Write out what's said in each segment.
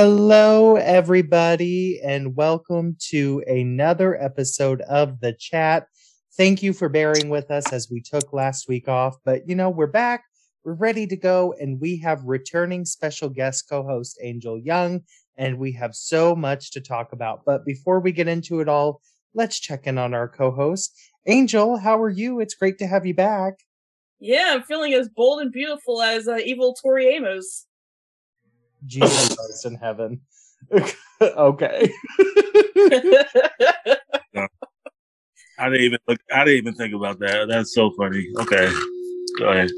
Hello, everybody, and welcome to another episode of The Chat. Thank you for bearing with us as we took last week off, but you know, we're back, we're ready to go, and we have returning special guest co host Angel Young, and we have so much to talk about. But before we get into it all, let's check in on our co host. Angel, how are you? It's great to have you back. Yeah, I'm feeling as bold and beautiful as uh, evil Tori Amos. Jesus Christ in heaven. okay. I didn't even look. I didn't even think about that. That's so funny. Okay, go ahead.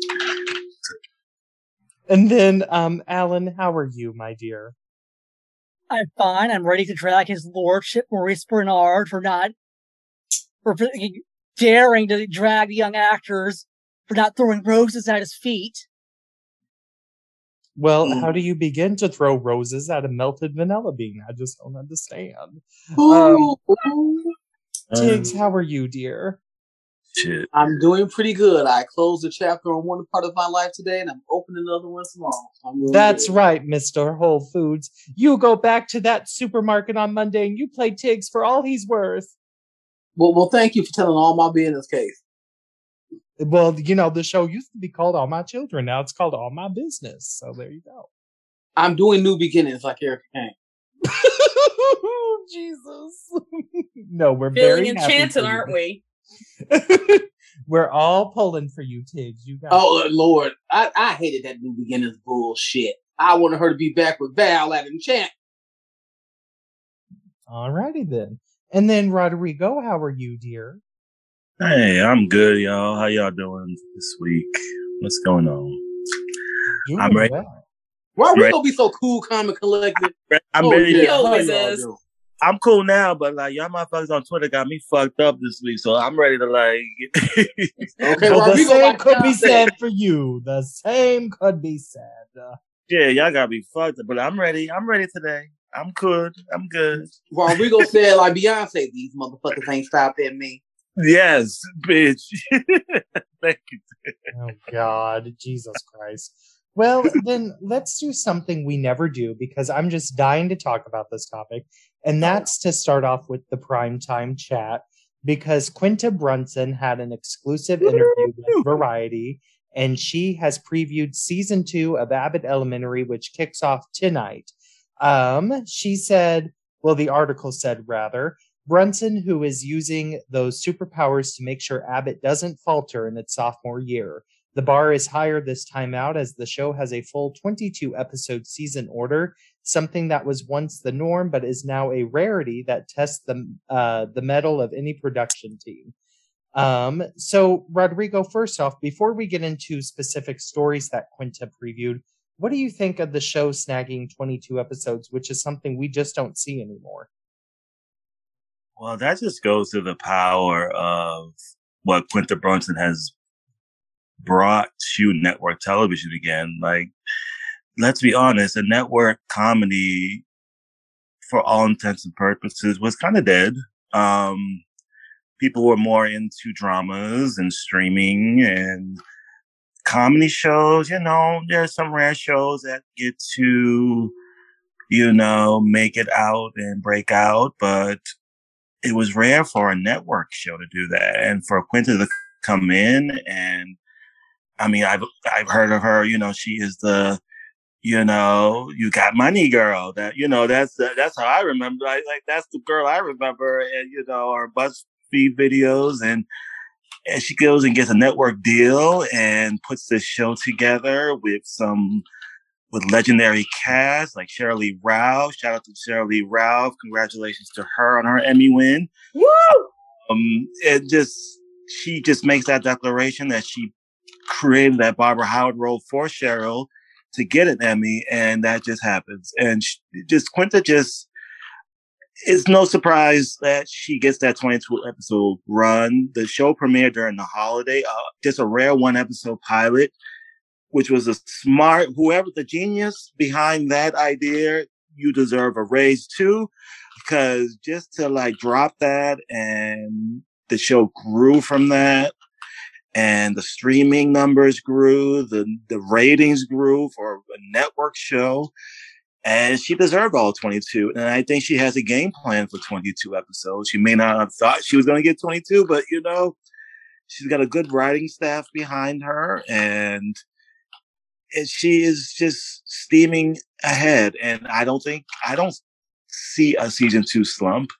And then, um, Alan, how are you, my dear? I'm fine. I'm ready to drag his lordship, Maurice Benard, for not for daring to drag the young actors for not throwing roses at his feet. Well, mm. how do you begin to throw roses at a melted vanilla bean? I just don't understand. Ooh, um, Tiggz, how are you, dear? Shit. I'm doing pretty good. I closed a chapter on one part of my life today, and I'm opening another one tomorrow. Really That's good. right, Mister Whole Foods. You go back to that supermarket on Monday, and you play Tiggz for all he's worth. Well, well, thank you for telling all my business, case. Well, you know, the show used to be called All My Children. Now it's called All My Business. So there you go. I'm doing new beginnings like Erica Kane. Jesus. no, we're feeling very enchanted, aren't we? we're all pulling for you, Tiggz. You got Oh Lord. I, I hated that new beginnings bullshit. I wanted her to be back with Val at Enchant. Alrighty then. And then Rodrigo, how are you, dear? Hey, I'm good, y'all. How y'all doing this week? What's going on? Doing I'm ready. well. Why we Right. gonna be so cool, calm, and collected? I'm Oh, ready. He always is. I'm cool now, but like y'all motherfuckers on Twitter got me fucked up this week, so I'm ready to like. Okay, Well, the Rodrigo, same could be said. said for you. The same could be said. Uh, yeah, y'all got me fucked up, but I'm ready. I'm ready today. I'm good. I'm good. Rodrigo said like Beyonce, these motherfuckers ain't stopping me. Yes, bitch. Thank you. oh God, Jesus Christ. Well, then let's do something we never do because I'm just dying to talk about this topic. And that's to start off with the primetime chat because Quinta Brunson had an exclusive interview with Variety and she has previewed season two of Abbott Elementary, which kicks off tonight. Um, she said, well, the article said rather, Brunson, who is using those superpowers to make sure Abbott doesn't falter in its sophomore year. The bar is higher this time out as the show has a full 22 episode season order, something that was once the norm but is now a rarity that tests the uh, the mettle of any production team. Um, so Rodrigo, first off, before we get into specific stories that Quinta previewed, what do you think of the show snagging 22 episodes, which is something we just don't see anymore? Well, that just goes to the power of what Quinta Brunson has brought to network television again. Like, let's be honest, a network comedy, for all intents and purposes, was kind of dead. Um, people were more into dramas and streaming and comedy shows. You know, there's some rare shows that get to, you know, make it out and break out, but it was rare for a network show to do that and for Quinta to come in and I mean I've I've heard of her, you know, she is the you know, you got money girl. That you know, that's the, that's how I remember. I, like that's the girl I remember, and you know, our BuzzFeed videos, and and she goes and gets a network deal and puts this show together with some with legendary cast like Sheryl Lee Ralph. Shout out to Sheryl Lee Ralph. Congratulations to her on her Emmy win. Woo! Um, it just she just makes that declaration that she created that Barbara Howard role for Sheryl to get an Emmy, and that just happens. And she, just Quinta just it's no surprise that she gets that 22 episode run. The show premiered during the holiday, uh, just a rare one episode pilot, which was a smart, whoever the genius behind that idea, you deserve a raise too, because just to like drop that and the show grew from that and the streaming numbers grew, the, the ratings grew for a network show and she deserved all 22. And I think she has a game plan for 22 episodes. She may not have thought she was going to get 22, but you know, she's got a good writing staff behind her, and, and she is just steaming ahead. And I don't think I don't see a season two slump.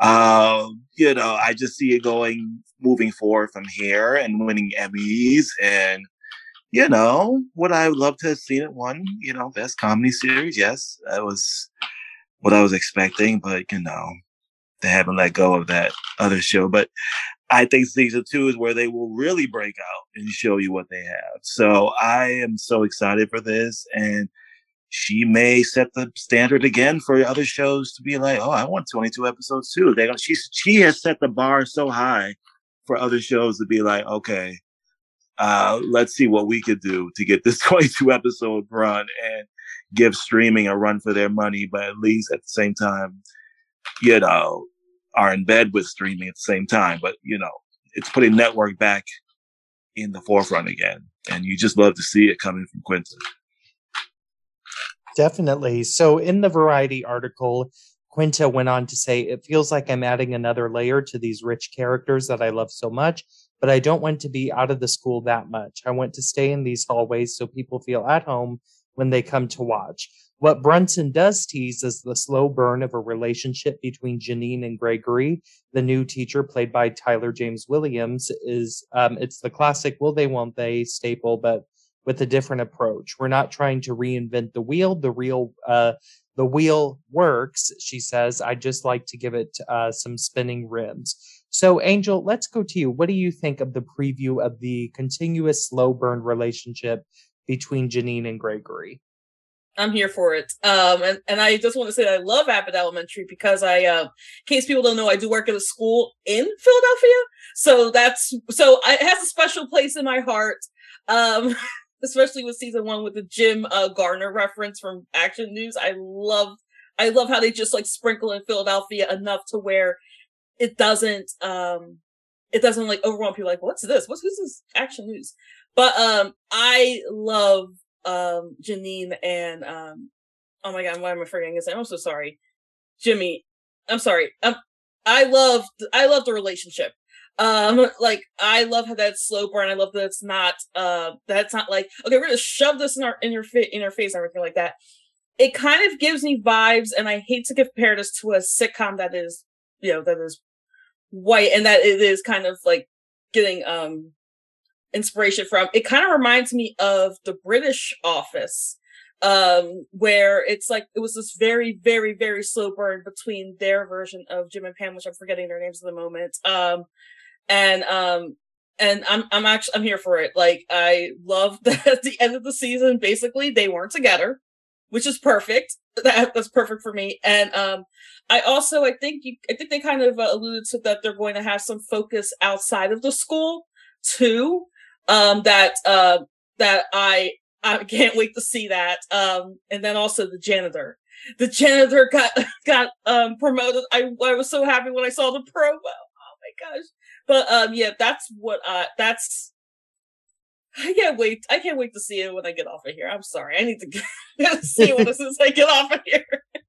Uh, you know, I just see it going moving forward from here and winning Emmys and you know, what I would love to have seen it won? you know, best comedy series. Yes, that was what I was expecting, but you know, they haven't let go of that other show. But I think season two is where they will really break out and show you what they have. So I am so excited for this. And she may set the standard again for other shows to be like, oh, I want 22 episodes too. They she she has set the bar so high for other shows to be like, okay, uh, let's see what we could do to get this 22 episode run and give streaming a run for their money, but at least at the same time, you know, are in bed with streaming at the same time. But you know, it's putting network back in the forefront again, and you just love to see it coming from Quinta. Definitely. So, in the Variety article, Quinta went on to say, It feels like I'm adding another layer to these rich characters that I love so much but I don't want to be out of the school that much. I want to stay in these hallways so people feel at home when they come to watch. What Brunson does tease is the slow burn of a relationship between Janine and Gregory. The new teacher, played by Tyler James Williams, is um, it's the classic "will they, won't they" staple, but with a different approach. We're not trying to reinvent the wheel. The real uh, the wheel works, she says. I just like to give it uh, some spinning rims. So, Angel, let's go to you. What do you think of the preview of the continuous slow burn relationship between Janine and Gregory? I'm here for it. Um, and, and I just want to say I love Abbott Elementary because I, uh, in case people don't know, I do work at a school in Philadelphia. So that's, so I, it has a special place in my heart. Um, especially with season one with the Jim uh, Gardner reference from Action News. I love, I love how they just like sprinkle in Philadelphia enough to where it doesn't um it doesn't like overwhelm people like what's this what's, what's this action news but um i love um janine and um oh my god why am i forgetting his i'm so sorry. Jimmy i'm sorry. Um i love i love the relationship. Um like i love how that's slow burn. I love that it's not uh that's not like okay we're gonna shove this in our in your fit in your face and everything like that. It kind of gives me vibes and i hate to compare this to a sitcom that is you know that is white and that it is kind of like getting um inspiration from. It kind of reminds me of the british office um where it's like it was this very very very slow burn between their version of jim and pam which i'm forgetting their names at the moment um and um and i'm i'm actually i'm here for it. Like i love that at the end of the season basically they weren't together which is perfect. That that's perfect for me. And um I also I think you I think they kind of uh, alluded to that they're going to have some focus outside of the school too. Um, that uh, that I I can't wait to see that. Um, and then also the janitor. The janitor got got um promoted. I I was so happy when I saw the promo. Oh my gosh! But um, yeah, that's what uh that's. I can't wait. I can't wait to see it when I get off of here. I'm sorry. I need to see what this is. I get off of here.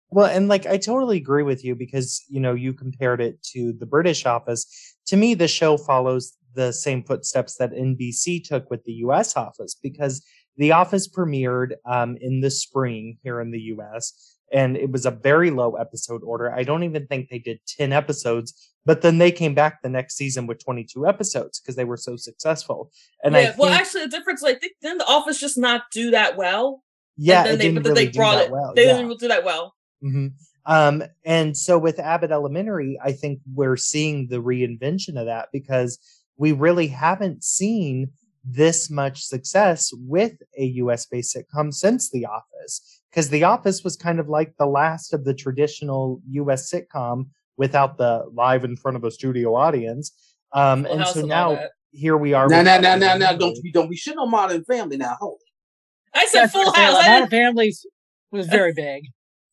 Well, and like I totally agree with you because you know you compared it to the British office. To me, the show follows the same footsteps that NBC took with the U.S. office because the office premiered um, in the spring here in the U.S. and it was a very low episode order. I don't even think they did ten episodes, but then they came back the next season with twenty two episodes because they were so successful. And yeah, I well, think- actually, the difference, like, think, didn't the office just not do that well? yeah, then they, didn't really they do brought that it. well. They yeah. didn't do that well. hmm Um, and so with Abbott Elementary, I think we're seeing the reinvention of that because we really haven't seen this much success with a US based sitcom since The Office. Because The Office was kind of like the last of the traditional US sitcom without the live in front of a studio audience. Um, Full and so now here we are. Now, with now, Abbott now, now, now, Elementary. don't be, don't be shitting on Modern Family now. Hold it. I said That's Full what I'm saying, House. like, I Modern didn't- Families was very big.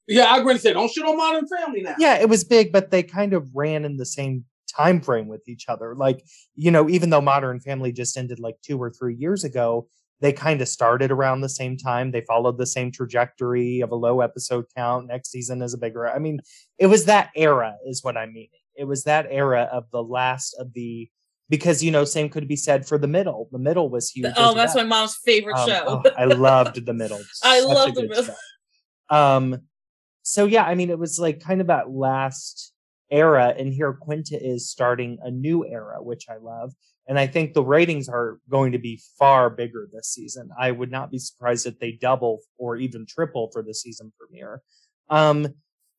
Yeah, I agree to say, don't shit on Modern Family now. yeah it was big but they kind of ran in the same time frame with each other like you know even though modern family just ended like two or three years ago they kind of started around the same time. They followed the same trajectory of a low episode count. Next season is a bigger. I mean, it was that era, is what I'm meaning. It was that era of the last of the because you know, same could be said for the middle. The middle was huge. Oh, that's well. my mom's favorite um, show. oh, I loved the middle. I love the middle. Show. Um, so yeah, I mean, it was like kind of that last era, and here Quinta is starting a new era, which I love. And I think the ratings are going to be far bigger this season. I would not be surprised if they double or even triple for the season premiere. Um,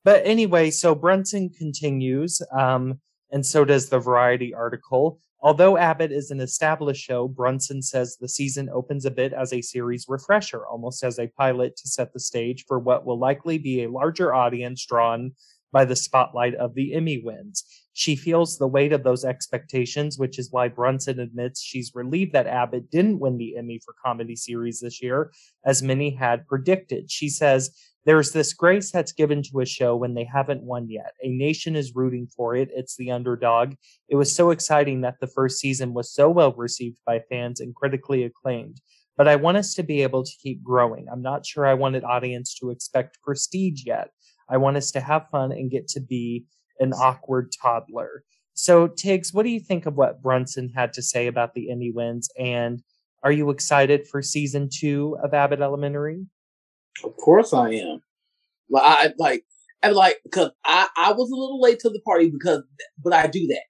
but anyway, so Brunson continues, um, and so does the Variety article. Although Abbott is an established show, Brunson says the season opens a bit as a series refresher, almost as a pilot to set the stage for what will likely be a larger audience drawn by the spotlight of the Emmy wins. She feels the weight of those expectations, which is why Brunson admits she's relieved that Abbott didn't win the Emmy for comedy series this year, as many had predicted. She says, there's this grace that's given to a show when they haven't won yet. A nation is rooting for it. It's the underdog. It was so exciting that the first season was so well received by fans and critically acclaimed. But I want us to be able to keep growing. I'm not sure I want an audience to expect prestige yet. I want us to have fun and get to be an awkward toddler. So, Tiggz, what do you think of what Brunson had to say about the Emmy wins? And are you excited for season two of Abbott Elementary? Of course I am. Like, I like, and like, because I I was a little late to the party because, but I do that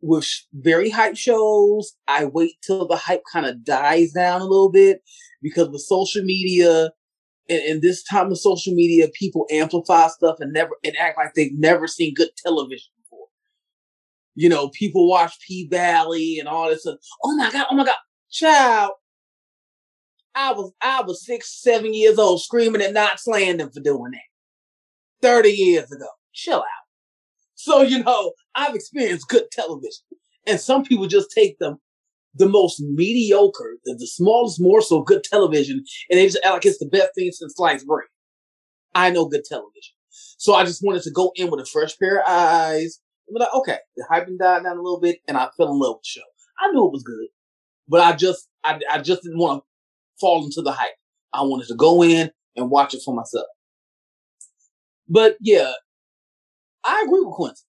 with very hype shows. I wait till the hype kind of dies down a little bit because with social media in, in this time of social media, people amplify stuff and never and act like they've never seen good television before. You know, people watch P Valley and all this stuff. Oh my god! Oh my god! Child, I was I was six, seven years old, screaming at Knots Landing for doing that. Thirty years ago. Chill out. So you know, I've experienced good television, and some people just take them the most mediocre, the, the smallest morsel of good television, and they just act like it's the best thing since sliced bread. I know good television. So I just wanted to go in with a fresh pair of eyes. Be like, okay, the hype died down a little bit, and I fell in love with the show. I knew it was good, but I just, I, I just didn't want to fall into the hype. I wanted to go in and watch it for myself. But yeah, I agree with Quincy.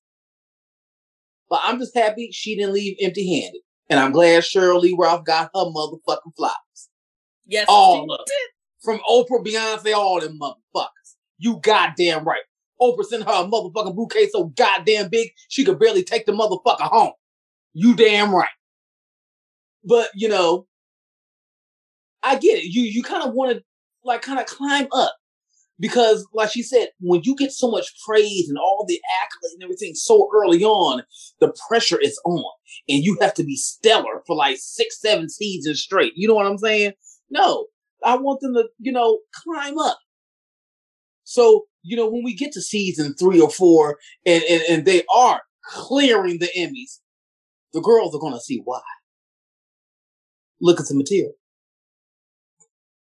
But I'm just happy she didn't leave empty handed. And I'm glad Sheryl Lee Ralph got her motherfucking flowers. Yes, all of From Oprah, Beyonce, all them motherfuckers. You goddamn right. Oprah sent her a motherfucking bouquet so goddamn big she could barely take the motherfucker home. You damn right. But you know, I get it. You you kind of want to like kind of climb up because like she said when you get so much praise and all the accolades and everything so early on the pressure is on. And you have to be stellar for like six seven seasons straight. You know what i'm saying? No. I want them to you know climb up. So you know when we get to season three or four and and, and they are clearing the emmys the girls are going to see why. Look at the material.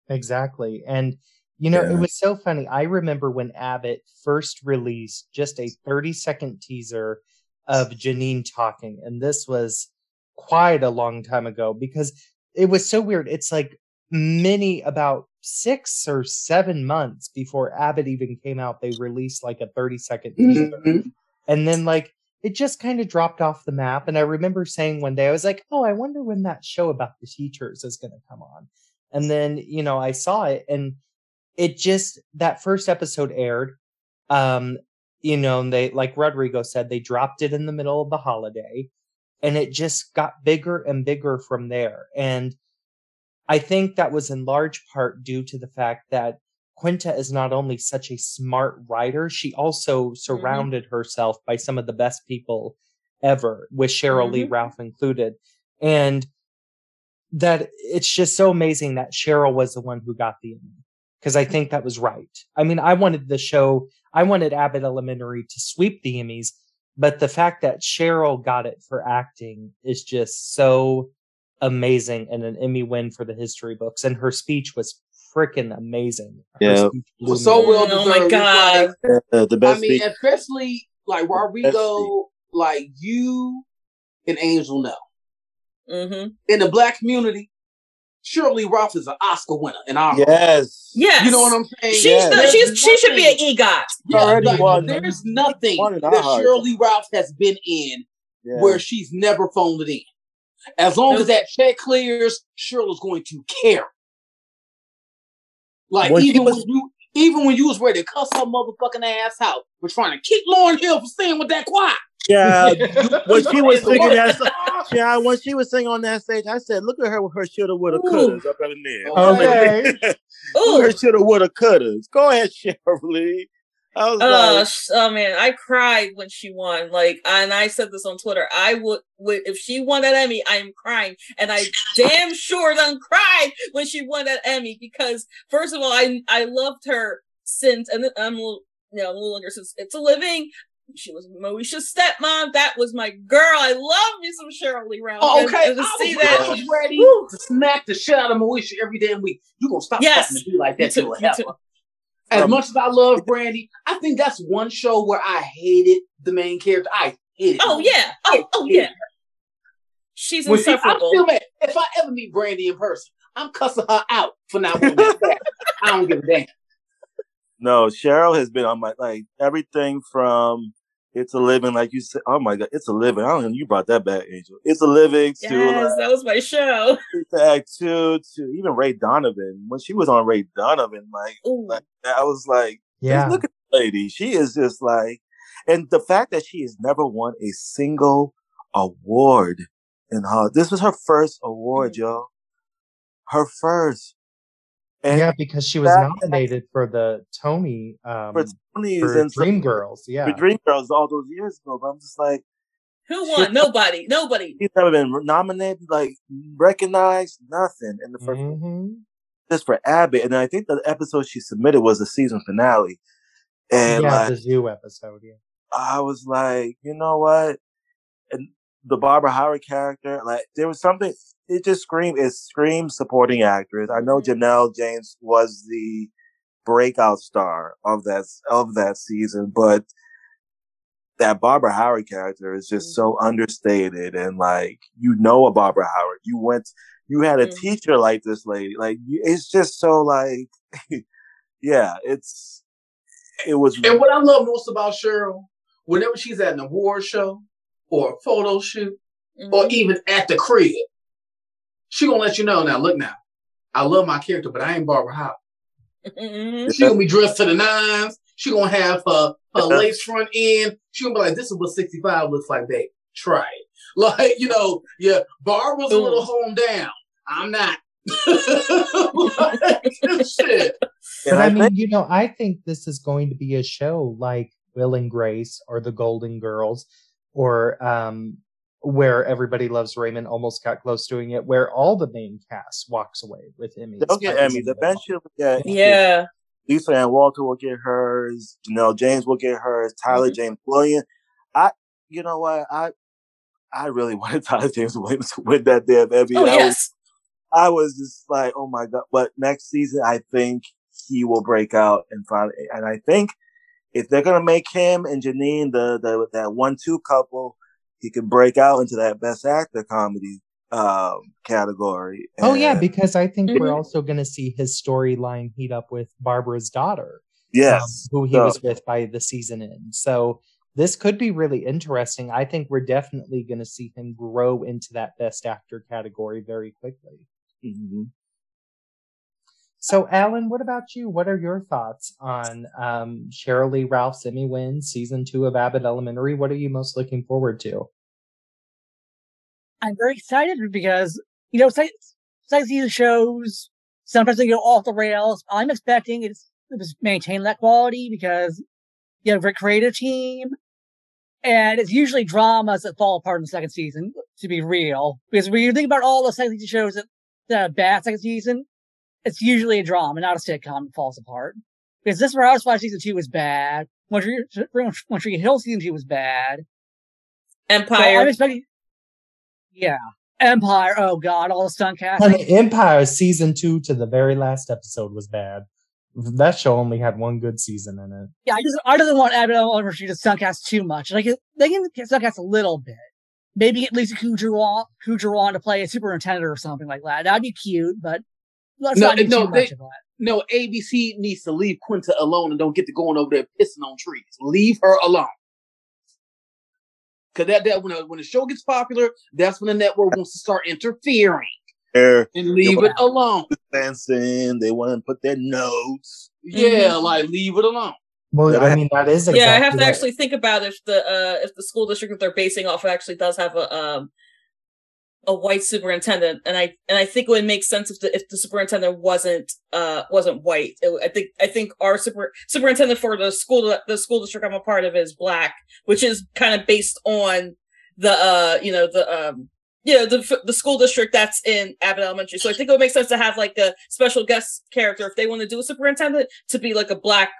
Exactly. And you know, yeah. it was so funny. I remember when Abbott first released just a 30 second teaser of Janine talking, and this was quite a long time ago because it was so weird. It's like many about six or seven months before Abbott even came out, they released like a 30 second teaser. Mm-hmm. And then like it just kind of dropped off the map. And I remember saying one day, I was like, oh, I wonder when that show about the teachers is going to come on. And then, you know, I saw it and it just that first episode aired um you know and they like rodrigo said they dropped it in the middle of the holiday and it just got bigger and bigger from there and i think that was in large part due to the fact that quinta is not only such a smart writer she also mm-hmm. surrounded mm-hmm. herself by some of the best people ever with Sheryl mm-hmm. lee ralph included and that it's just so amazing that sheryl was the one who got the because I think that was right. I mean, I wanted the show, I wanted Abbott Elementary to sweep the Emmys, but the fact that Sheryl got it for acting is just so amazing and an Emmy win for the history books. And her speech was freaking amazing. Her yeah, so well deserved. Oh my god, like, uh, the best. I mean, speech. especially like Rodrigo, like you and Angel know. Mm-hmm. In the black community, Sheryl Lee Ralph is an Oscar winner in our Yes. Yes. You know what I'm saying? She's Yes. the, she's she should be an EGOT. Yeah, already like, won. There's nothing Won that hearts. Sheryl Lee Ralph has been in Yeah. where she's never phoned it in. As long Nope. as that check clears, Shirley's going to care. Like When even was- when you even when you was ready to cuss her motherfucking ass out, we're trying to keep Lauryn Hill from staying with that choir. Yeah, when she was singing that, song, yeah, when she was singing on that stage, I said, "Look at her with her shoulda, woulda, Ooh. couldas up in there." Okay. Look Ooh. her shoulda, woulda, couldas. Go ahead, Shirley. I was Uh, like, oh man, I cried when she won. Like, and I said this on Twitter. I would, would if she won that Emmy, I am crying, and I damn sure done cried when she won that Emmy because first of all, I I loved her since, and I'm you know, I'm a little younger since It's a Living. She was Moesha's stepmom. That was my girl. I love me some Sheryl Lee Ralph. Oh, okay, and to I see that. I was ready Woo. to smack the shit out of Moesha every damn week. You gonna stop Yes. fucking to be like Me that too, to a too. As Um, much as I love Brandy, I think that's one show where I hated the main character. I hated. Oh yeah. Oh oh yeah. She's When she, I'm insufferable. still mad. If I ever meet Brandy in person, I'm cussing her out for not wanting that. I don't give a damn. no, Sheryl has been on my like everything from "It's a Living," like you said. Oh my God, "It's a Living." I don't know. You brought that back, Angel. "It's a Living" to yes, like, that was my show. to Act Two to even Ray Donovan. When she was on Ray Donovan, like, Ooh. like I was like, Yeah. Look at the lady. She is just like, and the fact that she has never won a single award in her. This was her first award, Mhm. yo. Her first. And yeah, because she was that- nominated for the Tony um, for Tony's for and Dreamgirls. Yeah. for Dreamgirls all those years ago. But I'm just like, Who won? Nobody. Nobody. she's never been nominated, like recognized, nothing in the 1st Mhm. just for Abbott. And I think the episode she submitted was the season finale. And yeah, like, the zoo episode. Yeah. I was like, you know what? And the Barbara Howard character, like there was something. It just screamed. It screamed supporting actress. I know Mhm. Janelle James was the breakout star of that of that season, but that Barbara Howard character is just so understated and like you know a Barbara Howard. You went, you had a Mhm. teacher like this lady. Like you- it's just so like, yeah, it's it was. And what I love most about Sheryl, whenever she's at an award show or a photo shoot or Mhm. even at the crib, she gonna let you know. Now, look now, I love my character, but I ain't Barbara Howard. Mhm. She gonna be dressed to the nines. She gonna have her, her lace front end. She gonna be like, "This is what 65 looks like, babe. Try it." Like you know, yeah. Barbara's a little home down. I'm not. like, shit. But and I I mean, think- you know, I think this is going to be a show like Will and Grace or The Golden Girls or um where everybody loves Raymond almost got close doing it, where all the main cast walks away with Emmys. they'll get by the Emmys end of eventually. Yeah, Yeah. Lisa Ann Walter will get hers. Janelle James will get hers. Tyler Mhm. James Williams. I, you know what? I, I really wanted Tyler James Williams to win that damn Emmy. Oh I was, yes. I was just like, oh my god! But next season, I think he will break out and finally, And I think if they're gonna make him and Janine the the that one-two couple, he can break out into that Best Actor comedy um category. Oh yeah, because I think we're Mhm. also going to see his storyline heat up with Barbara's daughter, um, yes, who he So- was with by the season end. So this could be really interesting. I think we're definitely going to see him grow into that best actor category very quickly. Mhm. So, Alan, what about you? What are your thoughts on um, Sheryl Lee Ralph's Emmy win, season two of Abbott Elementary? What are you most looking forward to? I'm very excited because, you know, second, second season shows, sometimes they go off the rails. I'm expecting it's to maintain that quality because you have a great creative team. And it's usually dramas that fall apart in the second season, to be real. Because when you think about all the second season shows that, that have bad second season, it's usually a drama, not a sitcom that falls apart. Because this Housewives season two was bad. One Tree, One Tree Hill season two was bad. So I'm Empire. expecting. Yeah. Empire. Oh God, all the stunt cast. And Empire season two to the very last episode was bad. That show only had one good season in it. Yeah, I just I doesn't want Abbott Elementary to stunt cast too much. Like they can stunt cast a little bit, maybe get Lisa Kudrow Kudrow on to play a superintendent or something like that. That'd be cute, but let's No, not do no, too they- much of that. No, ABC needs to leave Quinta alone and don't get to going over there pissing on trees. Leave her alone. Cause that, that when a, when the show gets popular, that's when the network wants to start interfering They're and leave it alone. dancing. They want to put their notes. Yeah, like leave it alone. Well, I I- mean that is exactly yeah, I have to what- actually think about if the uh if the school district that they're basing off of actually does have a um a white superintendent, and I and I think it would make sense if the if the superintendent wasn't uh wasn't white. It, I think I think our super superintendent for the school the school district I'm a part of is black, which is kind of based on the uh you know the um you know the the school district that's in Abbott Elementary. So I think it would make sense to have like a special guest character if they want to do a superintendent to be like a black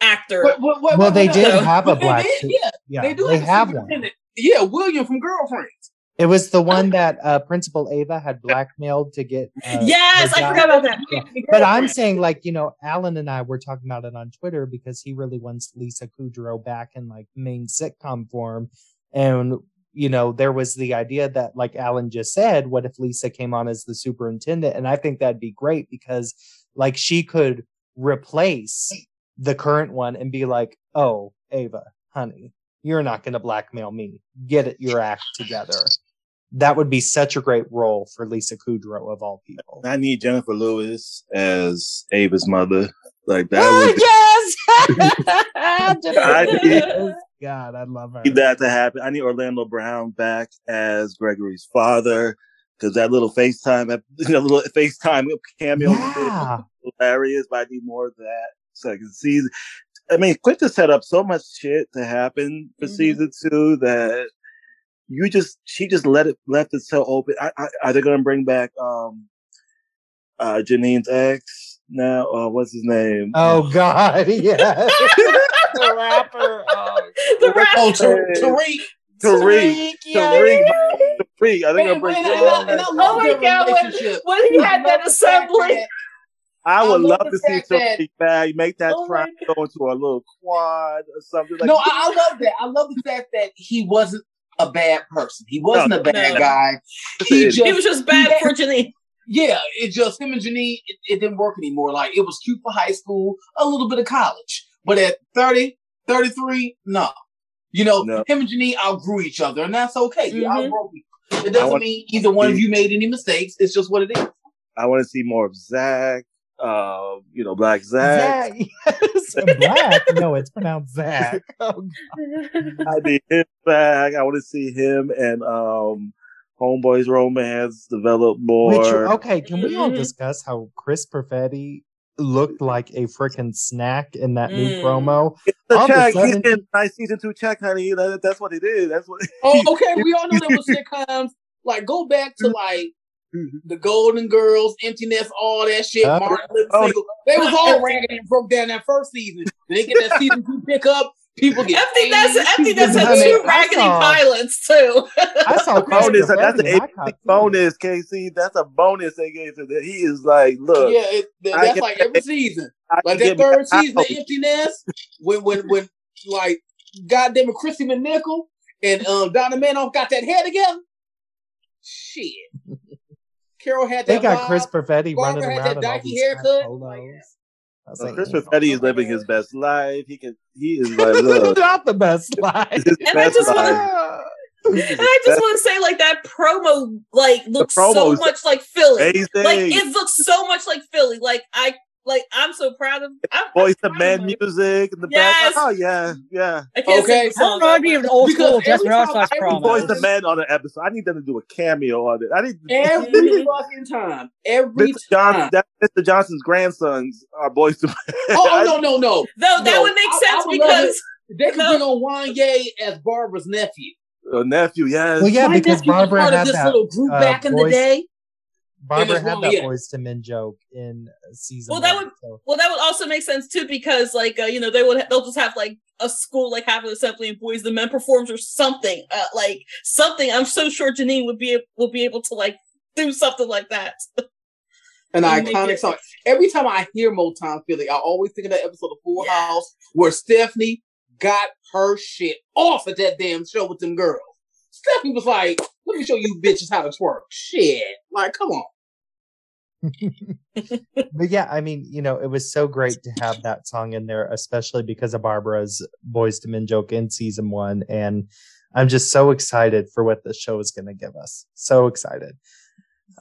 actor. But, but, but, Well, but- they did No. have a but they black. did, yeah, yeah, they do. They have have one. Yeah, William from Girlfriends. It was the one that uh, Principal Ava had blackmailed to get. Uh, yes, I forgot about that. Yeah. But I'm saying, like, you know, Alan and I were talking about it on Twitter because he really wants Lisa Kudrow back in like main sitcom form. And, you know, there was the idea that, like Alan just said, what if Lisa came on as the superintendent? And I think that'd be great because, like, she could replace the current one and be like, oh, Ava, honey, you're not going to blackmail me. Get it, your act together. That would be such a great role for Lisa Kudrow of all people. I need Jennifer Lewis as Ava's mother. Like that Oh, would yes! I need- God, I love her. need that to happen. I need Orlando Brown back as Gregory's father because that little FaceTime, that little FaceTime cameo Yeah. hilarious. But I need more of that so I can see. I mean, Quinta set up so much shit to happen for Mhm. season two that you just she just let it left it so open. I, I, are they going to bring back um uh Janine's ex now? Uh, what's his name? Oh God, yeah. the rapper. Oh, the rap. Oh, Tar- Tariq. Tariq. yeah. Tariq. Tariq. Are they And- going to bring? and- and I- and I him? love Oh my God, when- When he had that I love the fact assembly. that- I I would love love to see Tariq back. Make that Oh my trial go into a little quad or something. Like, no, I, I love that. I love the fact that he wasn't a bad person. He wasn't No, a bad no. guy. He just, He was just bad for Janine. yeah, it just him and Janine. It, it didn't work anymore. Like it was cute for high school, a little bit of college, but at 30, 33, no. You know, No. him and Janine outgrew each other, and that's okay. You Mhm. outgrow people. It doesn't want- mean either one of you made any mistakes. It's just what it is. I want to see more of Zach. Uh, you know, Black Zach. Zach. Yes. Black. No, it's pronounced Zach. Oh, I need him back. I want to see him and um, Homeboy's romance develop more. Which, okay, can we all Mhm. discuss how Chris Perfetti looked like a freaking snack in that new Mm. promo? the all of a check. He's sudden- getting nice season two check, honey. That, that's what it is. That's what. Oh, okay. We all know there was sitcoms. Like, go back to like the Golden Girls, Empty Nest, all that shit. Uh, Martin Luther oh. Single. They was all raggedy and broke down that first season. They get that season two pickup. People get Empty Nest, paid. emptiness I had two I raggedy saw- violence too. I saw bonus. That's Perfetti an and I eight caught- bonus, Casey. That's a bonus they gave to that. He is like, look, Yeah, it, that's can- like every season. I Like can that get me third season of house. Empty Nest, when when when like goddamn it, Kristy McNichol and um Dinah Manoff got that hair together. Shit. Carol had They got bob. Chris Perfetti Barbara running had around that in all dykey these haircut. polos. Like, I was So like, Chris "Oh, Perfetti is living his best life. He can. He is like, look, not the best life. his And I just wanna- And I just want to say, like that promo, like looks so much like Philly. Amazing. Like it looks so much like Philly. Like I, like I'm so proud of. I'm, Voice I'm of proud man music in the Yes. back. Oh yeah, yeah. I can't Okay. sing the I don't song. know, an old school every Desperate time- Housewives promo. Voice Voice of man on an episode. I need them to do a cameo on it. I need Every fucking time. Every Mr. Johnson. time. That Mr. Johnson's grandsons are Boyz II Men. Oh, oh no, no, no. Though that would make I- sense I would because They could No. bring on Wanya as Barbara's nephew. A nephew, yes. Well, yeah, My because nephew was Barbara part of had this that. little group uh, back in the day. Barbara had wrong, that yeah. Boyz II Men joke in uh, season. Well, that one, would- so- well, that would also make sense too because like uh, you know they would they'll just have like a school like have an assembly and Boyz II Men performs or something uh, like something. I'm so sure Janine would be will be able to like do something like that. An Make iconic it- song. Every time I hear Motown Philly, I always think of that episode of Full Yeah. House where Stephanie got her shit off at that damn show with them girls. Stephanie was like, "Let me show you bitches how to twerk." Shit, like, come on. but yeah, I mean, you know, it was so great to have that song in there, especially because of Barbara's Boyz II Men joke in season one. And I'm just so excited for what the show is going to give us. So excited.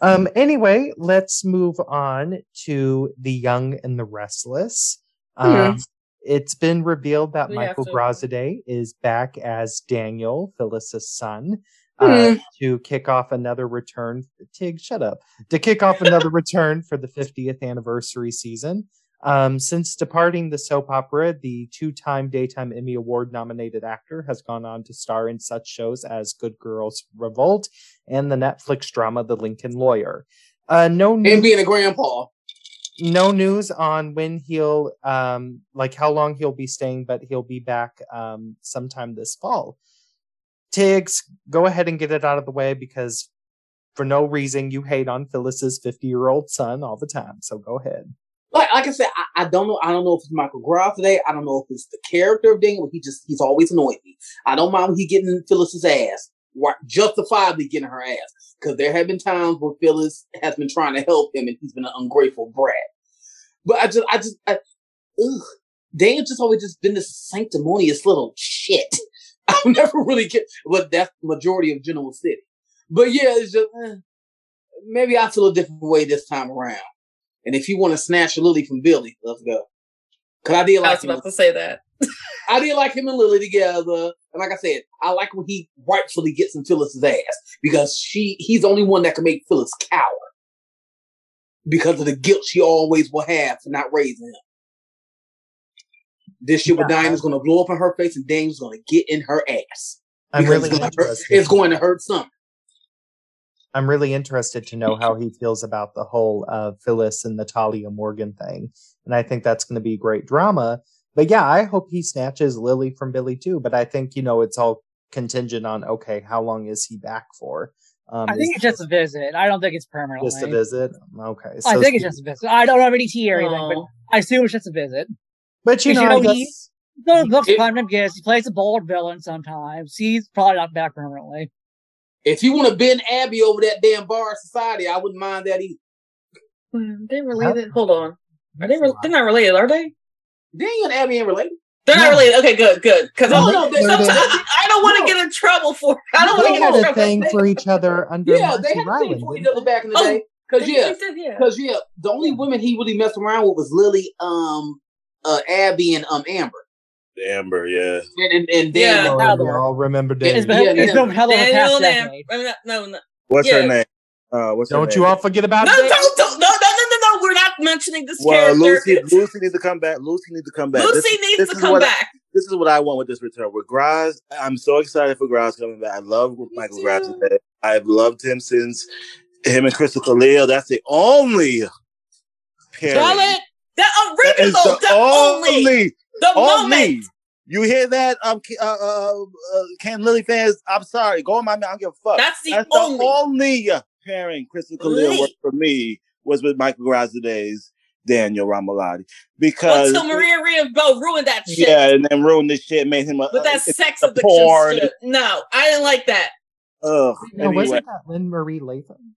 Um, anyway, let's move on to The Young and the Restless. Um, Mm-hmm. It's been revealed that We Michael to- is back as Daniel, Phyllis's son, Hmm. uh, to kick off another return. Tig, shut up. To kick off another return for the 50th anniversary season. Um, since departing the soap opera, the two time Daytime Emmy Award nominated actor has gone on to star in such shows as Good Girls Revolt and the Netflix drama The Lincoln Lawyer. Uh, no And news, being a grandpa. no news on when he'll, um, like how long he'll be staying, but he'll be back um, sometime this fall. Tiggz, go ahead and get it out of the way because for no reason you hate on Phyllis's 50 year old son all the time. So go ahead. Like, like I said, I, I don't know. I don't know if it's Michael Graziadei. I don't know if it's the character of Daniel. He just he's always annoyed me. I don't mind when he getting Phyllis's ass, justifiably getting her ass, because there have been times where Phyllis has been trying to help him and he's been an ungrateful brat. But I just, I just, I, ugh, Daniel just always just been this sanctimonious little shit. I've never really get, but that's the majority of Genoa City. But yeah, it's just eh, maybe I feel a different way this time around. And if you want to snatch Lily from Billy, let's go. Cause I did I like was him. about to say that. I did like him and Lily together. And like I said, I like when he rightfully gets in Phyllis's ass because she he's the only one that can make Phyllis cower because of the guilt she always will have for not raising him. This shit with Yeah. is gonna blow up in her face and Daniel's gonna get in her ass. I'm really it's, gonna hurt, interested. it's going to hurt some. I'm really interested to know how he feels about the whole uh, Phyllis and Natalia Morgan thing. And I think that's going to be great drama. But yeah, I hope he snatches Lily from Billy too. But I think, you know, it's all contingent on, okay, how long is he back for? Um, I think it's just a visit. I don't think it's permanent. just a visit. Okay. I so- think it's just a visit. I don't have any tea or anything, but Oh. I assume it's just a visit. But you know, you know, I he- guess- No, looks It- kind of gets. He plays a bold villain sometimes. He's probably not back permanently. If you want to bend Abby over that damn bar society, I wouldn't mind that either. Hmm, They related. Hold on. Are they? Re- they're not related, are they? Daniel and Abby ain't related. They're not related. Okay, good, good. Because No, I'm no, sometimes I don't want to No. get in trouble for. I don't want to get in had a trouble. thing for each other under Yeah, Marcy they had a thing Rowland, for each other back in the Oh, day. Cause yeah, they did, yeah. Cause yeah, the only women he really messed around with was Lily, um, uh, Abby, and um Amber, Amber, yeah. and and, and Yeah. Daniel. Oh, we all remember It's Daniel. been, Yeah, it's yeah. been hell of a Daniel past decade. I mean, no, no, What's Yeah. her name? Uh, what's Don't name? you all forget about no, Daniel. don't, don't, no, no, no, no, no. We're not mentioning this Well, character. Lucy, Lucy needs to come back. Lucy needs to come back. Lucy This- needs this to is come what I- back. this is what I want with this return. With Graz, I'm so excited for Graz coming back. I love Michael too. Graziadei. I've loved him since him and Christel Khalil. That's the only pairing. Charlotte, the That original, is the, the only, only, the only. moment. You hear that? Um, K- uh, uh, uh, Ken Lily fans. I'm sorry. Go on my mouth. I don't give a fuck. That's the That's only. the only pairing Christel Khalil Only. worked for me was with Michael Graz Daniel Romalotti because Until Maria Riavo ruined that shit yeah, and then ruined this shit, made him a, with that uh, sex the addiction porn. shit. No, I didn't like that. Ugh. No, anyway. wasn't that Lynn Marie Latham?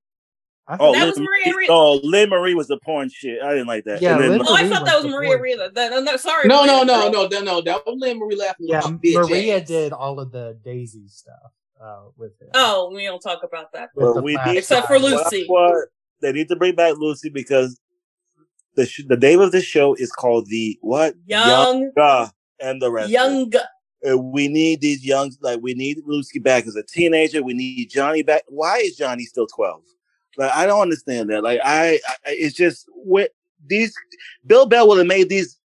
I Oh, That Lynn was Maria Marie- Oh, Lynn Marie was the porn shit. I didn't like that. Yeah, And then- Lynn Oh, I thought that was the Maria porn. Riva. That, no, no, sorry. No, no, Maria no, Riva. no, no, no. That was Lynn Marie laughing yeah, bitch Maria ass. did all of the Daisy stuff uh, with him. Oh, we don't talk about that. Well, we need Except for. Lucy. What they need to bring back Lucy because the sh- the name of the show is called the what Young, Young and the rest. young. Uh, we need these young like we need Lucy back as a teenager. We need Johnny back. Why is Johnny still twelve? Like I don't understand that. Like I, I it's just what these Bill Bell would have made these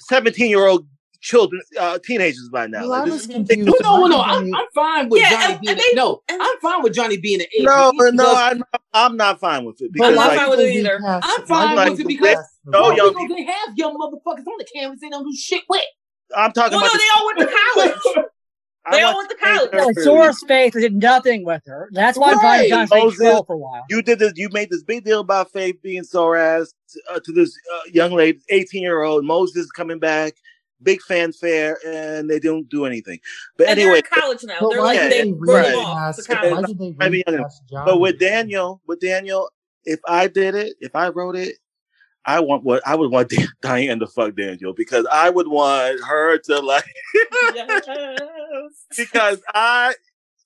seventeen year old children uh, teenagers by now. Well, Like, I this, confused. No, no, no. I'm, I'm fine with Yeah, Johnny and- being and a, they- no. I'm fine with Johnny being an age. no, because- no, I'm not, I'm not fine with it But because I'm not like, fine with it either. recast- I'm why fine did with it because- recast no, No, young because they have young motherfuckers on the canvas. They don't do shit with. I'm talking Well, no, about. they all went to college. I they all want went to college. Taylor Like Swift. Sora Space did nothing with her. That's why I'm trying Right. to John stayed Moses- for a while. you did this. You made this big deal about Faith being sore ass to, uh, to this uh, young lady, eighteen year old Moses coming back. big fanfare, and they don't do anything. But And anyway, they're in college now. They're why like did they they right. them off to recast? college. Why did they I mean, recast Johnny? but with Daniel, with Daniel, if I did it, if I wrote it, I want what I would want Diane to fuck Daniel because I would want her to like Yes. because I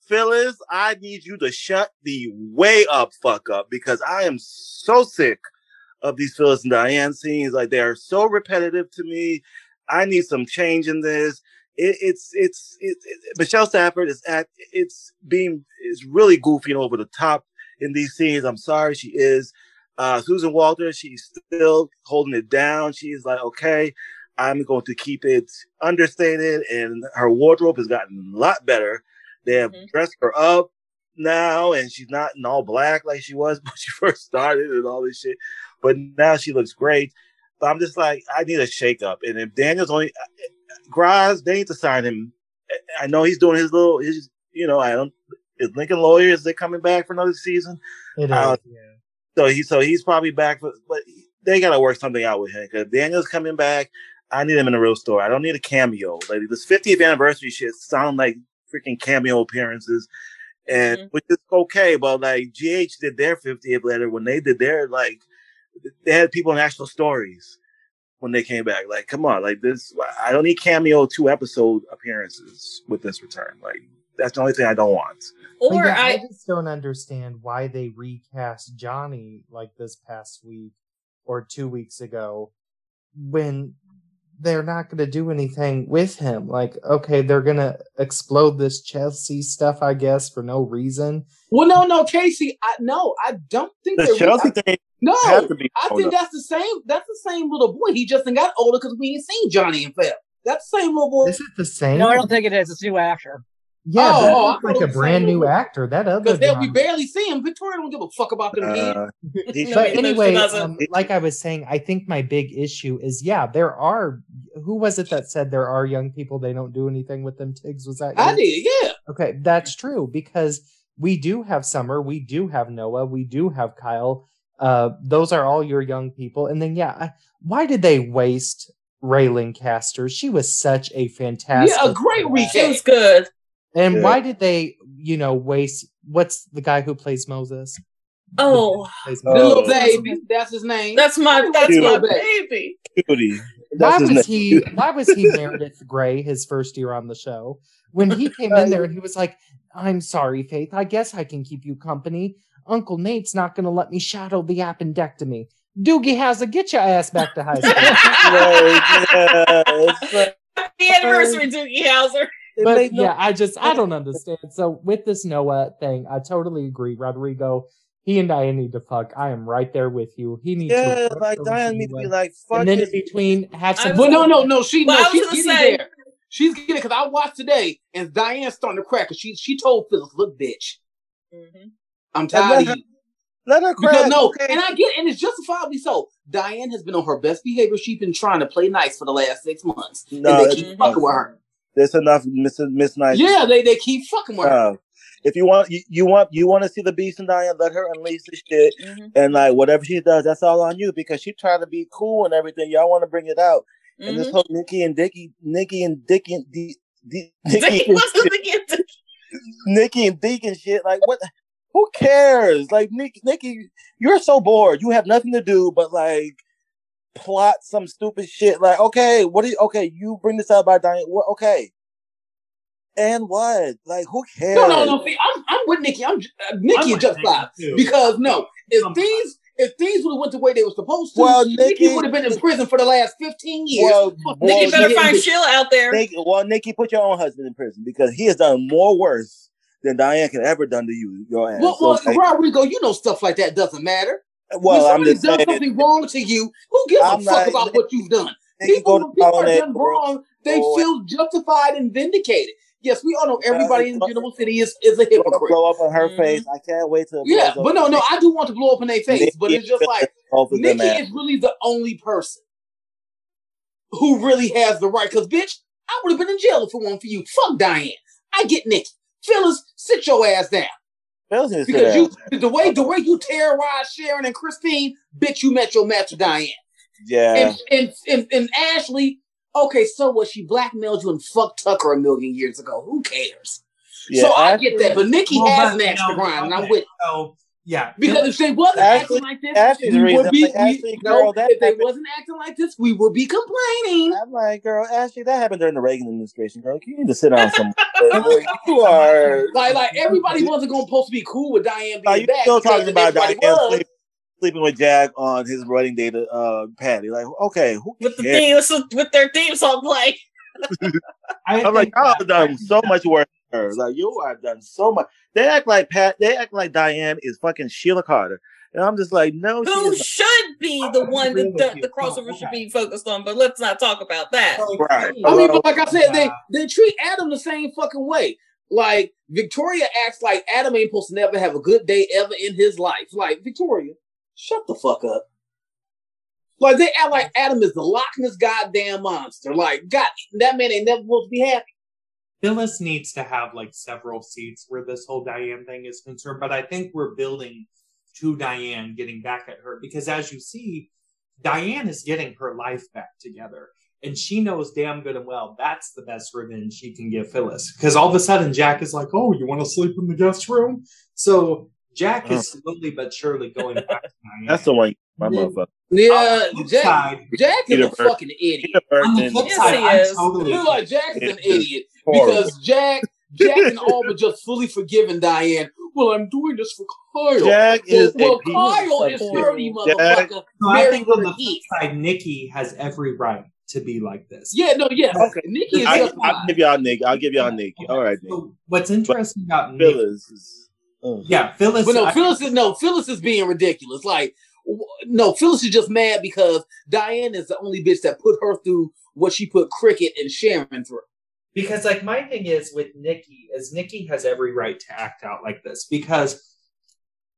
Phyllis, I need you to shut the way up fuck up because I am so sick of these Phyllis and Diane scenes. Like they are so repetitive to me. I need some change in this. It, it's it's it's it, Michelle Stafford is at it's being is really goofy and over the top in these scenes. I'm sorry, she is. Uh, Susan Walters, she's still holding it down. She's like, okay, I'm going to keep it understated, and her wardrobe has gotten a lot better. They have Mhm. dressed her up now, and she's not in all black like she was when she first started and all this shit. But now she looks great. But I'm just like, I need a shakeup. And if Daniel's only Graz, they need to sign him. I know he's doing his little, his, you know, I don't. Is Lincoln Lawyers they coming back for another season? It is, uh, yeah. So he, so he's probably back, for, but they gotta work something out with him because Daniel's coming back. I need him in a real story. I don't need a cameo. Like this 50th anniversary shit sound like freaking cameo appearances, and Mhm. which is okay. But like GH did their 50th letter when they did their like, they had people in actual stories when they came back. Like, come on, like this. I don't need cameo two episode appearances with this return. Like that's the only thing I don't want. Or yeah, I, I just don't understand why they recast Johnny like this past week or two weeks ago when they're not going to do anything with him. Like, okay, they're going to explode this Chelsea stuff, I guess, for no reason. Well, no, no, Casey. I no, I don't think The they're- Chelsea I- thing no, has to be. I think up. that's the same. That's the same little boy. He just got older because we ain't seen Johnny and Phil. That's the same little boy. Is it the same? No, I don't think it is. It's a new actor. Yeah, Oh, that oh, looks like a brand new one. actor. That other Because hell, we Johnny. barely see him. Victoria don't give a fuck about them kids. Uh, he- No, But he- no, she anyway, um, like I was saying, I think my big issue is yeah, there are. Who was it that said there are young people they don't do anything with them? Tiggs was that? I did, yeah. Okay, that's true because we do have Summer, we do have Noah, we do have Kyle. Uh, those are all your young people. And then yeah, why did they waste Reylynn Caster? She was such a fantastic, Yeah, a great actress. recast. She was good. And Yeah. why did they, you know, waste? What's the guy who plays Moses? Oh, Plays The Oh. little baby, that's his name. that's my that's Cute. my baby. Cutie. why That's his was name. he why was he Meredith Grey his first year on the show? When he came in there and he was like, I'm sorry, Faith, I guess I can keep you company. Uncle Nate's not gonna let me shadow the appendectomy. Doogie has a get your ass back to high school. Right, yeah, it's Happy anniversary, Doogie Howser. It but no- yeah, I just I don't understand. So with this Noah thing, I totally agree. Rodrigo, he and Diane need to fuck. I am right there with you. He needs to yeah, to like Diane needs to be like, fuck and then in between have I some Well, no, no, no. She, Well, no, I she's getting say- there. She's getting it because I watched today, and Diane's starting to crack. Cause she, she told Phyllis, "Look, bitch, Mhm. I'm let tired her of you." Let her crack. Because no, okay? and I get, and it's justifiably so. Diane has been on her best behavior. She's been trying to play nice for the last six months, No, and they keep fucking with her. There's enough Miss Miss Nice. Yeah, they they keep fucking with her. Uh, if you want, you, you want, you want to see the beast in Diane, let her unleash the shit, Mhm. and like whatever she does, that's all on you because she trying to be cool and everything. Y'all want to bring it out, and this Mhm. whole Nikki and Dicky, Nikki and Dicky, and D, D, Nikki, and wants to shit, get to- Nikki and Deacon shit. Like what? Who cares? Like Nikki, Nikki, you're so bored. You have nothing to do but like plot some stupid shit. Like okay, what do you? Okay, you bring this out by Diane. What? Okay. And what? Like, who cares? No, no, no. See, I'm, I'm with Nikki. I'm uh, Nikki I'm is just with five because no, if I'm these if these would have went the way they were supposed to, Well, Nikki, Nikki- would have been in prison for the last fifteen years. Well, Fuck, boy, Nikki better find do- Sheila out there. Nikki, well, Nikki, put your own husband in prison because he has done more worse than Diane can ever done to you. Your ass. Well, So, well, like, Rodrigo, you know stuff like that doesn't matter. Well, when I'm somebody's just done saying. something wrong to you, who gives I'm a fuck not- about what you've done? People, go when to people are Colonnade, done bro. wrong, they Go feel justified and vindicated. Yes, we all know everybody in Genoa City is, is a Gonna hypocrite. blow up on her Mhm. face. I can't wait to. Yeah, but up. no, no, I do want to blow up in their face, but it's just like both. Nikki is really the only person who really has the right. Because, bitch, I would have been in jail if it weren't for you. Fuck Diane. I get Nikki. Phyllis, sit your ass down. Phil's Because you, the way the way you terrorize Sharon and Christine, bitch, you met your match with Diane. yeah, And, and and and Ashley, okay, so what? She blackmailed you and fucked Tucker a million years ago. Who cares? Yeah, so I get that, but Nikki Well, has but, an extra no, grind, and I'm okay, with. So yeah, Because if they wasn't Ashley- acting like this, Ashley's we would be. Like, Ashley, we, girl, no, that if they happened- wasn't acting like this, we would be complaining. I'm like, girl, Ashley, that happened during the Reagan administration, girl. You need to sit down some. you are. Like, like everybody wasn't gonna supposed to be cool with Diane being Are you back. still talking about Diane sleep, sleeping with Jack on his wedding day to uh, Patty? Like, okay, who with the theme with their theme song playing. I I'm like, think y'all that- have done so much work. For her. Like, you have done so much. They act like Pat. They act like Diane is fucking Sheila Carter, and I'm just like, no, she Who is should be the one that the, the crossover should be focused on? But let's not talk about that. Like, Right. I mean, but like I said, they they treat Adam the same fucking way. Like Victoria acts like Adam ain't supposed to never have a good day ever in his life. Like Victoria, shut the fuck up. Like they act like Adam is the Loch Ness goddamn monster. Like God, that man ain't never supposed to be happy. Phyllis needs to have like several seats where this whole Diane thing is concerned, but I think we're building to Diane getting back at her because as you see, Diane is getting her life back together. And she knows damn good and well that's the best revenge she can give Phyllis. Because all of a sudden Jack is like, Oh, you want to sleep in the guest room? So Jack is uh-huh. slowly but surely going back to Diane. That's the one, my Yeah. motherfucker. Yeah, On the flip Jack, side, Jack is Peter a Burke. fucking idiot. Peter on the Burton. flip Yes, side, he I'm is. totally Look like Jack is an It's just idiot horrible. because Jack, Jack and all but just fully forgiven Diane. Well, I'm doing this for Kyle. Jack well, is well a piece Kyle of is shit. thirty, Jack- motherfucker. So I Marry think on her the flip heat. side, Nikki has every right to be like this. Yeah, no, yeah. Okay. Nikki is I, just I'll give y'all Nick. I'll give y'all Nick. All right, Nick. So what's interesting about Nikki, Phyllis is. Uh, yeah, Phyllis. But no, I- Phyllis is no, Phyllis is being ridiculous. Like, w- no, Phyllis is just mad because Diane is the only bitch that put her through what she put Cricket and Sharon through. because like my thing is with Nikki is Nikki has every right to act out like this because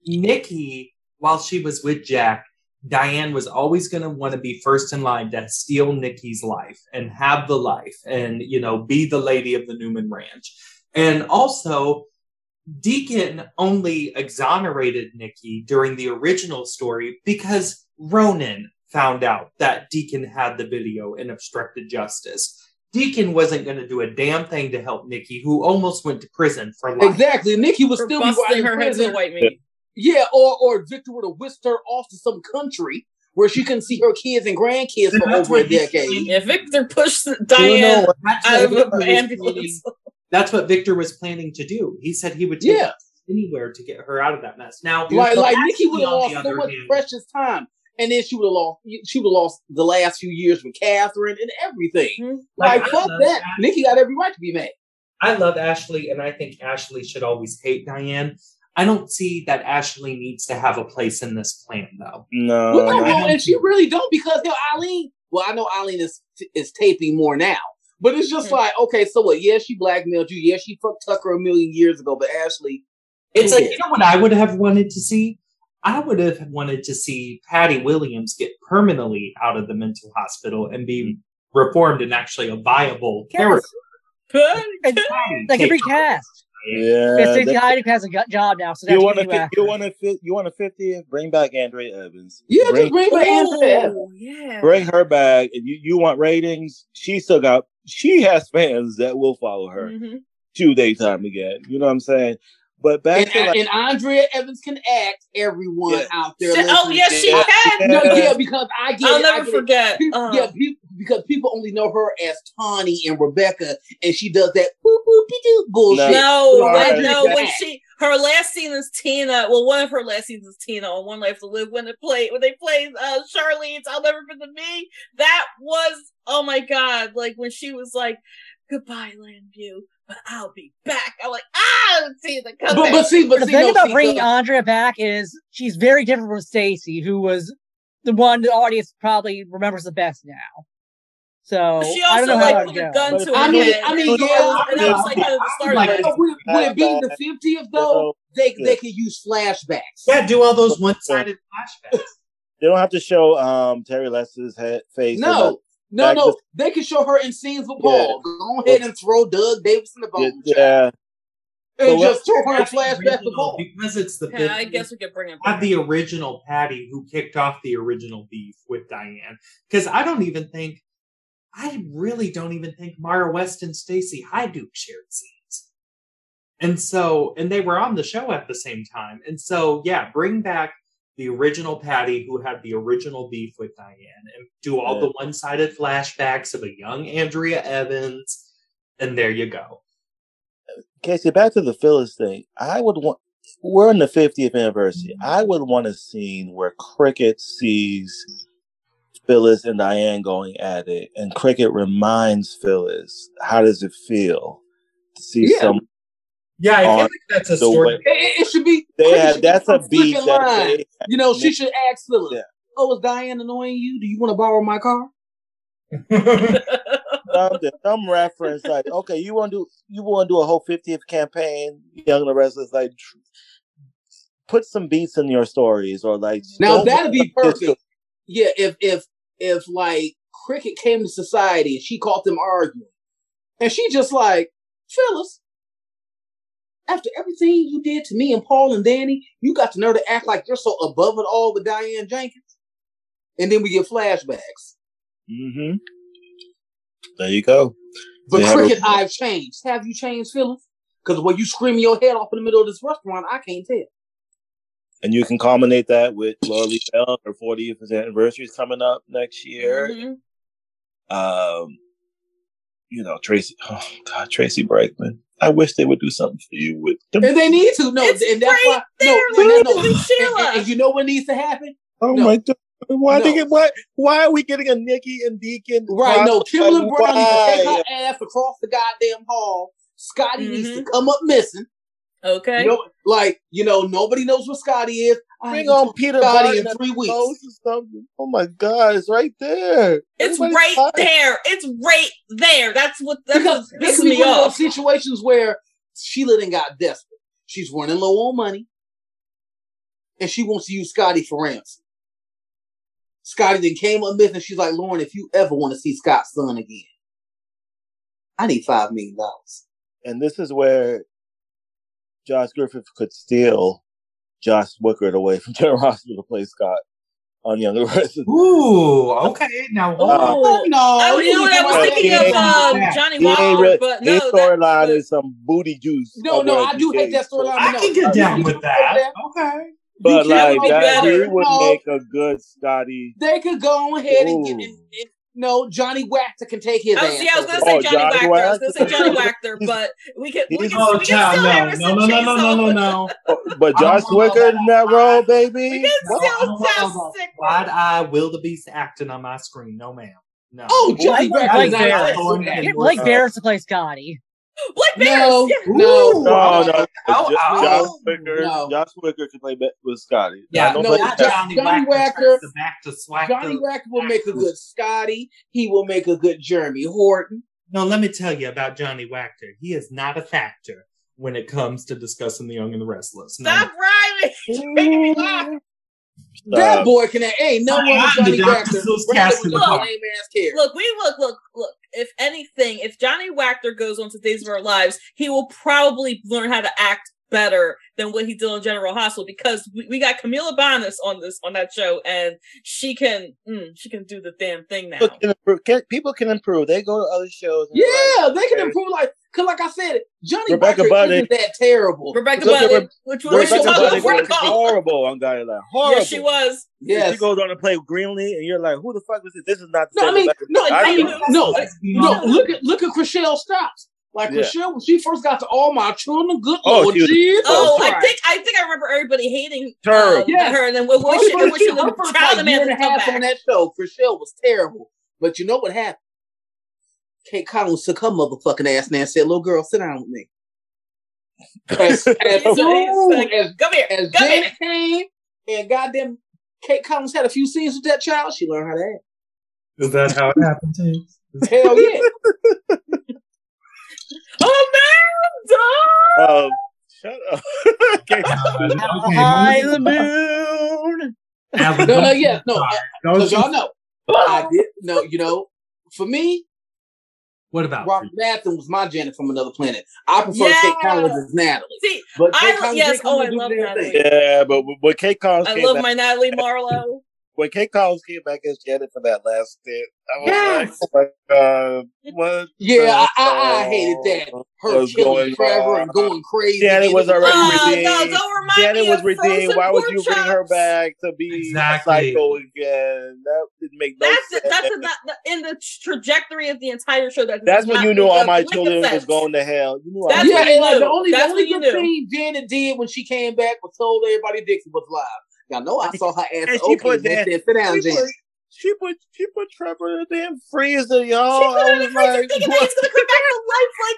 Nikki, while she was with Jack, Diane was always going to want to be first in line to steal Nikki's life and have the life and you know be the lady of the Newman Ranch. And also Deacon only exonerated Nikki during the original story because Ronan found out that Deacon had the video and obstructed justice. Deacon wasn't going to do a damn thing to help Nikki, who almost went to prison for life. Exactly. Nikki was For still be busting her head to the prison. white meat. Yeah, or or Victor would have whisked her off to some country where she couldn't see her kids and grandkids for over a decade. If Victor pushed You know Diane out of Victor an ambulance, planning- That's what Victor was planning to do. He said he would take Yeah. anywhere to get her out of that mess. Now, Like like Ashley, Nikki would have lost so much hand- precious time. And then she would have lost she would have lost the last few years with Catherine and everything. Mm-hmm. Like, I fuck love that. Ashley. Nikki got every right to be mad. I love Ashley, and I think Ashley should always hate Diane. I don't see that Ashley needs to have a place in this plan, though. No. Well, no, no, and she really don't because hell, Eileen. Well, I know Eileen is is taping more now, but it's just Hmm. like, okay, so what? Yeah, she blackmailed you. Yeah, she fucked Tucker a million years ago, but Ashley, It's Who like, you know what I would have wanted to see? I would have wanted to see Patty Williams get permanently out of the mental hospital and be reformed and actually a viable Yes. character. And Patty, They can recast. Yeah. Because that- Stacey has a gut job now, so you want to actor. you want to fit you want to fiftieth? Bring back Andrea Evans. yeah, bring, just bring back Andrea. Oh, yeah. bring her back. And you you want ratings? She still got she has fans that will follow her Mhm. to daytime again. You know what I'm saying? But back And, to like, and Andrea Evans can act. Everyone Yeah. out there. She- oh, listening. yes, she Yeah. can. No, Yeah. yeah, because I get. I'll it, I never get it. forget. People, uh, yeah, people, because people only know her as Tawny and Rebecca, and she does that boop boop doo bullshit. No, No, when, no, when she her last scene is Tina. Well, one of her last scenes is Tina on One Life to Live when they play when they play uh Charlene's I'll Never Forget Me. That was oh my god, like when she was like, Goodbye, Llanview, but I'll be back. I'm like, ah Tina, come But, back. but see, but the see, thing no, about see, bringing so- Andrea back is she's very different from Stacy, who was the one the audience probably remembers the best now. So she I don't also know like that put a gun to if- her I mean- head. I mean, yeah, was- and that was like kind of the start Like, of it. Would, would it be the fiftieth though? They Yeah. they could use flashbacks. Yeah, do all those one-sided flashbacks. they don't have to show um Terry Lester's head face. No, no, Back no. to- They can show her in scenes with Yeah. Paul. Go ahead and throw Doug Davis in the Yeah, bone. yeah. and But just throw her in Have flashback to Paul. because it's the Yeah, I guess we could bring it have back. the original Patty who kicked off the original beef with Diane. Because I don't even think I really don't even think Maura West and Stacy Haiduk shared scenes. And so, and they were on the show at the same time. And so, yeah, bring back the original Patty who had the original beef with Diane and do all Yeah. the one sided flashbacks of a young Andrea Evans. And there you go. Casey, back to the Phyllis thing. I would want. We're in the 50th anniversary. Mm-hmm. I would want a scene where Cricket sees Phyllis and Diane going at it, and Cricket reminds Phyllis, "How does it feel to see Yeah. some?" Yeah, I like that's a story. It, it- should be. They Cricket had should be that's a beat that line. You know, she should ask Phyllis. Yeah. Oh, is Diane annoying you? Do you want to borrow my car? something, some reference like, okay, you want to do you want to do a whole 50th campaign, Young and the Restless, like put some beats in your stories or like Now that'd be perfect. Yeah, if if if like Cricket came to society and she caught them arguing, and she just like Phyllis. After everything you did to me and Paul and Danny, you got to know to act like you're so above it all with Diane Jenkins, and then we get flashbacks. hmm There you go. But They Cricket, I've changed. Have you changed, Phyllis? Because when you screaming your head off in the middle of this restaurant, I can't tell. And you can culminate that with Lauralee Bell. Her 40th anniversary is coming up next year. Mhm. Um, you know, Tracy. Oh God, Tracy Bregman. I wish they would do something for you with. them. And they need to. No, It's and that's right why. there, No, like no, no. with And, and- and you know what needs to happen? oh No. my God. Why No. get why why are we getting a Nikki and Deacon? Right. No, crossover? Kimberlin Brown needs to take Why? her ass across the goddamn hall. Scotty needs Mm-hmm. to come up missing. Okay. You know, like, you know, nobody knows what Scotty is. Bring on Peter Scotty in three weeks. post or something. Oh my God, it's right there. It's Everybody's right tired. there. It's right there. That's what that's Because what this pisses is me one of those off. situations where Sheila then got desperate. She's running low on money. And she wants to use Scotty for ransom. Scotty then came up missing. She's like, Lauren, if you ever want to see Scott's son again, I need five million dollars. And this is where Josh Griffith could steal Josh Swickard away from General Hospital to play Scott on Young and Restless. Ooh, okay. Now, hold Uh. Oh, no. I, you know what I was thinking of ain't- um, Johnny He ain't Walker, re- but no, that, storyline is some booty juice. No, no, I do hate that storyline. I no. can get down with that. Yeah. Okay. But You like can't be that, he would No. make a good Scotty. They could go ahead and get Ooh. It. it- No, Johnny Wactor can take his I was, ass. yeah, I was gonna say Oh, Johnny, Johnny Wactor. I was gonna say Johnny Wactor, but we can we can, Oh, we can child, still no. No, no, no, no, no, no, no. But Josh don't know Swickard in that role, We baby. can What? still Hold test sick. Wide eye wildebeest acting on my screen. No, ma'am. No. Oh, Johnny I like Wactor is Barrett. not Thorne that. and Get Blake Uh, Berris to play Scotty. Blake No, yeah. no, Ooh. No, no. Oh, Jo- oh. Josh oh. Swickard. No. Josh Swickard can play be- with Scotty. Yeah, I don't no, not Johnny, Johnny Wacker. Wacker. Back to swack Johnny the- Wactor will make a good Scotty. He will make a good Jeremy Horton. No, let me tell you about Johnny Wactor. He is not a factor when it comes to discussing the young and the restless. No. Stop rhyming. You're making me laugh. that Uh, boy can act. ain't no one with Johnny the Dr. Wactor. Seuss rather cast with in the the lame park. ass character. Look, we look, look, look. If anything, if Johnny Wactor goes on to Days of Our Lives, he will probably learn how to act better than what he did on General Hospital because we, we got Camila Banus on this on that show, and she can mm, she can do the damn thing now. people, can improve. Can, people can improve. They go to other shows. and Yeah, like, they can improve. Like, cause like I said, Johnny Rebecca Wactor Budig. isn't that terrible. Rebecca Look Re- which was Rebecca was Budig was the horrible on Guy Like horrible. Yes, she was. Yes. She goes on to play Greenlee, and you're like, "Who the fuck is this? This is not the No, I mean, Rebecca no, I I mean, no, no. Look at look at Chrishell Stause. Like Yeah. Chrishell, when she first got to All My Children, good Oh, Lord she Jesus Oh, I think I think I remember everybody hating Terrible. um, Yes. her, and then when when she, first- when she her the child like, man year and come half on that show, Chrishell was terrible. But you know what happened? Kate Collins took her motherfucking ass now and said, "Little girl, sit down with me." As, as He's- he's soon like, as, Come here, as come Jane here. came and goddamn Kate Collins had a few scenes with that child, she learned how to act. Is that how it happened to you? Hell yeah. Amanda! Um, shut up. okay. High the moon. No, no, yeah, no. Don't Cause you- y'all know, I did. No, you know, for me, What about Robin Mattson was my Janet from another planet. I prefer Yeah. Kate Collins as Natalie. See, But I- Collins yes, did oh, and I love Natalie. thing. Yeah, but but Kate Collins I came love back. my Natalie Marlowe. When Kate Collins came back as Janet for that last stint, I was Yes. like, oh my god, what? Yeah, I, I, I hated that. Her was killing going Trevor on? and going crazy. Janet was already Oh, redeemed. no, don't remind Janet me was of redeemed. Why would you bring her back to be Exactly. a psycho again? That didn't make no That's sense. that's not in the trajectory of the entire show. That That's when you knew all my lick of children was going to hell. You knew That's all yeah, you and like the knew. only, the only good thing Janet did when she came back was told everybody Dixie was alive. Y'all know I saw her ass. And she Okay, put then that- said, sit down, she put, she put she put Trevor in the damn freezer, y'all. She put I her in the freezer like, thinking that he's gonna come back to life. Like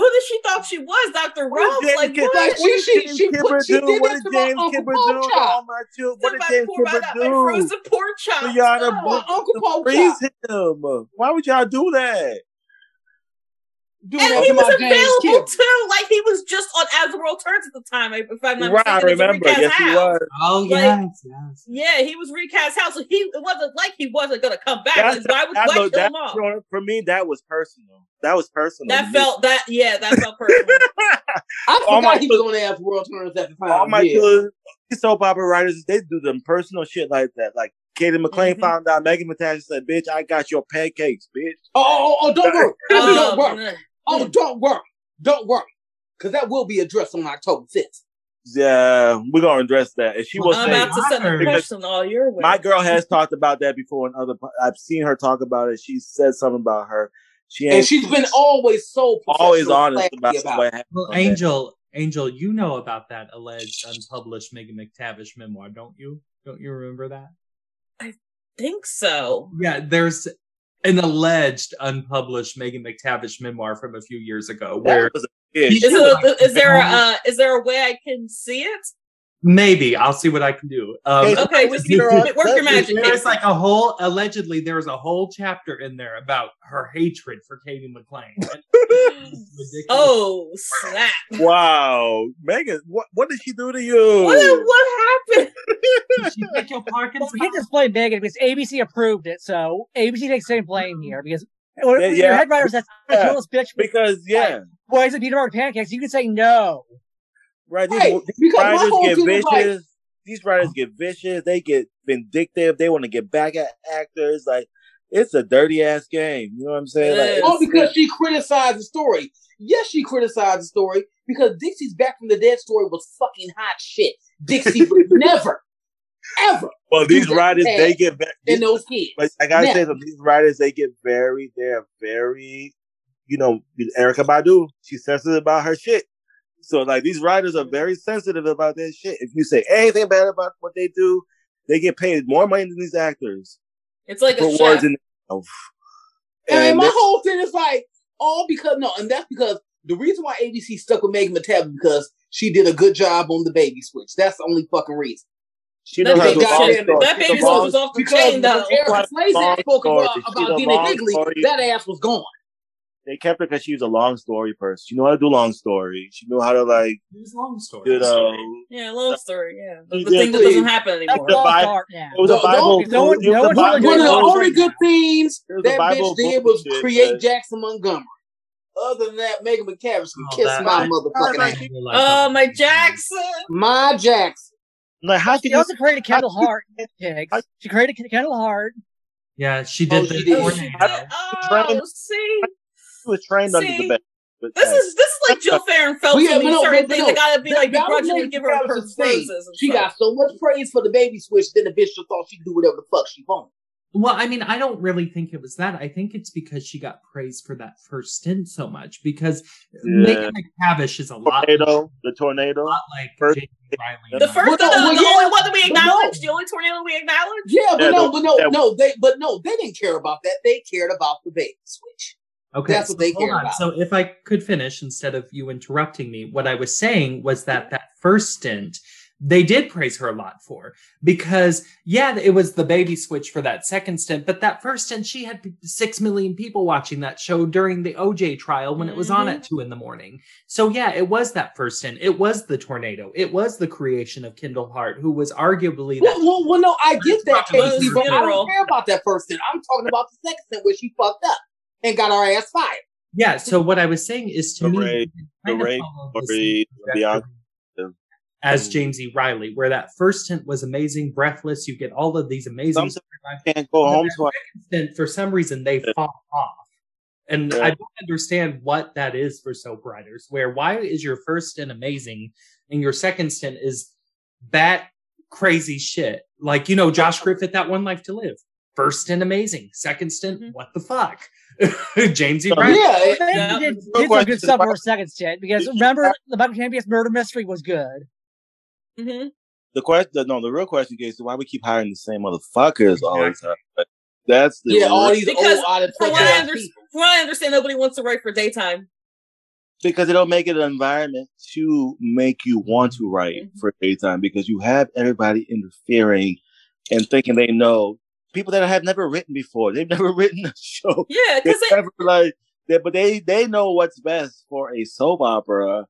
who did she thought she was, Doctor What did Like what? Like, she- she- James she put- she did What that did to my James Uncle Kiberd Paul do to all my children? What did Somebody James pour Kiberd out my do? frozen pork chops. For y'all oh, to Oh. My Uncle Paul freeze him? Why would y'all do that? Doing And that he to was my available Kiberd. too. Like he was just on As the World Turns at the time, if I'm not Right, I mistaken. It remember. recast Yes, he Hal. was. Oh Like- yes, yes. Yeah, he was recast Hal, so he it wasn't like he wasn't gonna come back. That's- Like, why would That, why look, that, him off? you know, for me, that was personal. That was personal. That felt that yeah, that felt personal. I All my he was on Ass World Turns at the time. all my yeah. children, these soap opera writers, they do them personal shit like that. Like Cady McClain Mhm. found out Megan Thee said, "Bitch, I got your pancakes, bitch." Oh, oh, oh, don't worry. don't Um, worry. Oh, don't worry. Don't worry. Because that will be addressed on October 5th. Yeah, we're gonna address that. And she will I'm say, about to send a question all your way. "My girl has talked about that before in other. I've seen her talk about it. She said something about her. She ain't And she's been always so always honest classy about, what happened. Well, on that. Angel, Angel, you know about that alleged unpublished Megan McTavish memoir, don't you? Don't you remember that? I think so. Yeah, there's an alleged unpublished Megan McTavish memoir from a few years ago That where a Is, like- it, is there a uh, is there a way I can see it? Maybe I'll see what I can do. Um, Hey, Okay, we just get her work your magic. there's like a whole allegedly there's a whole chapter in there about her hatred for Cady McClain. Ridiculous. Oh snap! Wow, Megan, what what did she do to you? What what happened? Did she take your Well, Parkinson's? we can't just blame Megan because ABC approved it, so ABC takes the same blame here because Yeah, your yeah. head writer says Yeah. kill this bitch because yeah, poison peanut butter pancakes, you can say no. Right. These, Right, these because my writers whole get thing is like- vicious. these writers get vicious. They get vindictive. They want to get back at actors. Like it's a dirty ass game. You know what I'm saying? Like, Oh, because she criticized the story. Yes, she criticized the story because Dixie's Back from the Dead story was fucking hot shit. Dixie would never, ever well, these writers they get back. in those kids. Like I gotta say, Never. that these writers they get very, they're very, you know, Erykah Badu. She's sensitive about her shit. So like these writers are very sensitive about their shit. If you say anything bad about what they do, they get paid more money than these actors. It's like a Put chef. words in. Oh. And, And my whole thing is like, all because no, and that's because the reason why ABC stuck with Megan McTavish because she did a good job on the baby switch. That's the only fucking reason. she That knows baby do long shit- stories. that baby a long- was off the Because chain when though. Erica Long Slezak spoke story. about, She's about a Dena Higley, that ass was gone. They kept her because she was a long story person. She knew how to do long story. She knew how to like, It was long story. you know, Yeah, long story. Yeah, the, the thing that doesn't happen anymore. The lost Bible- it was a Bible. no, no one- it was no a Bible One of the only good things It was a that Bible bitch did was bullshit, create but- Jackson Montgomery. Other than that, Megan McTavish can Oh, kiss that- my that- motherfucking that- ass. Oh, uh, my Jackson. My Jackson. Like, how She can you? also created Kendall how- Hart. pigs. She created Kendall Hart. Yeah, she Oh, did she did. Oh, oh see, She was trained under See? the bed. But, this hey, is this is like Jill Farren Phelps. Well, yeah, and but no, certain but- but things no. that gotta be That- like that was begrudgingly Megan give her her McTavish's thing. roses. She stuff. got so much praise for the baby switch, then the bitch just thought she could do whatever the fuck she wanted. Well, I mean, I don't really think it was that. I think it's because she got praised for that first stint so much. Because Megan McTavish is a lot, tornado, the tornado. lot like First- Jamie Reilly. The first, Well, the, no, well, the yeah, only one that we but no. acknowledged, the only tornado we acknowledged. Yeah, but Yeah, no, the- but no, that- no, they, but no, they didn't care about that. They cared about the baby switch. Okay, That's so what they hold care on. about. So if I could finish instead of you interrupting me, what I was saying was that that first stint they did praise her a lot for because yeah, it was the baby switch for that second stint, but that first stint she had six million people watching that show during the OJ trial when it was on at mm-hmm. two in the morning. So yeah, it was that first stint. It was the tornado. It was the creation of Kendall Hart, who was arguably that. Well, well, well, no, I get that, Casey, the but I don't care about that first stint. I'm talking about the second stint where she fucked up and got her ass fired. Yeah. So what I was saying is to The me, rape- kind the of rape the story, same Bianca. trajectory as Mm. James E. Reilly, where that first stint was amazing, breathless. You get all of these amazing. I can't go home to stint, for some reason, they fall off. And Yeah. I don't understand what that is for soap writers. Where why is your first stint amazing and your second stint is bat crazy shit? Like you know, Josh Griffith, that One Life to Live. First stint amazing, second stint, Mhm. what the fuck? James E. Yeah. Yeah, it- Yeah. did, Real did some good stuff for a second because remember the Michael Champions murder mystery was good. hmm the question. No, the real question is why we keep hiring the same motherfuckers all the time. Like, That's the yeah, all these Because old out of From what, I under- from what I understand, nobody wants to write for daytime. because they don't make it an environment to make you want to write Mhm. for daytime because you have everybody interfering and thinking they know people that have never written before. They've never written a show. Yeah, because they, never like they, but they they know what's best for a soap opera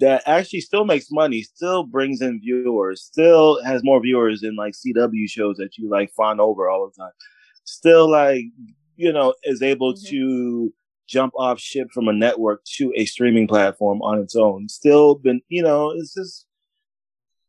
that actually still makes money, still brings in viewers, still has more viewers than like CW shows that you like fawn over all the time. Still like you know is able Mhm. to jump off ship from a network to a streaming platform on its own. Still been you know it's just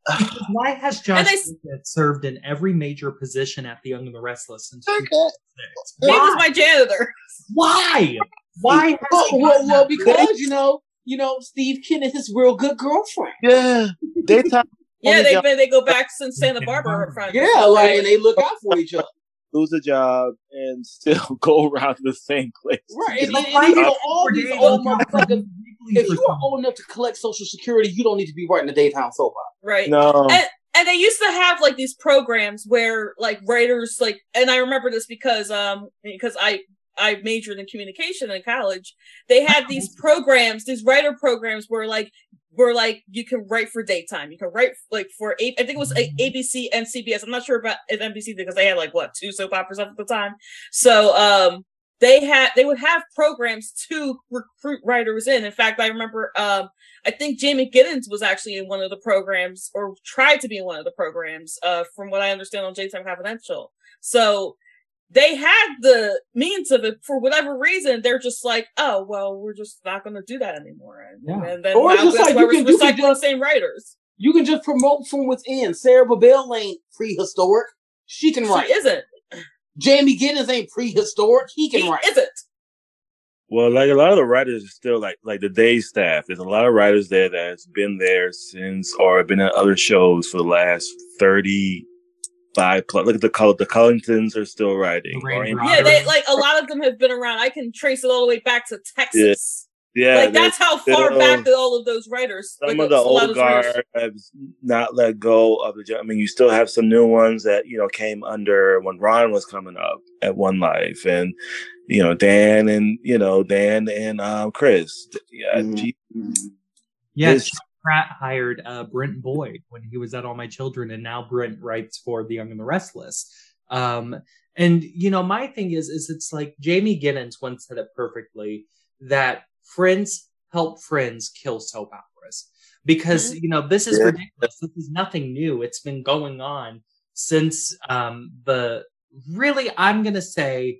Because Why has Josh And they served in every major position at The Young and the Restless since Okay. 2006? he was my janitor. Why? Why? has oh, Well, well, well, because you know, you know, Steve Ken is his real good girlfriend. yeah daytime Yeah, they job- they they go back since Santa Barbara. front. Yeah, like, and they look out for each other. lose a job and still go around the same place. Right. And, Like, and, why and, you is know, all these old motherfuckers, if you are old enough to collect Social Security, you don't need to be writing a daytime soap opera. right. No. And- and they used to have like these programs where like writers like and i remember this because um because i i majored in communication in college. They had these programs these writer programs where like where like you can write for daytime. You can write like for A- i think it was a- abc and cbs i'm not sure about if nbc because they had like what two soap operas at the time? So um they had they would have programs to recruit writers in in fact i remember um I think Jamey Giddens was actually in one of the programs or tried to be in one of the programs, uh, from what I understand on Daytime Confidential. So they had the means of it for whatever reason. They're just like, oh, well, we're just not going to do that anymore. And, Yeah. and then Or now just like you can- you can recycling the just- same writers. You can just promote from within. Sarah Babel ain't prehistoric. She can write. She isn't. Jamey Giddens ain't prehistoric. He can He write. isn't. Well, like a lot of the writers are still like like the day staff. There's a lot of writers there that's been there since or been at other shows for the last thirty five plus. Look at the Cull- the Cullingtons are still writing. Rain Yeah, they like a lot of them have been around. I can trace it all the way back to Texas. Yeah, like that's how far still- back that all of those writers. some like, of the old those guard have not let go of the. I mean, you still have some new ones that you know came under when Ron was coming up at One Life, and you know Dan and you know Dan and um, Chris. Yeah, Mhm. gee, Yeah, This- Pratt hired uh, Brent Boyd when he was at All My Children, and now Brent writes for The Young and the Restless. Um, and you know, my thing is, is it's like Jamey Giddens once said it perfectly that friends help friends kill soap operas because you know this is Yeah. ridiculous. This is nothing new. It's been going on since um, the really. I'm gonna say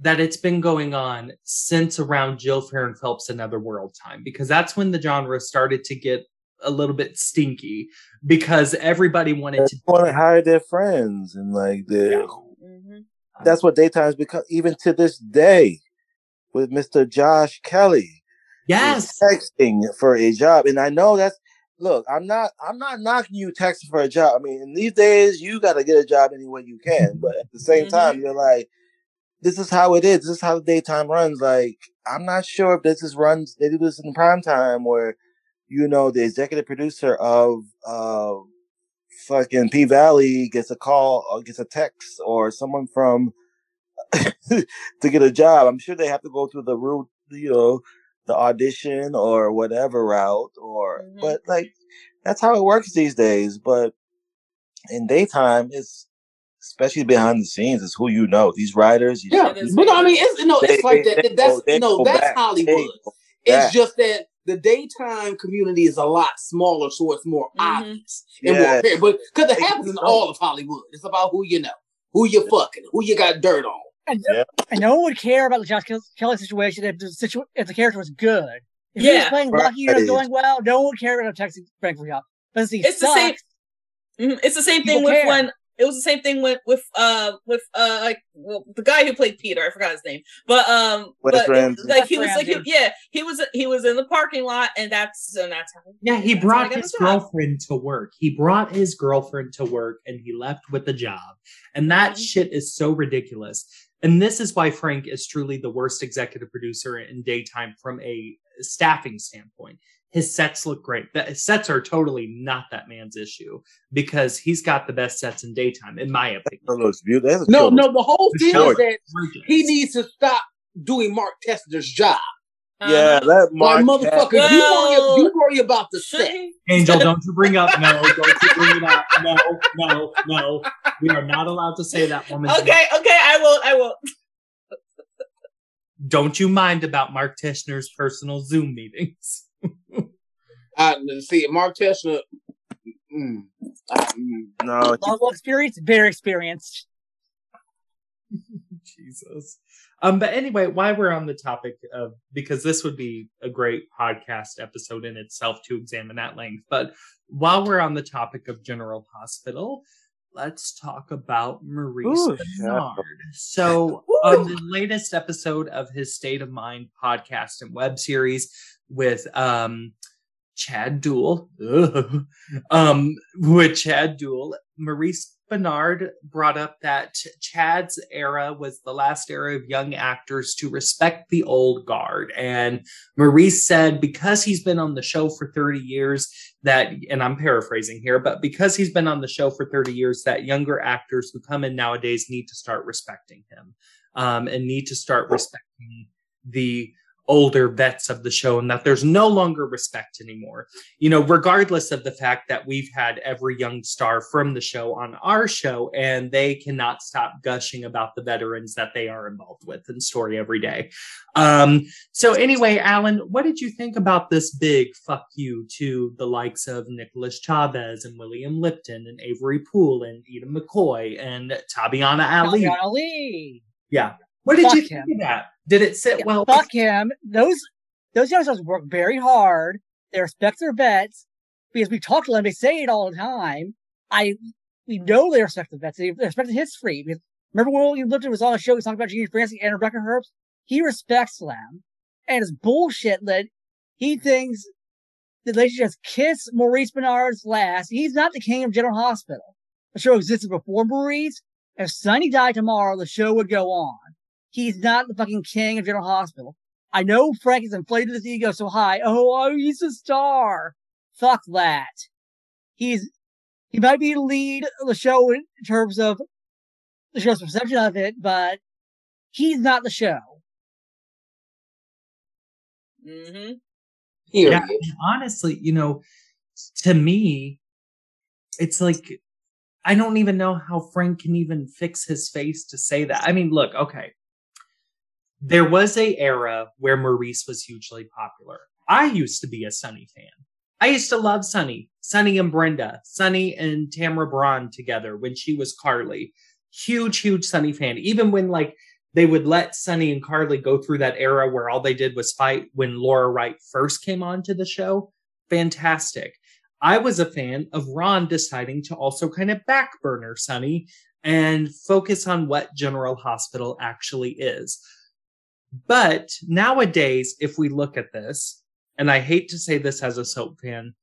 that it's been going on since around Jill Farren Phelps Another World time because that's when the genre started to get a little bit stinky because everybody wanted to want to hire their friends and like the Mhm. that's what daytime's become even to this day with Mr. Josh Kelly. Yes texting for a job. And I know that's look, I'm not I'm not knocking you texting for a job. I mean, in these days you gotta get a job any way you can. But at the same Mhm. time, you're like, this is how it is. This is how the daytime runs. Like, I'm not sure if this is runs they do this in prime time where, you know, the executive producer of uh fucking P Valley gets a call or gets a text or someone from to get a job. I'm sure they have to go through the route, you know, the audition or whatever route or Mhm. but like that's how it works these days. But in daytime it's especially behind the scenes, it's who you know. These writers, you Yeah, is but no, I mean, it's no, They- it's like they- that. they That's go- no, that's back. Hollywood. It's just that the daytime community is a lot smaller, so it's more Mhm. obvious and Yeah. more apparent. But because it happens in all of Hollywood, it's about who you know, who you fucking, who you got dirt on. And, Yeah. and no one would care about the Josh Kelly situation if the situ- if the character was good. If he was Yeah. playing Lucky and was going well, no one would care about texting Frank for job. Because he It's the same- sucks. It's the same thing with care. when it was the same thing with with uh with uh like well, the guy who played Peter. I forgot his name, but um, Wes but it- Ramsey. like he Wes was like he, yeah he was he was in the parking lot and that's and that's how Yeah, he brought his the job. girlfriend to work. He brought his girlfriend to work and he left with the job. And that Mhm. shit is so ridiculous. And this is why Frank is truly the worst executive producer in daytime from a staffing standpoint. His sets look great. The sets are totally not that man's issue because he's got the best sets in daytime, in my It opinion. looks beautiful. No, killer. no, the whole The thing show is that he needs to stop doing Mark Teschner's job. Yeah, Uh-huh. let Like, motherfucker, have- you, worry, you worry about the Should Angel, don't you bring up no, don't you bring it up. No, no, no. We are not allowed to say that woman. Okay, okay, I will. I will. Don't you mind about Mark Teschner's personal Zoom meetings? I see Mark Teschner. Mm, I, mm. No, he- Level experience, very experienced. Jesus. Um, but anyway, why we're on the topic of because this would be a great podcast episode in itself to examine at length. But while we're on the topic of General Hospital, let's talk about Maurice Ooh, Benard. So on the latest episode of his State of Mind podcast and web series with um Chad Duell, um, with Chad Duell, Maurice Benard brought up that Chad's era was the last era of young actors to respect the old guard. And Maurice said because he's been on the show for 30 years, that, and I'm paraphrasing here, but because he's been on the show for 30 years, that younger actors who come in nowadays need to start respecting him um, and need to start respecting the older vets of the show and that there's no longer respect anymore you know, regardless of the fact that we've had every young star from the show on our show and they cannot stop gushing about the veterans that they are involved with in story every day. Um, so anyway, Alan, what did you think about this big fuck you to the likes of Nicholas Chavez and William Lipton and Avery Pohl and Eden McCoy and Tabyana Ali? Tabyana Ali. Yeah. What did Fuck you think him. of that? Did it sit Yeah, well? fuck him. Those those youngsters work very hard. They respect their vets because we talk to them. They say it all the time. I we know they respect the vets. They respect the history. Because remember when William Lipton was on the show? He was talking about Genie Francis and Rebecca Herbst. He respects them, and it's bullshit that he thinks that they should just kiss Maurice Benard's last. He's not the king of General Hospital. The show existed before Maurice. If Sonny died tomorrow, the show would go on. He's not the fucking king of General Hospital. I know Frank has inflated his ego so high. Oh, oh, he's a star. Fuck that. He's he might be the lead of the show in terms of the show's perception of it, but he's not the show. hmm Period. Yeah, and honestly, you know, to me, it's like I don't even know how Frank can even fix his face to say that. I mean, look, okay. There was a era where Maurice was hugely popular. I used to be a Sonny fan. I used to love Sonny, Sonny and Brenda, Sonny and Tamara Braun together when she was Carly. Huge, huge Sonny fan. Even when like they would let Sonny and Carly go through that era where all they did was fight when Laura Wright first came onto the show. Fantastic. I was a fan of Ron deciding to also kind of backburner Sonny and focus on what General Hospital actually is. But nowadays, if we look at this, and I hate to say this as a soap fan,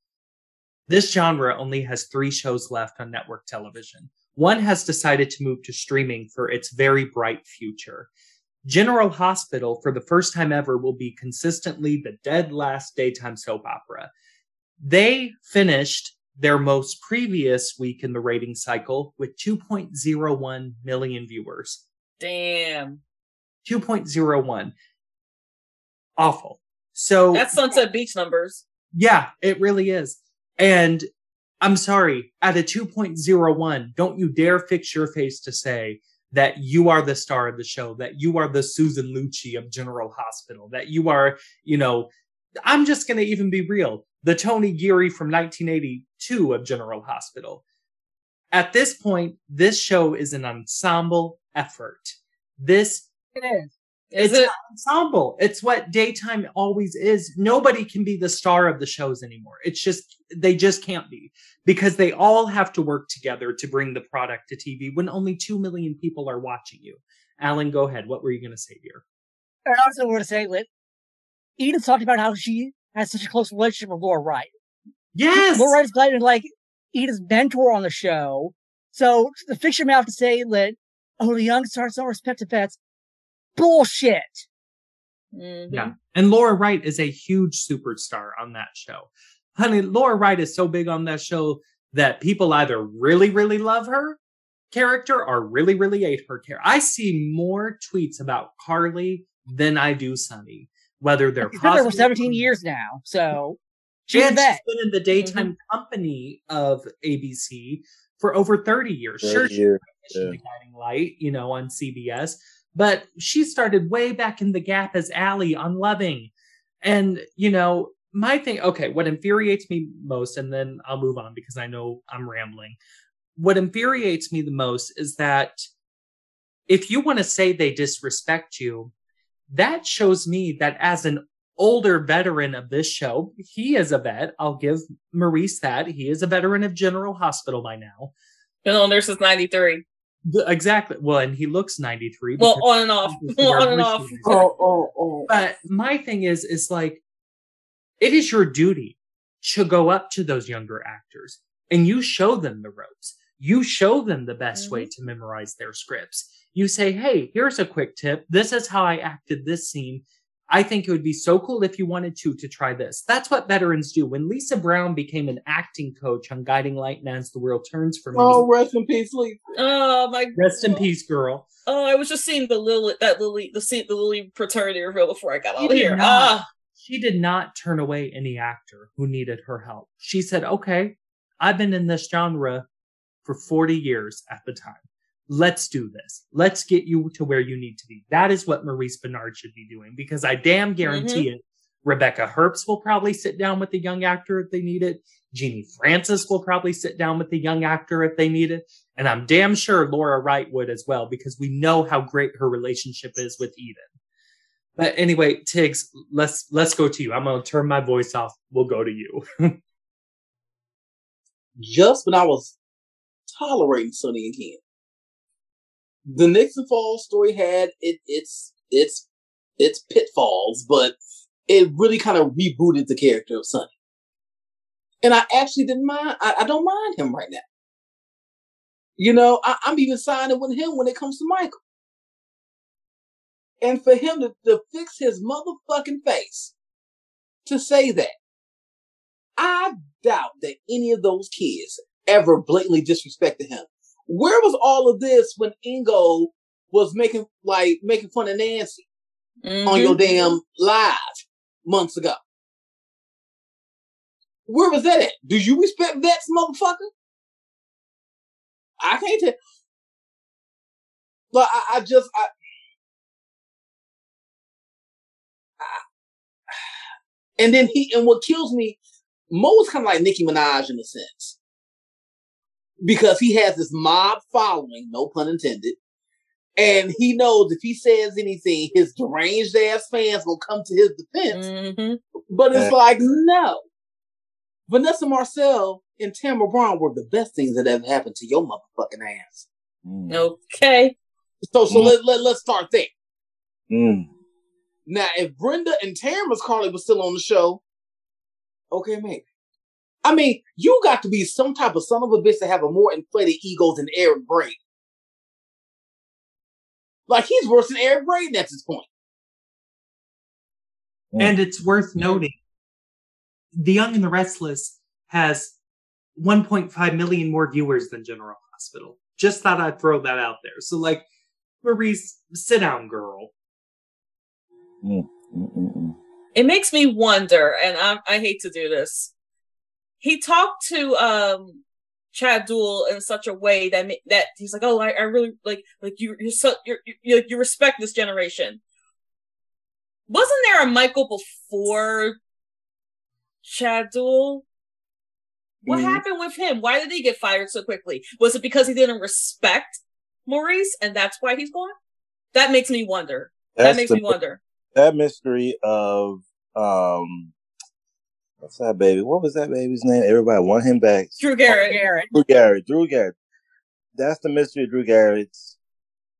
this genre only has three shows left on network television. One has decided to move to streaming for its very bright future. General Hospital, for the first time ever, will be consistently the dead last daytime soap opera. They finished their most previous week in the rating cycle with 2.01 million viewers. Damn. 2.01. Awful. So That's Sunset Beach numbers. yeah, it really is. And I'm sorry, at a 2.01, don't you dare fix your face to say that you are the star of the show, that you are the Susan Lucci of General Hospital, that you are, you know, I'm just going to even be real, the Tony Geary from 1982 of General Hospital. At this point, this show is an ensemble effort. This It is. Is it's it? an ensemble. It's what daytime always is. Nobody can be the star of the shows anymore. It's just they just can't be because they all have to work together to bring the product to TV when only two million people are watching you. Alan, go ahead. What were you going to say, dear? And I also want to say, like, Edith talked about how she has such a close relationship with Laura Wright. Yes. Laura Wright is playing like Edith's mentor on the show. So the fiction may have to say that, oh, the young stars don't respect the vets. Bullshit. Mhm. Yeah. And Laura Wright is a huge superstar on that show. Honey, Laura Wright is so big on that show that people either really, really love her character or really, really hate her character. I see more tweets about Carly than I do Sonny, whether they're She's been there for positive 17 or- years now. So she's and she's been in the daytime company of ABC for over 30 years. Sure, Third she year, Mission yeah. The Guiding Light, you know, on CBS. But she started way back in the gap as Allie on Loving. And, you know, my thing, okay, what infuriates me most, and then I'll move on because I know I'm rambling. What infuriates me the most is that if you want to say they disrespect you, that shows me that as an older veteran of this show, he is a vet. I'll give Maurice that. He is a veteran of General Hospital by now. Been on there since '93. The- exactly. Well, and he looks 93. Well, on and off, on and off. Oh, oh, oh. But my thing is, is like, it is your duty to go up to those younger actors and you show them the ropes. You show them the best way mm-hmm. to memorize their scripts. You say, Hey, here's a quick tip. This is how I acted this scene. I think it would be so cool if you wanted to, to try this. That's what veterans do. When Lisa Brown became an acting coach on Guiding Light and As the World Turns for me, Oh, rest in peace, Lee. Oh my! rest in peace, girl. Oh, I was just seeing the Lily, that Lily, the scene, the Lily fraternity reveal before I got She out did here. not. Ah, she did not turn away any actor who needed her help. She said, okay, I've been in this genre for 40 years at the time. Let's do this. Let's get you to where you need to be. That is what Maurice Benard should be doing because I damn mm-hmm. guarantee it. Rebecca Herbst will probably sit down with the young actor if they need it. Genie Francis will probably sit down with the young actor if they need it. And I'm damn sure Laura Wright would as well because we know how great her relationship is with Eden. But anyway, Tiggz, let's let's go to you. I'm gonna turn my voice off. We'll go to you. Just when I was tolerating Sonny again, the Nixon Falls story had it, its its its pitfalls, but it really kind of rebooted the character of Sonny. And I actually didn't mind. I, I don't mind him right now. You know, I, I'm even siding with him when it comes to Michael. And for him to, to fix his motherfucking face to say that, I doubt that any of those kids ever blatantly disrespected him. Where was all of this when Ingo was making like making fun of Nancy on mm-hmm. your damn live months ago? Where was that at? Do you respect that motherfucker? I can't tell. But I, I just I, I- and then he and what kills me, Mo is kind of like Nicki Minaj in a sense. Because he has this mob following, no pun intended. And he knows if he says anything, his deranged ass fans will come to his defense. Mhm. But it's Yeah. like, no. Vanessa Marcil and Tamara Braun were the best things that ever happened to your motherfucking ass. Mm. Okay. So, so Mm. let, let, let's start there. Mm. Now, if Brenda and Tamara's Carly was still on the show, okay, maybe. I mean, you got to be some type of son of a bitch to have a more inflated ego than Eric Braeden. Like, he's worse than Eric Braeden at this point. and it's worth noting The Young and the Restless has 1.5 million more viewers than General Hospital. Just thought I'd throw that out there. So, like, Maurice, sit down, girl. Mm. Mm, mm, mm. It makes me wonder, and I, I hate to do this. He talked to um Chad Duell in such a way that that he's like, oh, I, I really like like you you're so you're, you you respect this generation. Wasn't there a Michael before Chad Duell? What Mhm. happened with him? Why did he get fired so quickly? Was it because he didn't respect Maurice and that's why he's gone? That makes me wonder. that makes me wonder. That mystery of um, what's that baby? What was that baby's name? Everybody want him back. Drew Garrett. Garrett. Drew Garrett. Drew Garrett. That's the mystery of Drew Garrett's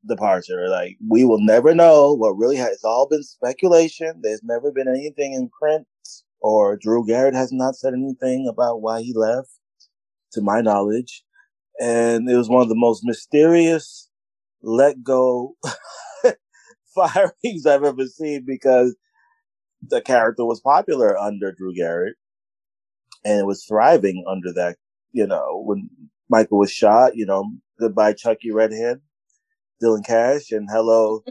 departure. Like we will never know what really has. It's all been speculation. There's never been anything in print, or Drew Garrett has not said anything about why he left, to my knowledge. And it was one of the most mysterious let go firings I've ever seen because the character was popular under Drew Garrett and it was thriving under that, you know, when Michael was shot, you know, goodbye Chucky Redhead, Dylan Cash, and hello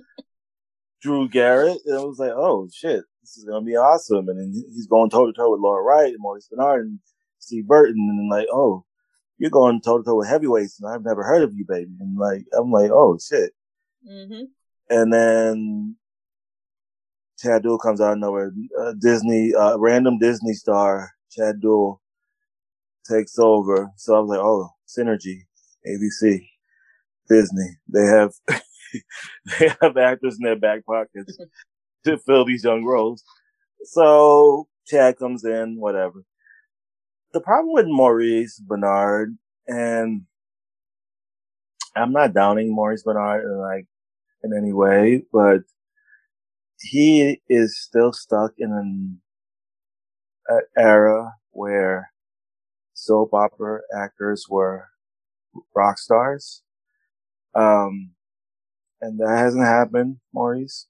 Drew Garrett. And it was like, oh shit, this is gonna be awesome. And he's going toe to toe with Laura Wright and Maurice Benard and Steve Burton, and like, oh, you're going toe to toe with heavyweights, and I've never heard of you, baby. And like, I'm like, oh shit. Mm-hmm. And then Chad Duell comes out of nowhere. Uh, Disney, uh, random Disney star, Chad Duell takes over. So I was like, oh, synergy, ABC, Disney. They have, they have actors in their back pockets to fill these young roles. So Chad comes in, whatever. The problem with Maurice Benard and I'm not downing Maurice Benard in like in any way, but he is still stuck in an era where soap opera actors were rock stars. Um, and that hasn't happened, Maurice,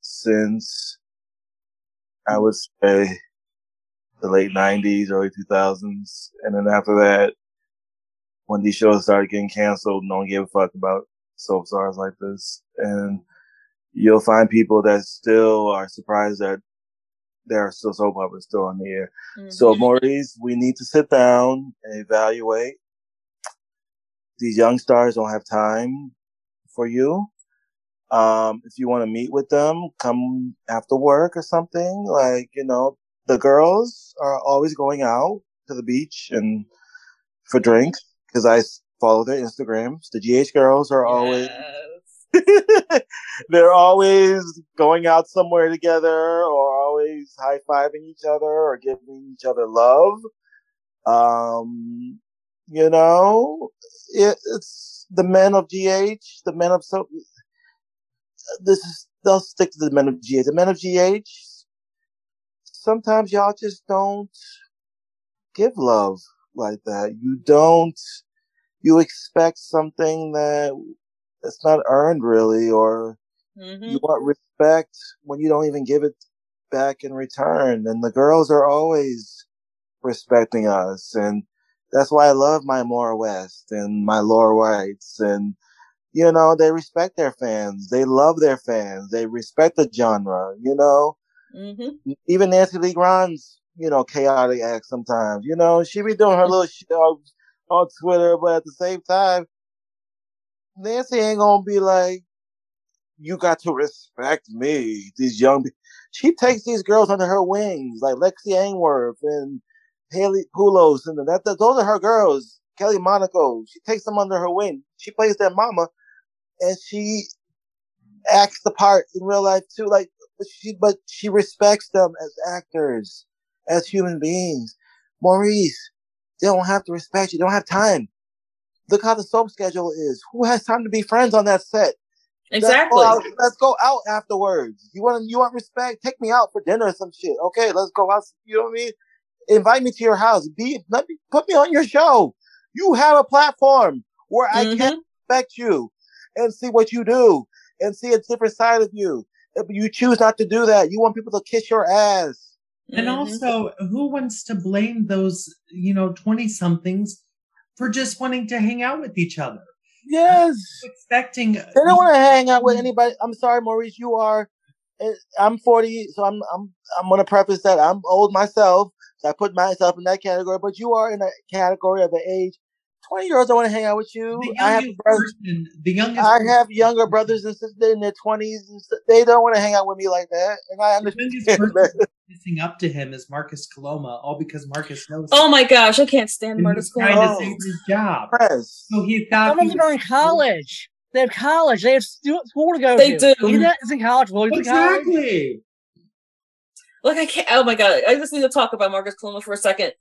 since I would say the late nineties, early two thousands. And then after that, when these shows started getting canceled, no one gave a fuck about soap stars like this. And you'll find people that still are surprised that there are still soap operas still on the air. Mm-hmm. So Maurice, we need to sit down and evaluate. These young stars don't have time for you. Um, if you want to meet with them, come after work or something. Like, you know, the girls are always going out to the beach and for drinks because I follow their Instagrams. The GH girls are yes. they're always going out somewhere together or always high fiving each other or giving each other love. Um, you know, it, it's the men of GH, the men of so. This is they'll stick to the men of GH. The men of GH. Sometimes y'all just don't give love like that. You don't. You expect something that it's not earned really, or mm-hmm. you want respect when you don't even give it back in return. And the girls are always respecting us. And that's why I love my Maura West and my Laura Wrights. And, you know, they respect their fans. They love their fans. They respect the genre, you know? Mm-hmm. Even Nancy Lee Grahn's, you know, chaotic act sometimes. You know, she be doing her little shit on, on Twitter, but at the same time, Nancy ain't gonna be like, you got to respect me. These young, she takes these girls under her wings, like Lexi Ainsworth and Haley Pullos, and that, that those are her girls. Kelly Monaco, she takes them under her wing. She plays their mama, and she acts the part in real life too. Like, but she, but she respects them as actors, as human beings. Maurice, they don't have to respect you. They don't have time. Look how the soap schedule is. Who has time to be friends on that set? Exactly. Let's go out, let's go out afterwards. You want you want respect? Take me out for dinner or some shit. Okay, let's go out. You know what I mean? Invite me to your house. Be let me put me on your show. You have a platform where I mm-hmm. can respect you and see what you do and see a different side of you. If you choose not to do that, you want people to kiss your ass. And mm-hmm. also, who wants to blame those, you know, 20 somethings for just wanting to hang out with each other. Yes. Expecting they don't want to hang out with anybody. I'm sorry, Maurice. You are. Eh, I'm 40, so I'm I'm I'm gonna preface that I'm old myself. So I put myself in that category. But you are in a category of an age 20 year olds don't want to hang out with you. I have brothers, person, the youngest I have younger brothers and sisters in their 20s. And they don't want to hang out with me like that. And I understand that. Missing up to him is Marcus Coloma, all because Marcus knows. Oh my gosh, I can't stand Marcus Coloma. Trying to save his job. Press. So he thought he was in college. They have college. They have stu- school to go They to. do. Eden is in college. Williams in college. Exactly. Like I can't. Oh my god! I just need to talk about Marcus Coloma for a second.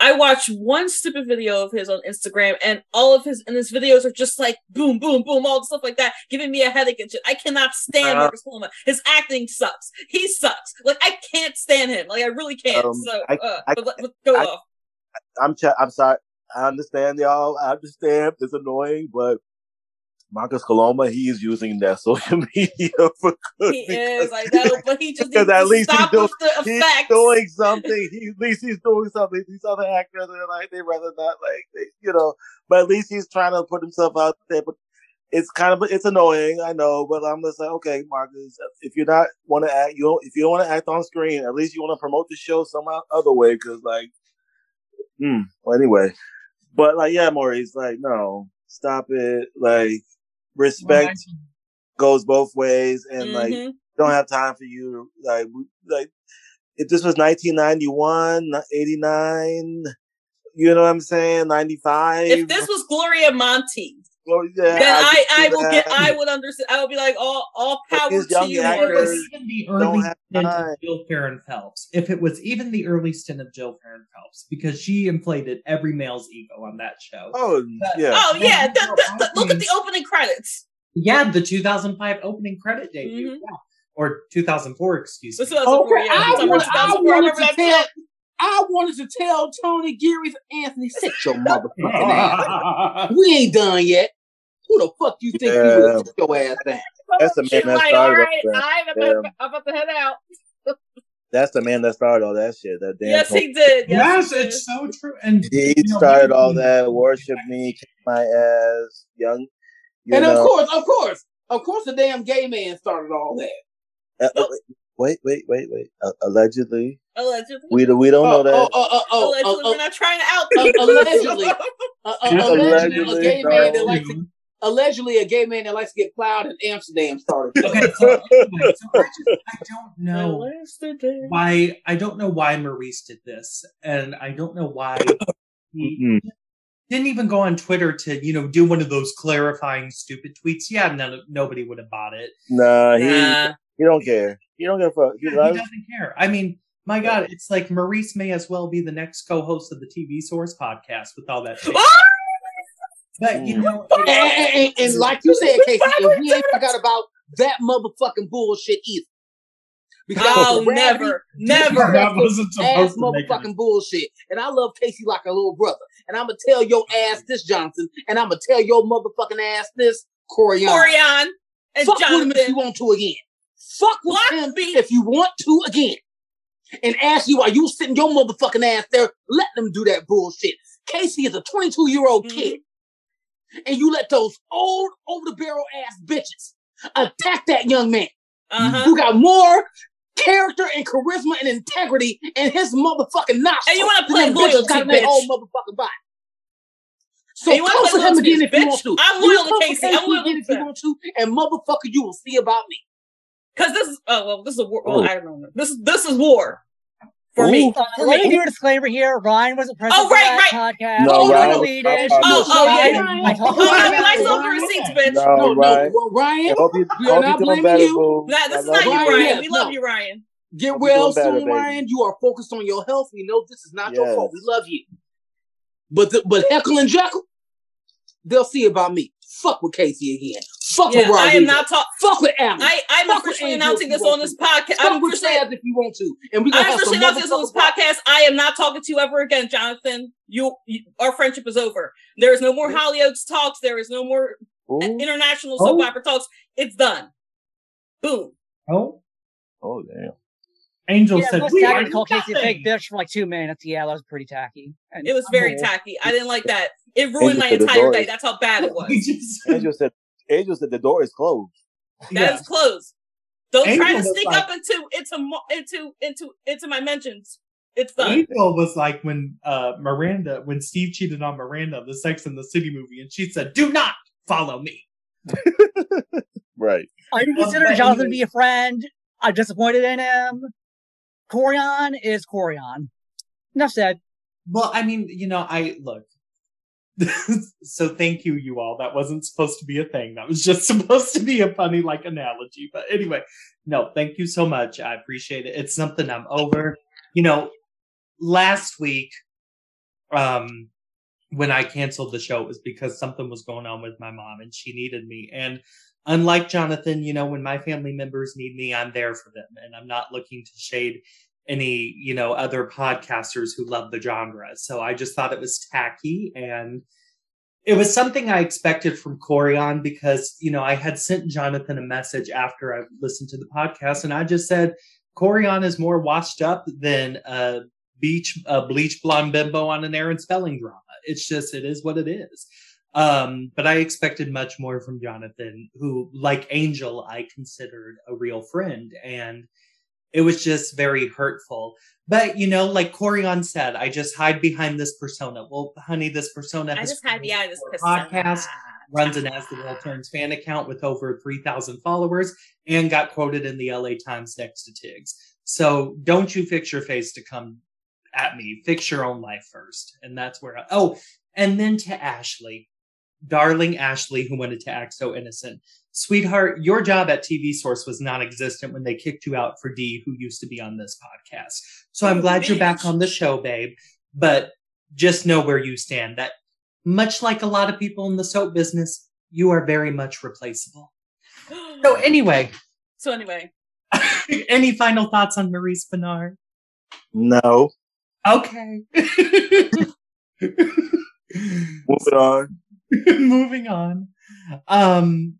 I watched one stupid video of his on Instagram, and all of his and his videos are just like boom, boom, boom, all the stuff like that, giving me a headache and shit. I cannot stand Uh, Marcus Coloma. His acting sucks. He sucks. Like I can't stand him. Like I really can't. Um, so, I- uh, I- but go I- off. I'm ch- I'm sorry. I understand y'all. I understand it's annoying, but Marcus Coloma, he is using that social media for good. He is. I know, but he just because at to least he's doing- He's doing something. He, at least he's doing something. These other actors are like they rather not like they, you know. But at least he's trying to put himself out there. But it's kind of it's annoying, I know. But I'm just like, okay, Marcus, if you're not want to act, you don't, if you don't want to act on screen, at least you want to promote the show some other way. Because like, hmm. Well, anyway, but like, yeah, Maurice, like, no, stop it. Like, respect goes both ways, and like Mhm. don't have time for you. Like, like if this was 1991, 89, you know what I'm saying? 95. If this was Gloria Monty, well, yeah, then I, could I see will get. I would understand. I would be like, all, all power to you. If it actors- Marcus. was even the early stint of Jill Farren Phelps, if it was even the early stint of Jill Farren Phelps, because she inflated every male's ego on that show. Oh, yeah. Oh yeah, And the, the, the, look at the opening credits. Yeah, the 2005 opening credit debut. Mhm. Yeah. Or 2004, excuse me. This Okay, yeah, I, wanted, I wanted to tell. I wanted to tell Tony Geary Anthony, sit your motherfucking ass. We ain't done yet. Who the fuck you think Yeah. you is? Sit your ass down. That's the man She's that like, started all all right, that. I'm Yeah. about, I'm about to head out. That's the man that started all that shit. That damn. Yes, he did. Yes, yes, he did. it's so true. And He you know, started all that. Worship me, kick my ass, young. You and know, of course, of course, of course, the damn gay man started all that. uh, uh, wait, wait, wait, wait. Uh, allegedly, Allegedly. we do, we don't know oh, that. oh, oh, oh, Allegedly, oh, we're not trying to out. uh, allegedly. uh, uh, allegedly, a gay man that likes to, allegedly a gay man that likes to get plowed in Amsterdam started. Okay, so, anyway, so I, just, I don't know why. I don't know why Maurice did this, and I don't know why he Mm. didn't even go on Twitter to you know do one of those clarifying stupid tweets. Yeah, none, nobody would have bought it. Nah, he Nah. he don't care. He don't give a fuck. He Yeah, he doesn't care. I mean, my God, it's like Maurice may as well be the next co-host of the TV Source podcast with all that. shit. But you Mm. know, And, and- and- and like you said, Casey, and we ain't forgot about that motherfucking bullshit either. Because that Oh, was never, never. that wasn't ass supposed to make it. motherfucking bullshit. And I love Casey like a little brother. And I'm gonna tell your ass this, Johnson, and I'm gonna tell your motherfucking ass this, Corian. Corian and Fuck with him if you want to again. Fuck with Block him me. if you want to again. And ask you while you sitting your motherfucking ass there, let them do that bullshit. Casey is a 22 year old Mhm. kid. And you let those old over the barrel ass bitches attack that young man Uh-huh. who got more character and charisma and integrity in his motherfucking nostrils. And you wanna play them bitches loyalty, got in their bitch. whole motherfucking body. So And you wanna come for him loyalty, again if you want to. I'm You loyal to come for Casey. I'm loyal again to if you want to, and motherfucker, you will see about me. Because this is oh well, this is a war. Well, Oh. I don't know. This is this is war for me. Uh, let me me. do a disclaimer here. Ryan wasn't present Oh, for right, podcast. No, He Ryan- deleted it. Oh, oh, I- yeah. I talked Oh, I him mean, about I it. receipts, bitch. No, No, no, Ryan. well, Ryan, you, We are hope not you're blaming better, you. Nah, this is not you, you. Ryan, Ryan. yes, We love you, Ryan. get well you're better, soon. Ryan. You are focused on your health. We know this is not your fault. We love you. But the, but Heckle and Jekyll, they'll see about me. Fuck with Casey again. Fuck Yeah, with I am not talking. Fuck with Alan. I I'm Fuck officially announcing this on this to. podcast. Fuck I'm with officially, Chaz if you want to, and we I'm have officially announcing this on this podcast. I am not talking to you ever again, Jonathan. You, you our friendship is over. There is no more Hollyoaks talks. There is no more Ooh. international soap Oh. opera talks. It's done. Boom. oh, Oh damn. Angel Yeah, said, plus "We tacky are to call Casey a nothing." fake bitch for like two minutes. Yeah, that was pretty tacky. And It was very tacky. I didn't like that. It ruined Angel my entire day. That's how bad it was. Angel said. Angel said the door is closed. That yeah. is closed. Don't try to sneak like- up into into into into into my mentions. It's done. Angel was like when uh Miranda, when Steve cheated on Miranda, the Sex and the City movie, and she said, "Do not follow me." Right. I do consider Jonathan to be a friend. I'm disappointed in him. Corian is Corian. Enough said. Well, I mean, you know, I look. so thank you, you all. That wasn't supposed to be a thing. That was just supposed to be a funny like analogy. But anyway, no, thank you so much. I appreciate it. It's something I'm over. You know, last week, um, when I canceled the show, it was because something was going on with my mom and she needed me. And unlike Jonathan, you know, when my family members need me, I'm there for them. And I'm not looking to shade any, you know, other podcasters who love the genre. So I just thought it was tacky and it was something I expected from Corian because, you know, I had sent Jonathan a message after I listened to the podcast and I just said, Corian is more washed up than a beach, a bleach blonde bimbo on an Aaron Spelling drama. It's just, it is what it is. Um, but I expected much more from Jonathan, who, like Angel, I considered a real friend. And it was just very hurtful. But you know, like Corian said, I just hide behind this persona. Well, honey, this persona I has just hide behind this podcast, runs an As the World Turns fan account with over 3,000 followers, and got quoted in the LA Times next to Tiggz. So don't you fix your face to come at me. Fix your own life first. And that's where I, oh, and then to Ashley, darling Ashley, who wanted to act so innocent. Sweetheart, your job at TV Source was non existent when they kicked you out for D, who used to be on this podcast. So I'm glad you're back on the show, babe. But just know where you stand. That, much like a lot of people in the soap business, you are very much replaceable. So, anyway, so anyway, any final thoughts on Maurice Benard? No. Okay. Moving on. Moving on. Um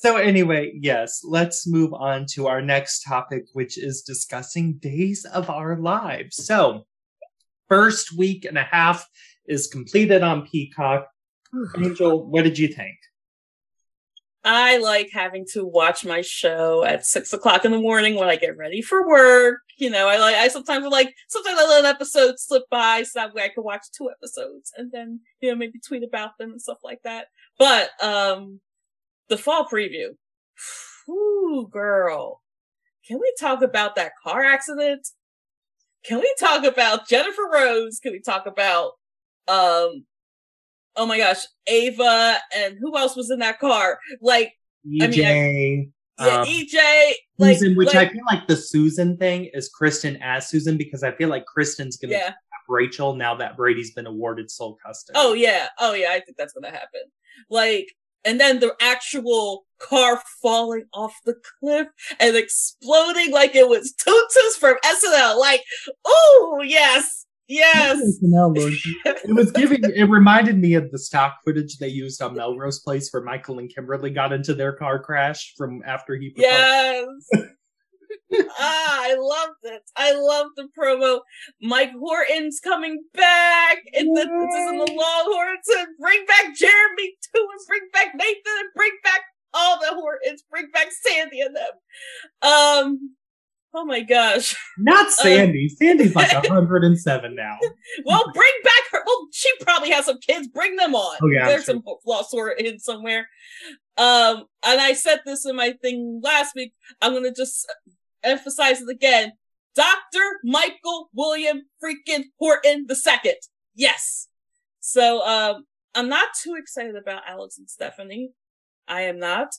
so anyway, yes, let's move on to our next topic which is discussing days of our lives. So, first week and a half is completed on Peacock. Angel, what did you think? I like having to watch my show at six o'clock in the morning when I get ready for work. You know, I like I sometimes like sometimes I let an episode slip by so that way I can watch two episodes and then you know maybe tweet about them and stuff like that. But um the fall preview. Ooh, girl. Can we talk about that car accident? Can we talk about Jennifer Rose? Can we talk about um oh my gosh, Ava and who else was in that car? Like EJ, I mean, yeah, um, EJ, like, Susan, which like, I feel like the Susan thing is Kristen as Susan because I feel like Kristen's gonna yeah. have Rachel now that Brady's been awarded sole custody. Oh yeah, oh yeah, I think that's gonna happen. Like, and then the actual car falling off the cliff and exploding like it was Toonces from SNL. Like, oh yes, yes. It was giving. It reminded me of the stock footage they used on Melrose Place where Michael and Kimberly got into their car crash from after he. proposed. Yes. ah, I love this. I love the promo. Mike Horton's coming back, and the, this is in the Longhorns, and bring back Jeremy too, and bring back Nathan, and bring back all the Hortons, bring back Sandy and them. Um, oh my gosh. Not Sandy. Sandy's like 107 now. Well, bring back her. Well, she probably has some kids. Bring them on. Oh, yeah, There's sure. some lost sort in somewhere. Um, and I said this in my thing last week. I'm gonna just emphasize it again. Dr. Michael William freaking Horton the second. Yes. So um I'm not too excited about Alex and Stephanie. I am not.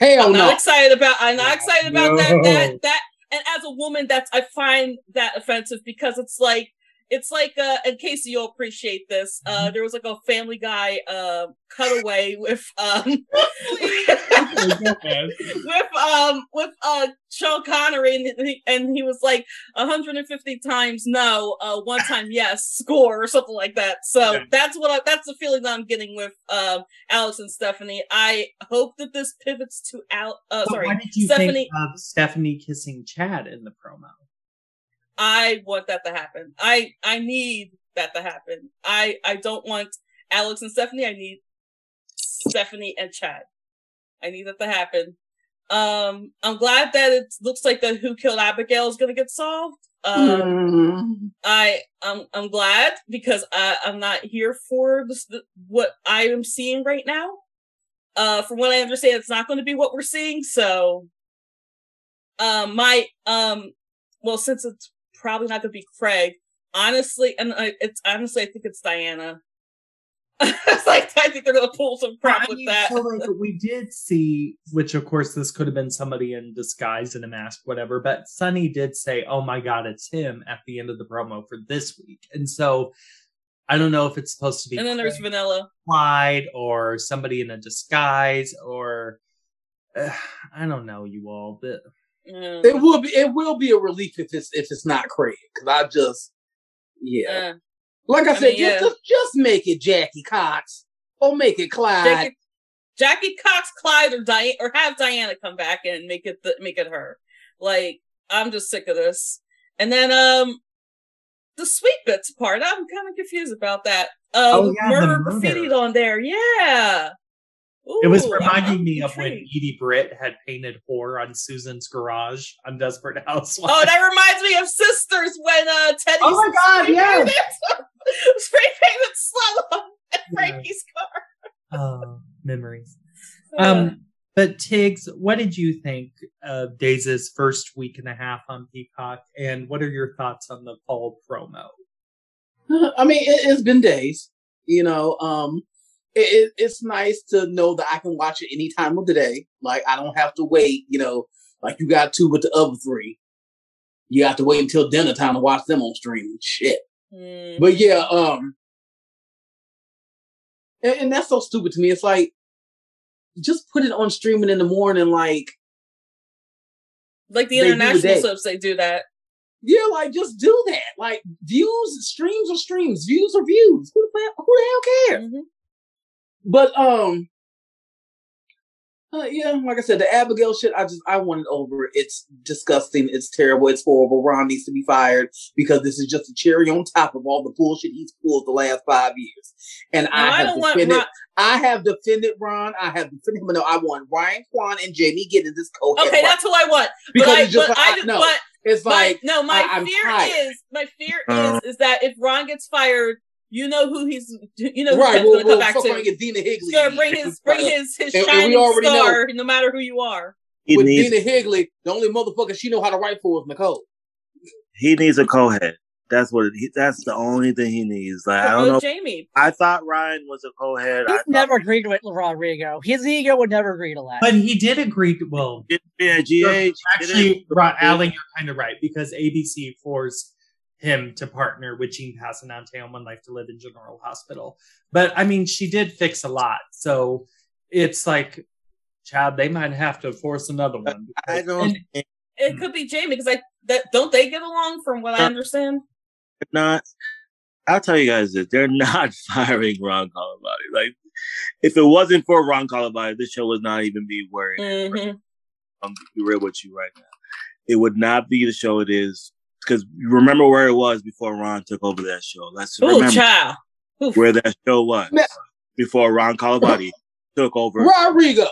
Hell I'm no. not excited about I'm not excited about that that that and as a woman that's I find that offensive because it's like it's like uh in case you'll appreciate this, uh there was like a family guy uh cutaway with um with um with uh Sean Connery and he, and he was like 150 times no, uh one time yes, score or something like that. So Yeah. that's what I, that's the feeling that I'm getting with um Alex and Stephanie. I hope that this pivots to Al uh But sorry, what did you Stephanie think of Stephanie kissing Chad in the promo? I want that to happen. I I need that to happen. I I don't want Alex and Stephanie. I need Stephanie and Chad. I need that to happen. Um, I'm glad that it looks like the Who Killed Abigail is gonna get solved. Um, Mm. I I'm I'm glad because I I'm not here for this, the, what I am seeing right now. Uh, from what I understand, it's not going to be what we're seeing. So, um, my um, well, since it's probably not going to be Craig, honestly, and I, it's honestly, I think it's Diana. it's like I think they're gonna pull some crap I with mean, that. So like we did see, which of course this could have been somebody in disguise in a mask, whatever. But Sonny did say, "Oh my God, it's him!" at the end of the promo for this week, and so I don't know if it's supposed to be and then there's Vanilla. Clyde or somebody in a disguise, or uh, I don't know, you all. But Mm, It will be it will be a relief if it's if it's not Craig because I just yeah uh, like I, I said mean, yeah. just, just just make it Jackie Cox or make it Clyde. Jackie, Jackie Cox, Clyde, or Diana, or have Diana come back and make it the, make it her. Like I'm just sick of this. And then um, the sweet bits part, I'm kind of confused about that. Uh, Oh, yeah, murder murder. graffiti on there, yeah. It was reminding me of when. Edie Britt had painted "whore" on Susan's garage on Desperate Housewives. Oh, that reminds me of Sisters when uh Teddy. Oh my God, spray yes. spray painted slow on Yeah. Frankie's car. Oh, memories. Um, but Tiggz, what did you think of Days' first week and a half on Peacock, and what are your thoughts on the fall promo? I mean, it, it's been days. You know, um, it, it, it's nice to know that I can watch it any time of the day. Like I don't have to wait. You know, like you got two with the other three. You have to wait until dinner time to watch them on stream. Shit. Mm. But yeah, um, and, and that's so stupid to me. It's like just put it on streaming in the morning. Like like the international subs, they do that. yeah, like just do that. Like views, streams are streams, views are views. Who the hell, who the hell cares? Mhm. But um, uh, yeah, like I said, the Abigail shit, I just I want it over. It's disgusting. It's terrible. It's horrible. Ron needs to be fired because this is just a cherry on top of all the bullshit he's pulled the last five years. And No, I I have don't want defended. Ron- I have defended Ron. I have defended him. No, I want Ryan Kwan and Jamie getting this coach. Okay, that's who I want. Because but I, it's just but like, I I- just, no, but it's my, like no, my I- fear tired. is my fear Uh. is is that if Ron gets fired, you know who he's, you know who right. Ken's We'll, gonna come we'll back to. around and get Dena Higley. He's gonna bring his bring his his And- and we shining know- star, no matter who you are. He with needs Dena Higley. The only motherfucker she know how to write for is Nicole. he needs a co-head. That's what it, he, that's the only thing he needs. Like I don't know. Jamie. I thought Ryan was a co-head. I He's thought, never agreed with Rodrigo. His ego would never agree to that. But he did agree to, well, yeah, GH actually, Ro- Allie, you're kind of right because ABC forced him to partner with Jean Passanante on One Life to Live in General Hospital. But I mean, she did fix a lot. So it's like, Chad, they might have to force another one. I don't And- think It could be Jamie because I that don't they get along from what I understand. they're not. I'll tell you guys this: they're not firing Ron Carlivati. Like, if it wasn't for Ron Carlivati, this show would not even be where it is. Mhm. I'm be real with you right now. It would not be the show it is because you remember where it was before Ron took over that show. Let's Ooh, remember child. Where that show was Man. before Ron Carlivati took over. Rodrigo.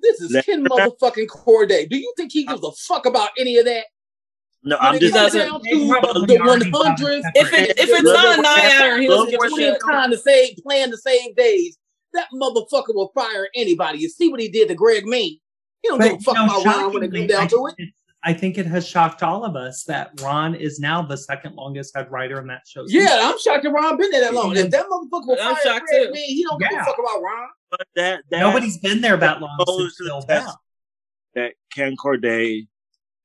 This is Let- Ken motherfucking Corday. Do you think he gives a fuck about any of that? No, When I'm it just comes down to the already one got a hundredth. If it if it's not a nine he doesn't give a shit. time to save, plan to save days. That motherfucker will fire anybody. You see what he did to Greg Meng? He don't give a fuck you know, about Ron when it shockingly, comes down to it. Think I think it has shocked all of us that Ron is now the second longest head writer in that show. Yeah, I'm shocked that Ron has been there that long. If that motherfucker will I'm shocked Greg too. Mean, he don't give a fuck about Ron. but that, that Nobody's been there that long since the Bill test Bell. that Ken Corday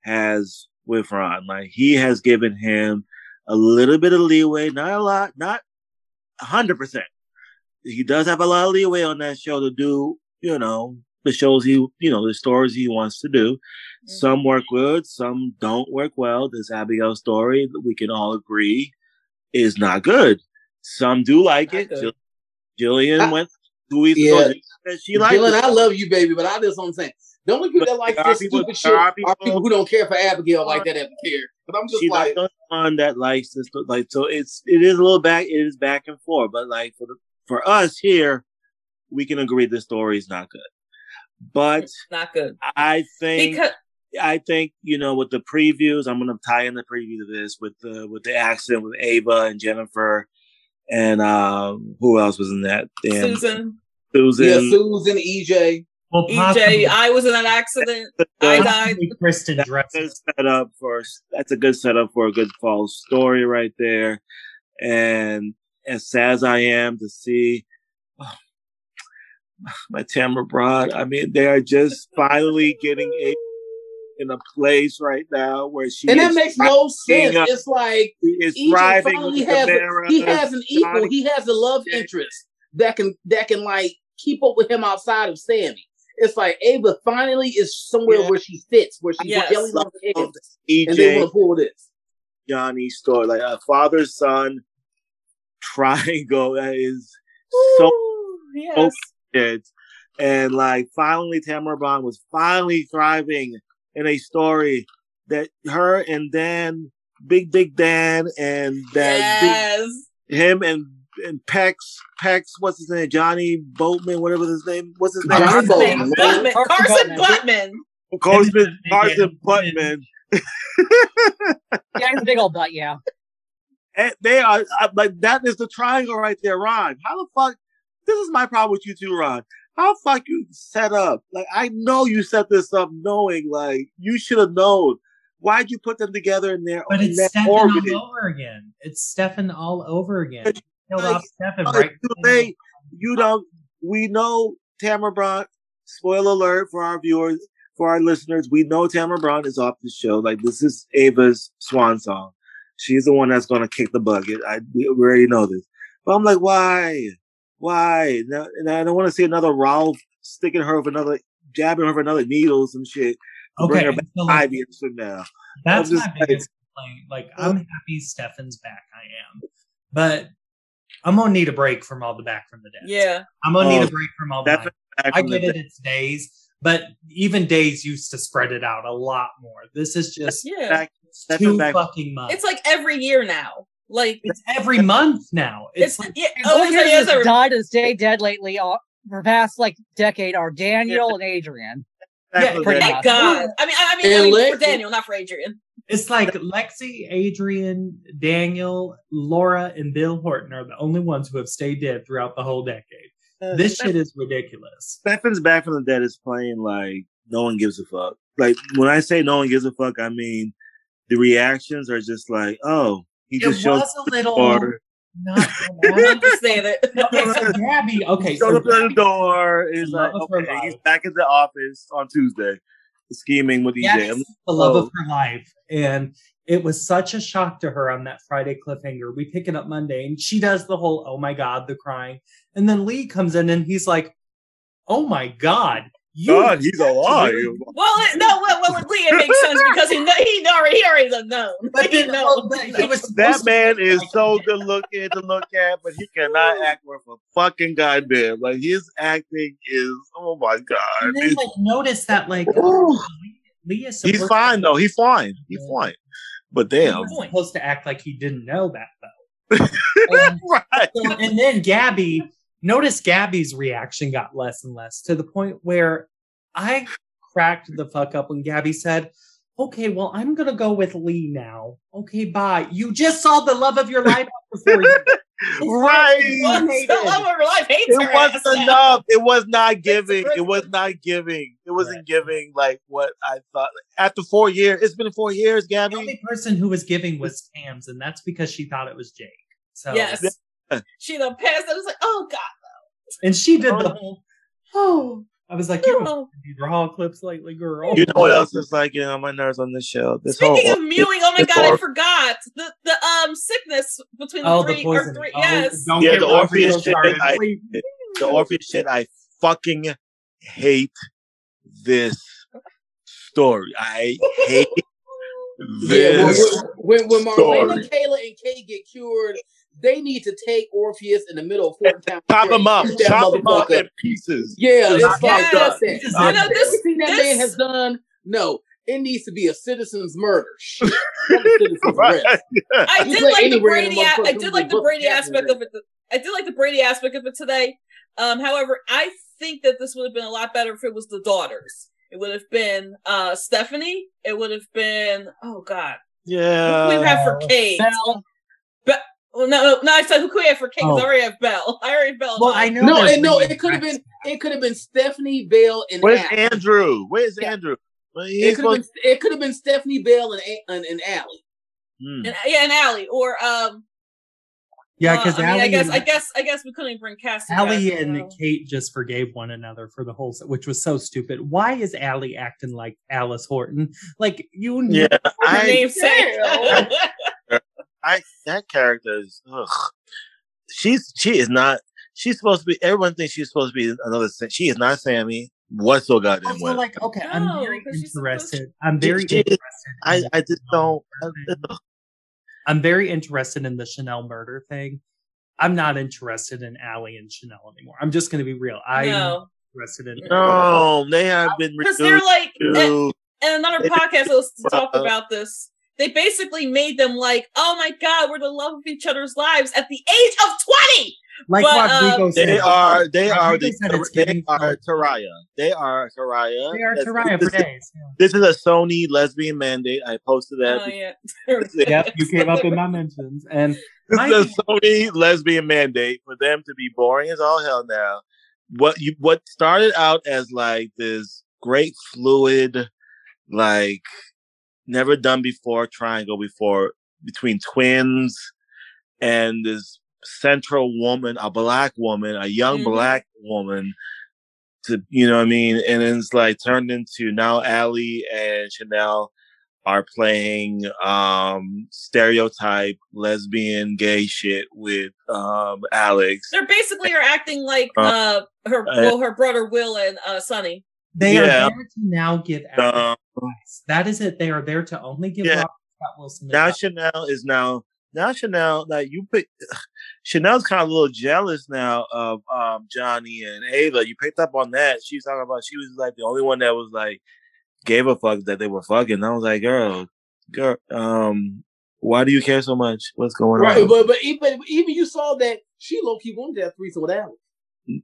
has with Ron. Like he has given him a little bit of leeway, not a lot, not a hundred percent. He does have a lot of leeway on that show to do, you know, the shows he, you know, the stories he wants to do. Some work good, some don't work well. This Abigail story, we can all agree, is not good. Some do like Not it. good. Jillian I- went two weeks Yeah. ago. and She liked Dylan, it. I love you, baby, but I just what I'm saying. The only people But that like this people- stupid there shit are are people- people who don't care for Abigail like that ever care. But I'm just she's like, not the only one that likes this. Like, so it's it is a little back. It is back and forth. But like for the, for us here, we can agree the story is not good. But Not good. I think Because I think you know with the previews, I'm gonna tie in the preview to this with the with the accident with Ava and Jennifer, and um who else was in that? Damn, Susan. Susan. yeah, Susan, EJ. Well, EJ, I was in an accident. I died. Kristen That's a Dressler. good setup for that's a good setup for a good fall story right there. And as sad as I am to see my Tamara Braun, I mean, they are just finally getting a in a place right now where she and that is makes no sense. uh, It's like she is EJ thriving finally with has a, he has an equal. Johnny- He has a love interest that can that can like keep up with him outside of Sammy. It's like Ava finally is somewhere Yeah. where she fits, where she Yes. jelly loves head, of and they want to pull this. Johnny story, like a father son triangle that is so yes. kids. And like finally Tamara Braun was finally thriving in a story that her and Dan, Big Big Dan and that Yes. big, him and and Pex Pex, what's his name? Johnny Boatman, whatever his name. What's his name? Carson Boatman. Buttman. Carson Carson Buttman. Buttman. Carson, Carson Buttman. Buttman. Yeah, he's a big old butt. Yeah. And they are uh, like that is the triangle right there, Ron. How the fuck? This is my problem with you too, Ron. How fuck you set up? Like I know you set this up knowing like you should have known. Why'd you put them together in there? But it's Stefan all over again. It's Stefan all over again. But- Killed like, off Stefan right. too late. You don't. We know Tamara Braun. Spoiler alert for our viewers, for our listeners. We know Tamara Braun is off the show. Like this is Ava's swan song. She's the one that's gonna kick the bucket. I we already know this. But I'm like, why? Why? Now- And I don't want to see another Ralph sticking her with another, jabbing her with another needles and shit. to Bring Okay, her back so five years from now. that's I'm my just like- biggest complaint. Like, I'm happy Stefan's back. I am, but I'm gonna need a break from all the back from the dead. Yeah. I'm gonna need Oh, a break from all the. Back I from the get it. It's days, but even days used to spread it out a lot more. This is just Yeah. Back- Stefan two back- fucking months. It's like every year now. Like it's every month now. It's, it's, like yeah. And Oh, only it's like, people it's every- died and stay dead lately are, for the past like decade are Daniel and Adrian. back Yeah, pretty dead. much. Thank God. I mean, I I mean, I And mean for Daniel, not for Adrian. It's like Lexi, Adrian, Daniel, Laura, and Bill Horton are the only ones who have stayed dead throughout the whole decade. Uh, this shit is ridiculous. Stefan's back from the dead is playing like no one gives a fuck. Like when I say no one gives a fuck, I mean the reactions are just like, oh, he It just showed was a little or not I dramatic. understand it. okay, so Gabby. Okay, so showed up at the door. Is Love like, okay, he's back in the office on Tuesday, scheming with EJ. Gabby's I'm- the love oh. of her life, and it was such a shock to her on that Friday cliffhanger. We pick it up Monday, and she does the whole "Oh my God," the crying, and then Lee comes in and he's like, "Oh my God, you God, he's alive. Well, it, no, well, well, with Lee, it makes sense because he he already he already done known. But he then, know. well, was That man is like- so good looking to look at, but he cannot act worth a fucking goddamn. Like his acting is, oh my god, And then, like, notice that, like, uh, Ooh. Lee, Lee is he's fine though. He's fine. He's fine. But He damn, was supposed to act like he didn't know that though. And, right? so- and then Gabby, notice Gabby's reaction got less and less to the point where I cracked the fuck up when Gabby said, "Okay, well, I'm gonna go with Lee now. Okay, bye. You just saw the love of your life before you." Right. The love of her life hates It her wasn't ass now. enough. It was not giving. It was not giving. It wasn't Right. giving like what I thought. After four years, it's been four years, Gabby. The only person who was giving was Tams, and that's because she thought it was Jake. So Yes. She done passed. I was like, oh God. And she did the Oh. whole. Oh, I was like, you Oh. don't raw clips lately, girl. You know what else is like getting on my nerves on this show? This Speaking whole of mewing, oh my this God, I forgot the the um sickness between the Oh, three the or three. Oh, yes. don't Yeah, get the Orpheus shit, started. I- the Orpheus shit. I fucking hate this story. I hate Yeah, this. when, when, when story. Marlena, Kayla, and Kay get cured, they need to take Orpheus in the middle of Fort Town. Chop him up. Shoot that Chop him up motherfucker. in pieces. Yeah, it's like Yes. that's This it. is I know this. Everything that this- man has done, no, it needs to be a citizen's murder. Shit. Not a citizen's Right. arrest. I did like the Brady. the a- I did like the Brady aspect of it. I did like the Brady aspect of it today. Um, however, I think that this would have been a lot better if it was the daughters. It would have been uh Stephanie. It would have been oh god. Yeah. Who Yeah. could we have for Kate? Belle, Well, no, no, no. I said who could we have for Kate? 'Cause Oh. I already have Belle. I already have Belle. Well, I know. No, there's no, it could have been. it could have been Stephanie Bell and Where's Allie. Andrew? Where's Yeah. Andrew? Well, It could have been it could have been Stephanie Bell and A- and, and Allie. Hmm. And, yeah, and Allie or um. Yeah, uh, because I, mean, I guess and, I guess I guess we couldn't even bring casting. Allie guys, and so- Kate just forgave one another for the whole, se- which was so stupid. Why is Allie acting like Alice Horton? Like you, know Yeah, Her I, namesake. I that character is. Ugh. She's she is not. She's supposed to be. Everyone thinks she's supposed to be another. She is not Sammy. What's so goddamn Also, well? like, okay, I'm very very 'cause she's interested. I'm very She- she- interested. I in I the just don't. murder thing. I'm very interested in the Chanel murder thing. I'm not interested in Allie and Chanel anymore. I'm just going to be real. I'm no, interested in. No, they have been uh, because they're like and, to. and another podcast was to talk about this. They basically made them like, oh my god, we're the love of each other's lives at the age of twenty. Like But, Rodrigo um, said, They are. They are the. said it's They getting are so- Taraya. They are Taraya. They are That's- Taraya this for is- days. yeah. This is a Sony lesbian mandate. I posted that. Oh yeah. Yep, you came up in my mentions, and This My- is a Sony lesbian mandate for them to be boring as all hell now. What you what started out as like this great fluid, like never done before triangle before between twins and this central woman, a black woman, a young Mhm. black woman to you know what I mean? And it's like turned into now Allie and Chanel are playing um stereotype lesbian gay shit with um Alex. They're basically are acting like Uh, uh her uh, well her brother Will and uh Sonny. they Yeah. are there to now give Alex Um, advice. That is it. They are there to only give Yeah. Robert Scott Wilson now advice. Chanel is now now Chanel like you pick Chanel's kind of a little jealous now of um Johnny and Ava. You picked up on that. She was talking about she was like the only one that was like gave a fuck that they were fucking. I was like, girl, girl, um, why do you care so much? What's going on? Right, on? but but even, even you saw that she low key wanted that threesome with Allie.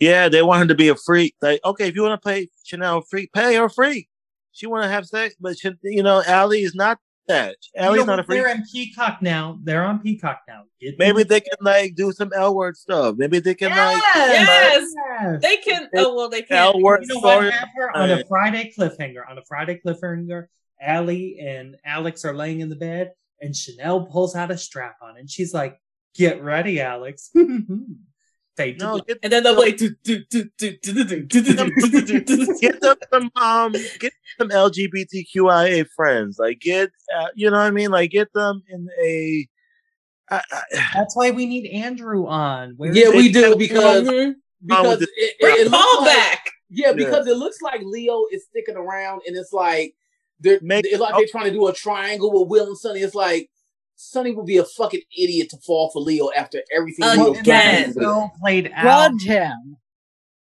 Yeah, they want her to be a freak. Like, okay, if you want to pay Chanel a freak, pay her a freak. She want to have sex, but she, you know, Allie is not that. You know not a what? freak. They're on Peacock now. They're on Peacock now. Get Maybe them- they can like do some L word stuff. Maybe they can like Yes! Yes. They can oh well they can. L word You know what? story. Have her on a Friday cliffhanger. On a Friday cliffhanger, Allie and Alex are laying in the bed, and Chanel pulls out a strap on, and she's like, "Get ready, Alex." no, and then they'll play. Get them some um, get some LGBTQIA friends. Like get, you know what I mean? Like get them in a. That's why we need Andrew on. Yeah, we do because because, it, looks back. Like, yeah, because it looks like Leo is sticking around, and it's like they're Make, it's like okay. they're trying to do a triangle with Will and Sonny. It's like Sonny would be a fucking idiot to fall for Leo after everything. Leo Well. Again. so played out. Rubbed him.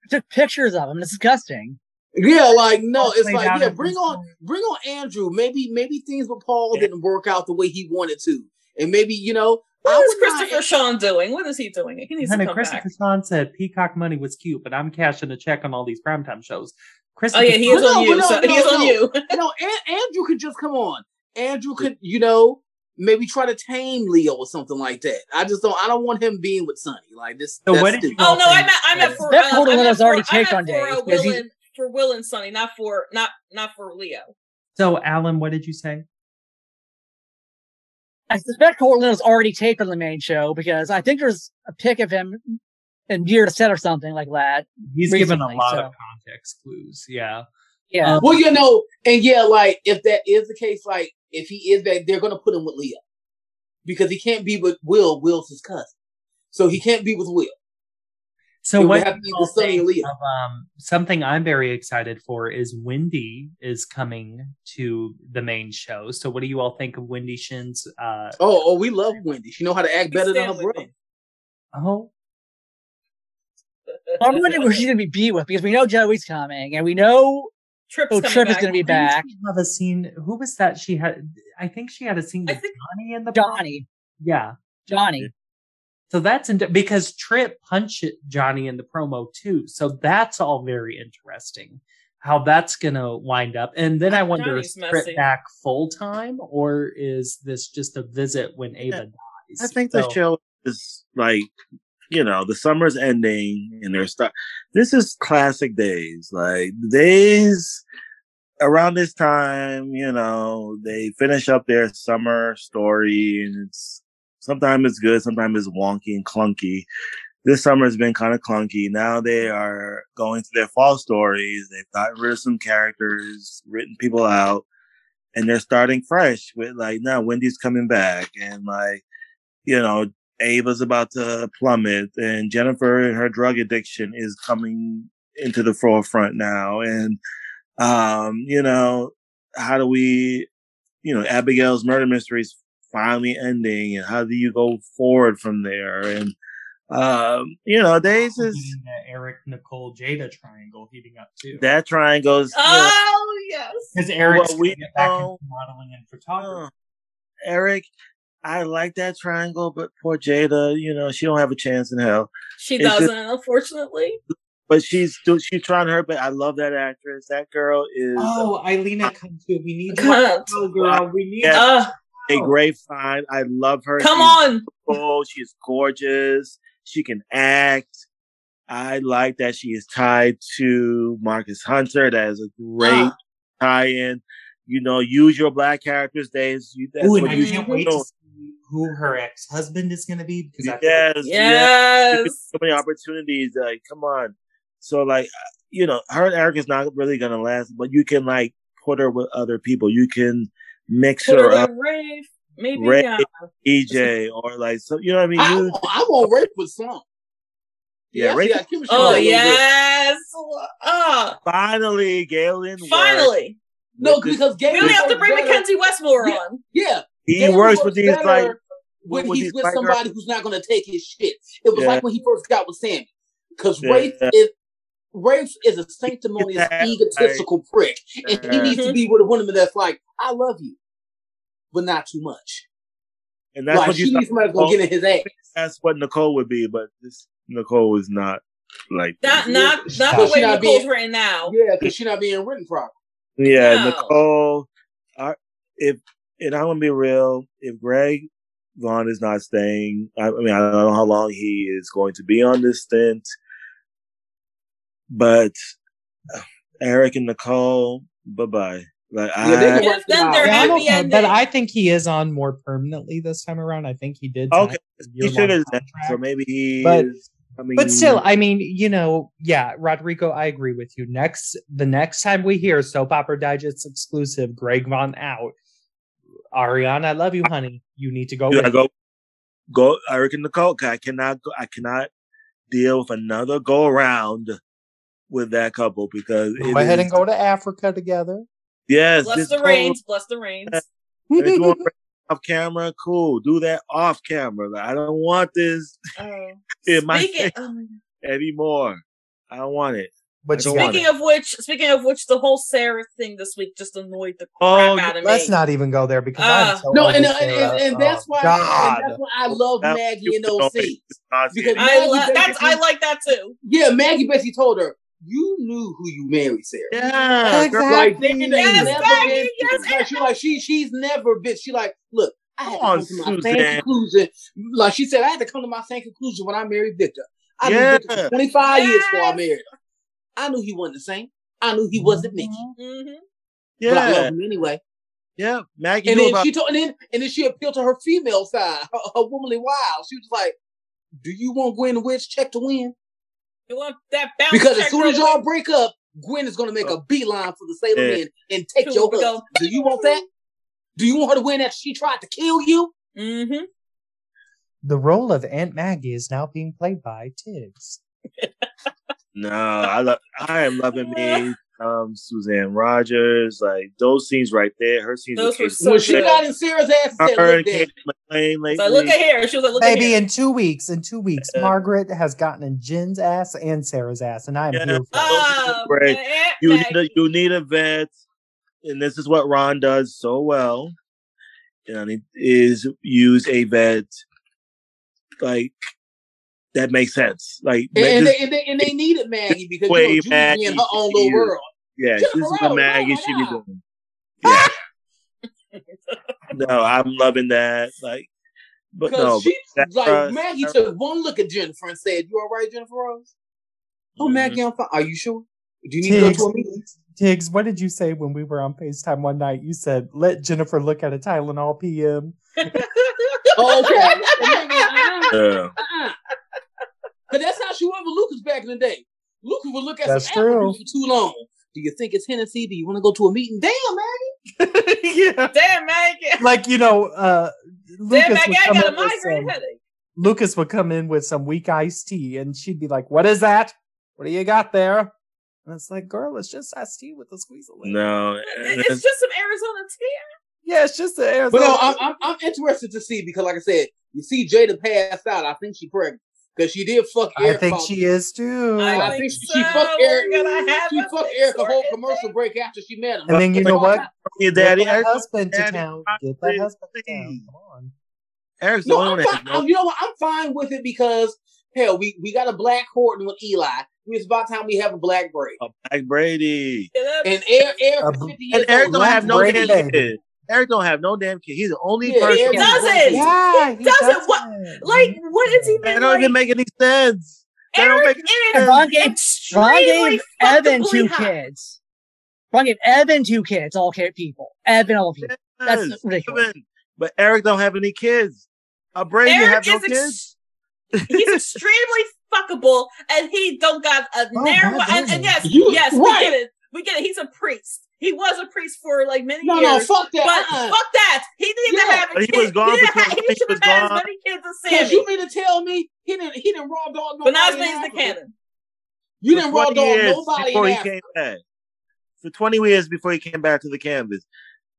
Took pictures of him. Disgusting. Yeah, like no, it's like yeah, bring on bring on Andrew. Maybe maybe things with Paul Yeah. didn't work out the way he wanted to, and maybe you know. I What is would not- Christopher Sean doing? What is he doing? He needs Honey, to come Christopher back. Sean said Peacock money was cute, but I'm cashing a check on all these primetime shows. Oh Christopher yeah, he is No, on you. no, So no, he is on you. no, Andrew could just come on. Andrew could, you know, maybe try to tame Leo or something like that. I just don't. I don't want him being with Sonny like this. So that's what did you- Oh no, I meant I meant for Beth uh, Holden I meant has for, already I taken on for, uh, Will and for Will and Sonny, not for not not for Leo. So, Alan, what did you say? I suspect Cortland has already taken the main show because I think there's a pic of him in Year to Set or something like that. He's given a Recently, lot so- of context clues. Yeah. Yeah. Um, Well, you know, and yeah, like if that is the case, like if he is that, they're gonna put him with Leo because he can't be with Will. Will's his cousin, so he can't be with Will. So It what have to be you all with Sonny and think Leo. of, um, something I'm very excited for is Wendy is coming to the main show. So what do you all think of Wendy Shin's? Uh, Oh, oh, we love Wendy. She know how to act better than her Stand brother. me. oh, I'm wondering who she's going to be beat with because we know Joey's coming and we know Trip's oh, coming Trip is going to be back. she have a scene. Who was that? She had. I think she had a scene with think- Johnny in the Johnny. Yeah. Johnny. So that's in, because Trip punched Johnny in the promo too. So that's all very interesting. How that's gonna wind up, and then I wonder Johnny's is Trip messy. back full time or is this just a visit when Ava dies? I think the show is like you know, the summer's ending and they're start. This is classic days, like days around this time. You know, they finish up their summer story, and it's sometimes it's good, sometimes it's wonky and clunky. This summer has been kind of clunky. Now they are going to their fall stories. They've gotten rid of some characters, written people out, and they're starting fresh with like, now Wendy's coming back, and like, you know, Ava's about to plummet, and Jennifer and her drug addiction is coming into the forefront now. And, um, you know, how do we, you know, Abigail's murder mystery is finally ending, and how do you go forward from there? And, um, you know, Days is Getting Eric, Nicole, Jada triangle heating up too. that triangle's, you know, Oh yes. Because Eric's Well, we we back know- into modeling and photography. uh, Eric, I like that triangle, but poor Jada, you know, she don't have a chance in hell. She It's doesn't, unfortunately. But she's she's trying her best. I love that actress. That girl is Oh, Eilina, come to. We need you. Come, Oh, girl, we need Yeah. uh, a great find. I love her. come She's on. beautiful. She's gorgeous. She can act. I like that she is tied to Marcus Hunter. That is a great Uh, tie-in. You know, use your black characters. Days. You, that's Ooh, what I you can't wait do. to see who her ex-husband is going to be because I Yes, yes. yes. so many opportunities. Like, come on. So, like, you know, her and Eric is not really gonna last, but you can like put her with other people. You can mix Put her her up, Rafe. Maybe Ray, yeah. EJ, or like so. You know what I mean? I, You, I want rape with some. yeah, Yeah, Ray. she got chemistry Oh yes. Ah, Finally, Galen. works. finally. No, because Galen We only have to bring better- Mackenzie Westmore Yeah. on. Yeah, He Galen works with these better like when with he's with white somebody girls. who's not going to take his shit. It was Yeah. like when he first got with Sami, because Yeah. Rafe is Rafe is a sanctimonious, Yeah, egotistical prick, and he needs to be with a woman that's like, "I love you, but not too much." and that's like what she you needs somebody that's gonna get in his ass. That's what Nicole would be, but this Nicole is not like. Not not not the way not Nicole's being- written now. Yeah, because she's not being written properly. Yeah, No. Nicole. I, if and I'm gonna be real, if Greg Vaughn is not staying, I, I mean, I don't know how long he is going to be on this stint, but uh, Eric and Nicole, bye bye. Like Yeah, I, can If then out. they're Yeah, I'm happy okay, but I think he is on more permanently this time around. I think he did. okay, he should have. So maybe he But- is. I mean, But still, I mean, you know, yeah, Rodrigo, I agree with you. Next, the next time we hear Soap Opera Digest exclusive, Greg Vaughn out, Arianne, I love you, honey. You need to go. you with gotta go, go, Eric and Nicole. 'cause I cannot, go, I cannot deal with another go around with that couple because Go ahead is- and go to Africa together. Yes, Bless the go- rains. Bless the rains. And if you want to bring it off camera, cool. Do that off camera. Like, I don't want this Oh. in my Speaking, face oh my anymore. I don't want it. But you I don't got want speaking of which, speaking of which, the whole Sarah thing this week just annoyed the oh, crap Oh, out of me. Let's not even go there because. I'm so uh, No, over uh, and, and, and, and that's Oh, why and that's why I love That- Maggie in those scenes. Because- I lo- that's I like that too. Yeah, Maggie basically told her, "You knew who you married, Sarah." yeah, girl, Like they, they Yes, never Maggie, been. yes, like, she like she she's never been. She like look. I had to Come on, come to my same conclusion. Like she said, I had to come to my same conclusion when I married Victor. I knew Yeah. Victor for 25 years before I married him. I knew he wasn't the same. I knew he wasn't Mickey. hmm But I yeah, love him anyway. yeah. Maggie And knew then about she told, and then and then she appealed to her female side, her, her womanly wild. She was like, "Do you want Gwen and Wedge check to win? You want that bounce Because as soon as y'all break up, Gwen is going to make a beeline for the Sailor Yeah. Men and take Here your we husband. Do you want that? Do you want her to win after she tried to kill you? Mm-hmm. The role of Aunt Maggie is now being played by Tiggz. No, I love. I am loving me. Um, Suzanne Rogers, like those scenes right there. Her scenes. Those were so when she got in Sarah's ass and said, Her "Look, and Kate McLean lately. So look at here. She was like, look at Baby, in two weeks, in two weeks, Yeah. Margaret has gotten in Jen's ass and Sarah's ass, and I am Yeah. here for it. Oh, Great. You need a, you need a vet, and this is what Ron does so well. And it is use a vet like that makes sense. Like And, and, this- they, and, they, and they needed Maggie because you Way know, Maggie in her own little be world. yeah, this is what Maggie should be doing. Yeah. no, I'm loving that. Like But no, she, but like Sarah- Maggie Sarah- took one look at Jennifer and said, "You all right, Jennifer Rose?" Oh, Mhm. Maggie, I'm fine. Are you sure? Do you need to go to a meeting? Tiggz, what did you say when we were on FaceTime one night? You said, let Jennifer look at a Tylenol PM. Oh, okay. And uh-uh, Yeah. Cause that's how she was with Lucas back in the day. Lucas would look at That's some true. for too long. Do you think it's Hennessy? Do you want to go to a meeting? Damn, man. yeah. Damn, Maggie. Like, you know, uh, Damn, Lucas Maggie, would, I come got a in with migraine some, headache. Lucas would come in with some weak iced tea and she'd be like, What is that? What do you got there? And it's like, girl, it's just iced tea with a squeeze of lemon. No, It's it's- just some Arizona tea. Yeah, it's just the air. But no, I'm, I'm I'm interested to see because, like I said, you see Jada passed out. I think she pregnant because she did fuck. I think about- she is too. I I think she, so. she fucked We're Eric. gonna She fucked Eric a whole story. commercial break after she met him. and then you know what? your Get daddy. that Eric, husband to town. Get that husband to town. Come on. Eric's the No, only one I'm fine. has You know what? I'm fine with it because hell, we we got a black Horton with Eli. It's about time we have a black braid. Black Brady. And Eric, Eric A is bl- 50 years And Eric old. don't have no Brady damn baby. kid. Eric don't have no damn kid. He's the only Yeah, person. Eric doesn't. Yeah, he doesn't. What- Like, what is he? That even don't even make any sense. That don't Eric make is Ron gave- Ron gave Evan two hot. kids. Ron gave Evan two kids, all care people. Evan all people. That's ridiculous. Even- But Eric don't have any kids. A Brady Eric have no is kids. he's extremely fuckable, and he don't got a Oh, narrow. And, and yes, You- yes, we right. Get it. We get it. He's a priest. He was a priest for like many years. No, no, fuck that. But uh-uh. fuck that. He needed Yeah. to have a But he was gone didn't for have- 20 he should he have was had as gone. many kids as Cause Sami. you mean to tell me he didn't he didn't raw dog But nobody now in Spain's the Africa? canon. You For didn't raw 20 dog years nobody before in he Africa. came back. For 20 years before he came back to the canvas.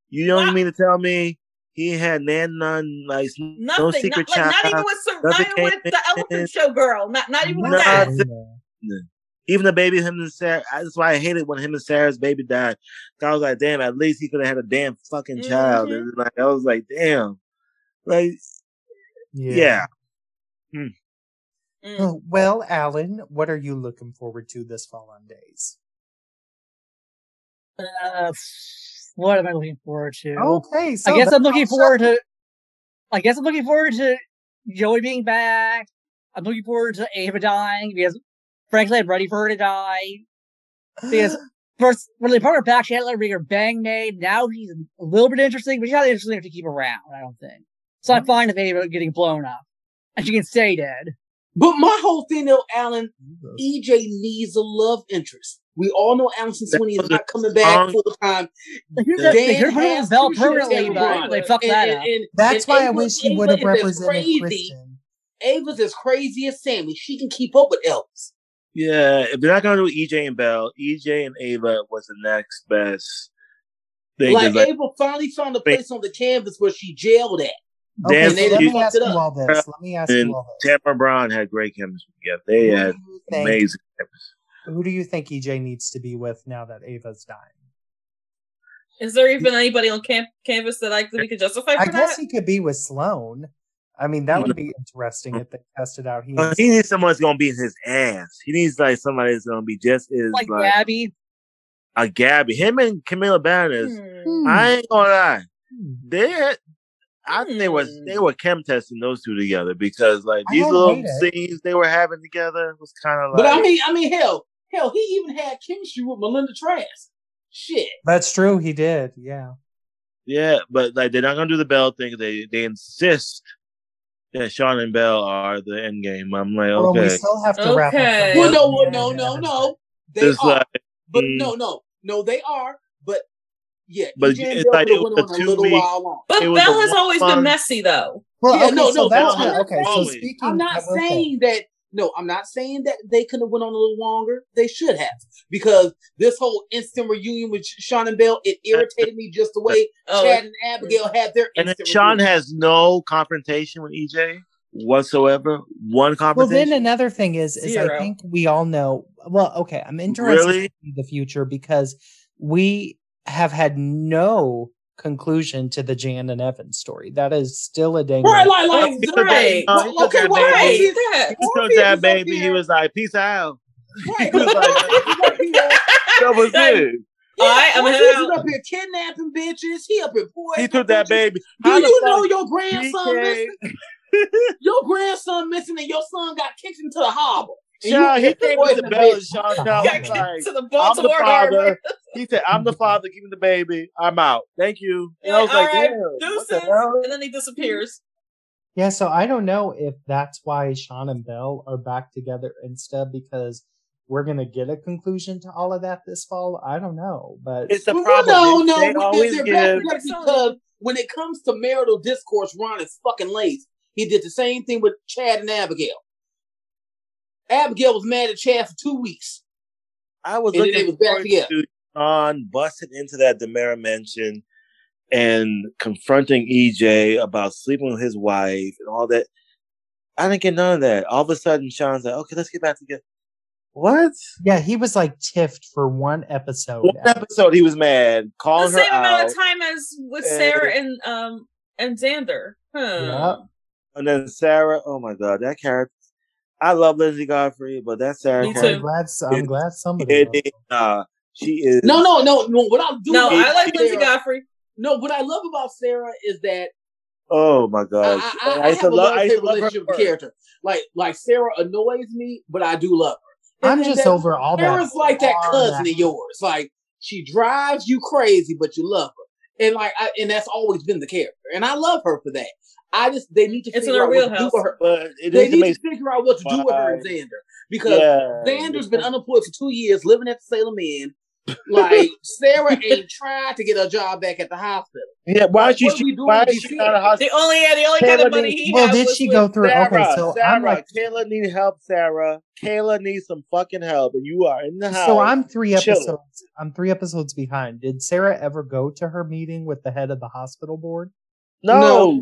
You don't Wow. mean to tell me he had nan none, like no secret not, like, not even with Ser- nothing not even with the elephant show girl. Not not even with Nah, that. Nothing. Even the baby, him and Sarah. That's why I hated when him and Sarah's baby died. I was like, damn, at least he could have had a damn fucking child. Mhm. And like, I was like, damn, like, yeah. Mm. Oh, Well, Alan, what are you looking forward to this fall on days? Uh, what am I looking forward to? Okay, so I guess I'm looking pops forward to. I guess I'm looking forward to Joey being back. I'm looking forward to Ava dying because, frankly, I'm ready for her to die. Because first, when they brought her back, she had to let her bring her bang made. Now she's a little bit interesting, but she's not interesting enough to keep around. I don't think. So I'm fine with Ava getting blown up, and she can stay dead. But my whole thing though, Alan, EJ needs a love interest. We all know Alison That Sweeney is not coming back strong- full time. They could Yeah. they could Dan put her has Belle permanently, Tammy but they fucked that up. That's and why I wish he Ava would have represented crazy. Kristen. Ava's as crazy as Sami. She can keep up with Elvis. Yeah, if they're not gonna do EJ and Belle, EJ and Ava was the next best thing. 'cause, Like, Like, Ava finally found a place on the canvas where she jailed at. Okay, Dan so let me ask you up. all this. Let me ask and you all this. Tamara Braun had great chemistry together. They Who had think- amazing chemistry. Who do you think EJ needs to be with now that Ava's dying? Is there even anybody on camp canvas that I that we could justify for I guess that? he could be with Sloan. I mean, that would be interesting if they tested out. He he needs someone that's gonna beat his ass. He needs like somebody that's gonna be just as Like like, Gabby, a Gabby. Him and Camila Banus. Hmm. I ain't gonna lie. Hmm. They had, I think they was they Hmm. were chem testing those two together because like these little scenes they were having together was kind of like. But I mean, I mean, hell, hell, he even had chemistry with Melinda Trask. Shit. That's true. He did. Yeah. yeah, but like they're not gonna do the Belle thing. They they insist that Sean and Belle are the end game. I'm like, Well, we okay, still have to wrap Okay. up. Well, no, well, no, yeah, no, yeah. no. They it's are. like, but mm. no, no, no, they are. But yeah, But EJ and it's like could've it was a a little two-week- while long. But It was Belle a has always one- been messy though. Well, Yeah, okay, no, so no, that's no, what- not okay. So speaking, I'm not I will say- saying that. No, I'm not saying that they could have went on a little longer. They should have because this whole instant reunion with Sean and Belle it irritated me just the way Oh, Chad and Abigail had their and then Sean reunion. has no confrontation with EJ whatsoever. One conversation. Well, then another thing is, is I think we all know. Well, okay, I'm interested Really? to see the future because we have had no conclusion to the Jan and Evan story. That is still a dang. Right, like, like, He right. that- no, okay, why baby. is that? He took Morpheus that is up baby. He was like, "Peace out." Right. He was like, that was Like, it. All right, I'm Morpheus heading is out. up here kidnapping bitches. He up here boy. He took that baby. Do How you know your grandson? BK listen? Your grandson missing and your son got kicked into the harbor. And Sean, you he came boys with the the bell and. Sean Sean Got was like, to the I'm the Baltimore father. Harbor. He said, I'm the father, give me the baby. I'm out. Thank you. And Yeah, I was like, all right, damn, what Deuces, the hell? and then he disappears. Yeah, so I don't know if that's why Sean and Belle are back together instead because we're gonna get a conclusion to all of that this fall. I don't know, but It's the Well, problem. No, They- no, they always they're give. back together because when it comes to marital discourse, Ron is fucking lazy. He did the same thing with Chad and Abigail. Abigail was mad at Chad for two weeks. I was And then looking they was back forward together. to Sean busting into that DiMera mansion and confronting EJ about sleeping with his wife and all that. I didn't get none of that. All of a sudden, Sean's like, "Okay, let's get back together." What? yeah, he was like tiffed for one episode. One episode, he was mad, The calling her same amount out, of time as with And- Sarah and um and Xander. Huh. Yeah. and then Sarah. Oh my god, that character. I love Lindsay Godfrey, but that Sarah Me I'm too. glad. I'm glad somebody. It, it, uh, she is No, no, no, no. What I'm doing, No, I like Lindsay Godfrey. No, what I love about Sarah is that Oh my I, god, I, I, I used have a love- love I used hate to love relationship with the character. Like, like Sarah annoys me, but I do love her. I'm just that- over all that. Sarah's like that cousin act- of yours. Like she drives you crazy, but you love her, and like, I, and that's always been the character, and I love her for that. I just they need to It's figure out what to do with her. but They need make to figure out what to do with her and Xander because yeah. Xander's been unemployed for two years, living at the Salem Inn. Like Sarah ain't tried to get her job back at the hospital. Yeah, why Like, is she? what are we doing Why with is these she not a The only yeah, the only kind Taylor of money needs- he Well, has did was she with- go through? Sarah, okay, so Sarah, I'm like, Kayla need help. Sarah, Kayla needs some fucking help, and you are in the house. so I'm three Chill. episodes. I'm three episodes behind. Did Sarah ever go to her meeting with the head of the hospital board? no. She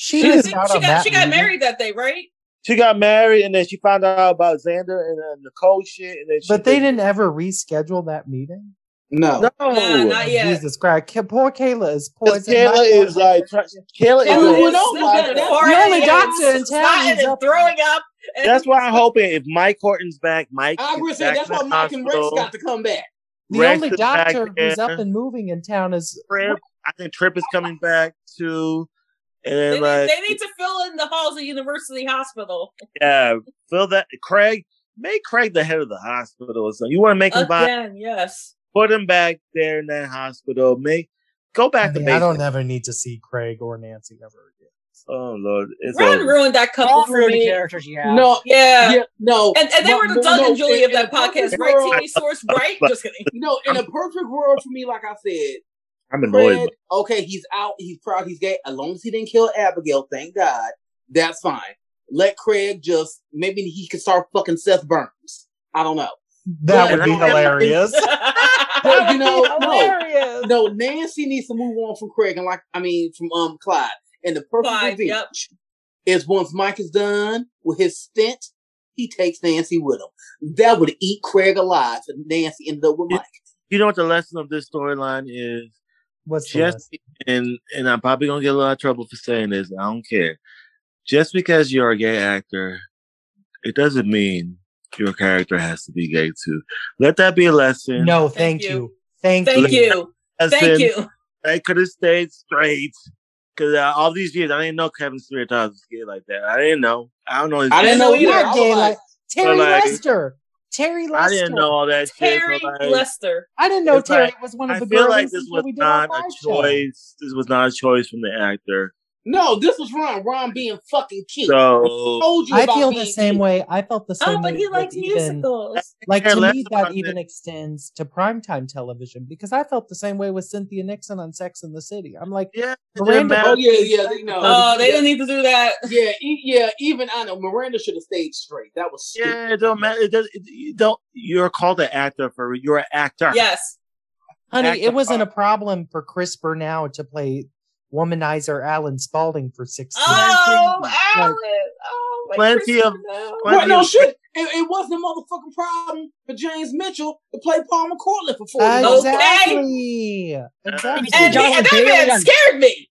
She, missed she, out she got that she got married that day, right? She got married, and then she found out about Xander and uh, Nicole shit, and then she But they didn't ever reschedule that meeting. No, No, Nah, not yet. Jesus Christ, K- poor Kayla is Because poison. Kayla is like Kayla Kayla is. went like- on like that. The only doctor in town is throwing up. and- That's why I'm hoping if Mike Horton's back, Mike. I agree. is Say that's why Mike and Rex hospital. got to come back. The Rex only doctor who's there. up and moving in town is Trip, I think Trip is coming back too, and They then need, like they need to fill in the halls of University Hospital yeah, fill that Craig. Make Craig the head of the hospital or something. You want to make him buy, again. Yes. put him back there in that hospital. Make go I, back to mean, I don't ever need to see Craig or Nancy ever again. Oh Lord, it's Ron over. ruined that couple All for me. characters yeah. No, Yeah. yeah, no. And, and they No, were the no, Doug no, and Julie in- of that in a perfect podcast, right? world- TV source, right? Just kidding. You know, in a perfect world for me, like I said, I'm annoyed. Fred, okay, he's out, he's proud, he's gay. As long as he didn't kill Abigail, thank God, that's fine. Let Craig just maybe he could start fucking Seth Burns. I don't know. That Yeah, would be hilarious. But you know, no, no, Nancy needs to move on from Craig and like I mean from um Clyde. And the perfect Clyde, revenge yep. is once Mike is done with his stint, he takes Nancy with him. That would eat Craig alive if Nancy ended up with Mike. You know what the lesson of this storyline is? What's? Just and and I'm probably gonna get a lot of trouble for saying this. I don't care. Just because you're a gay actor, it doesn't mean your character has to be gay too. Let that be a lesson. No, Thank you. thank, you. you. Thank, Thank you. you. lesson. Thank you. I could have stayed straight. Cause uh, all these years I didn't know Kevin Smith was gay like that. I didn't know. I don't know. I didn't know either. You're either. I was gay like, like Terry like- Lester. Terry Lester. I didn't know all that Terry shit. like, Lester. I didn't know Terry like- was one I of the girls. I feel girls like this was we did on not a Five Show. choice. This was not a choice from the actor. No, this was Ron. Ron being fucking cute. So told you I feel the same cute. way. I felt the same way. Oh, but he with likes even- musicals. Like to me, that even it. extends to primetime television because I felt the same way with Cynthia Nixon on Sex in the City. I'm like, yeah, Miranda. Oh yeah, yeah, you know. Oh, they don't need to do that. Yeah, e- yeah. Even I know Miranda should have stayed straight. That was stupid. Yeah, it don't matter. It does. It, you don't. You're called an actor for. You're an actor. Yes. honey, Act it wasn't a problem for Chris Bernau to play womanizer Alan Spaulding for six years. Oh, Like, Alan. Oh, my Plenty of- plenty Well, no shit. It, it wasn't a motherfucking problem for James Mitchell to play Palmer Cortlandt for four Uh, years. Exactly. Exactly. And, he, and that man Jonathan scared me.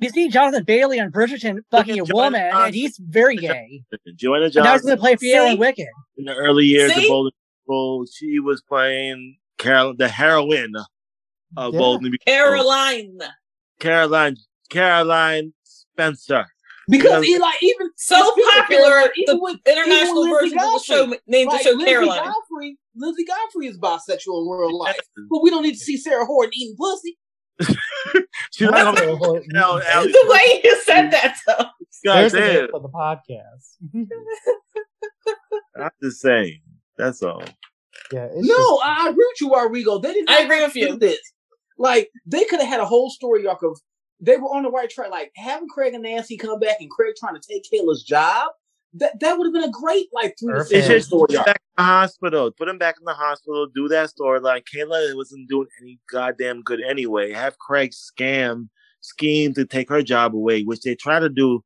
You see Jonathan Bailey on Bridgerton fucking a Jonathan woman, and he's very gay. Joanna And now he's going to play Fiyero See? Wicked. in the early years See? of Bolden People, she was playing Carol, the heroine of Yeah. Bolden. People. Caroline. Caroline, Caroline Spencer. Because Because- he like even So popular, Caroline, the with- international even with version of the show named right, the show Lizzie Caroline. Godfrey, Lizzie Godfrey is bisexual in real life, but we don't need to see Sarah Horton eating pussy. She's not gonna Horton. No, The way you said that, though. God There's a damn. for the podcast. I'm just saying. That's all. yeah, No, just- I, I agree with you, Rodrigo. They didn't. I have agree with you. This, like, they could have had a whole story arc of they were on the right track. Like having Craig and Nancy come back and Craig trying to take Kayla's job. That that would have been a great like through the Perfect. Should story arc. back in the hospital. Put him back in the hospital. Do that storyline. Kayla wasn't doing any goddamn good anyway. Have Craig scam scheme to take her job away, which they try to do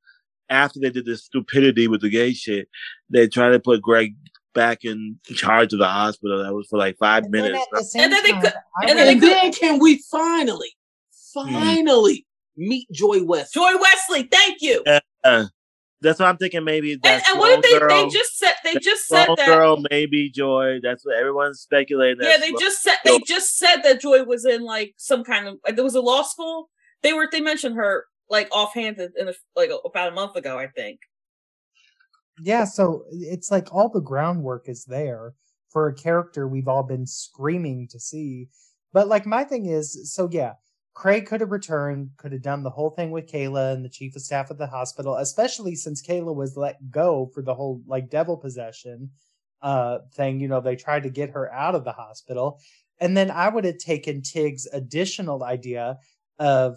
after they did this stupidity with the gay shit. They try to put Greg back in charge of the hospital. That was for like five And minutes. at the And then they time, could- and then And would- they then can we finally, Hmm. finally meet Joy West? Joy Wesley, thank you. Uh, that's what I'm thinking. Maybe And, and what if they, slow they just said they just said slow that girl, maybe Joy. That's what everyone's speculating. yeah they just said they just said that Joy was in like some kind of there was a law school. They were they mentioned her like offhanded in a, like about a month ago, I think. Yeah, so it's like all the groundwork is there for a character we've all been screaming to see. But like my thing is, so yeah, Craig could have returned, could have done the whole thing with Kayla and the chief of staff at the hospital, especially since Kayla was let go for the whole like devil possession uh thing. You know, they tried to get her out of the hospital. And then I would have taken Tig's additional idea of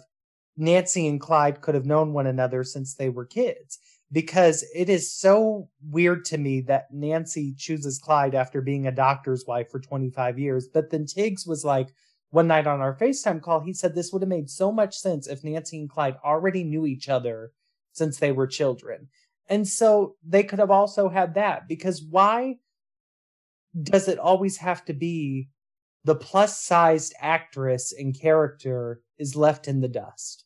Nancy and Clyde could have known one another since they were kids because it is so weird to me that Nancy chooses Clyde after being a doctor's wife for 25 years. But then Tiggz was like, one night on our FaceTime call, he said this would have made so much sense if Nancy and Clyde already knew each other since they were children. And so they could have also had that because why does it always have to be the plus sized actress and character is left in the dust?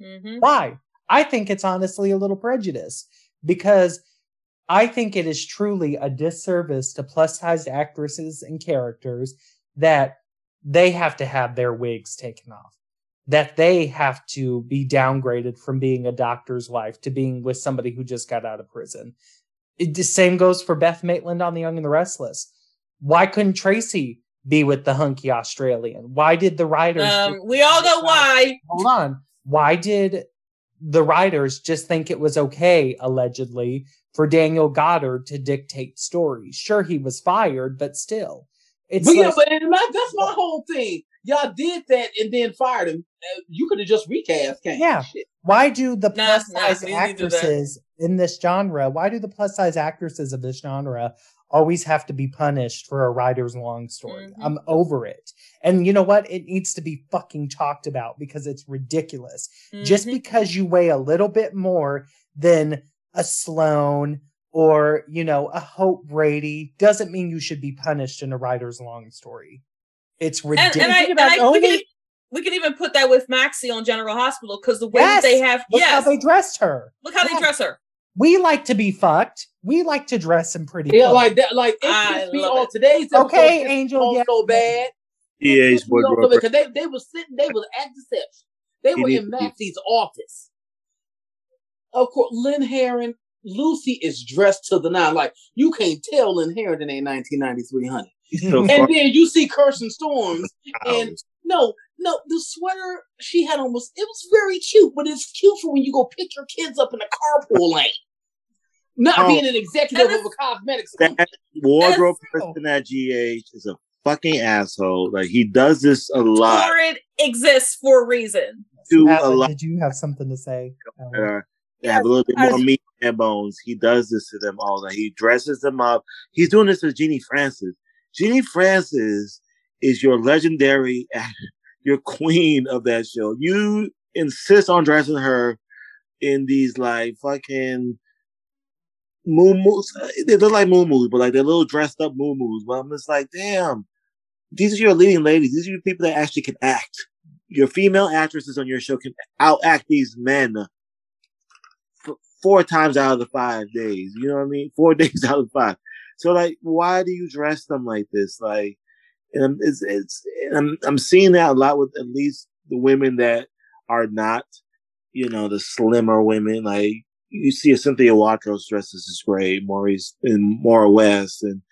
Mm-hmm. Why? I think it's honestly a little prejudice because I think it is truly a disservice to plus sized actresses and characters that they have to have their wigs taken off, that they have to be downgraded from being a doctor's wife to being with somebody who just got out of prison. It, the same goes for Beth Maitland on The Young and the Restless. Why couldn't Tracy be with the hunky Australian? Why did the writers? Um, we all know why. hold on. Why did the writers just think it was okay, allegedly, for Daniel Goddard to dictate stories? Sure, he was fired, but still. It's But yeah, but my, that's my whole thing. Y'all did that and then fired him. Uh, you could have just recast. Can't Yeah. Shit. why do the plus nah, size we didn't do that. actresses in this genre, why do the plus size actresses of this genre always have to be punished for a writer's long story? Mhm. I'm over it. And you know what? It needs to be fucking talked about because it's ridiculous. just Mhm. because you weigh a little bit more than a Sloan or, you know, a Hope Brady doesn't mean you should be punished in a writer's long story. It's ridiculous. and I, Think and I we, can, we can even put that with Maxie on General Hospital because the way that Yes! they have Look yes, how they dressed her. look how they dress her. We like to be fucked. We like to dress in pretty Yeah, clothes. like that. Like it I pissed on today's episode. Okay, pissed me Angel, off yeah. so bad. TH wardrobe. because they they was sitting, they were at the deception. They were in Maxie's office. Of course, Lynn Herring, Lucy is dressed to the nine. Like you can't tell Lynn Herring in a 1993 honey. So And far then you see Kirsten Storms, and out. no, no, the sweater she had on was it was very cute, but it's cute for when you go pick your kids up in the carpool lane. Not Oh. being an executive of a cosmetics company. that wardrobe Yes. person at GH is a fucking asshole. Like he does this a lot Torrid exists for a reason. to a lot did you have something to say? Alan? that are they have a little bit more meat in their bones. He does this to them all. That he dresses them up. He's doing this with Genie Francis. Genie Francis is your legendary, your queen of that show. You insist on dressing her in these like fucking moo They look like moo moos, but like they're little dressed up moo moos. But I'm just like, damn, these are your leading ladies. These are your people that actually can act. Your female actresses on your show can outact these men f- four times out of the five days. You know what I mean? Four days out of five. So like, why do you dress them like this? Like, and it's I'm I'm seeing that a lot with at least the women that are not, you know, the slimmer women. Like you see a Cynthia Watros dresses is great, Maurice and Maura West, and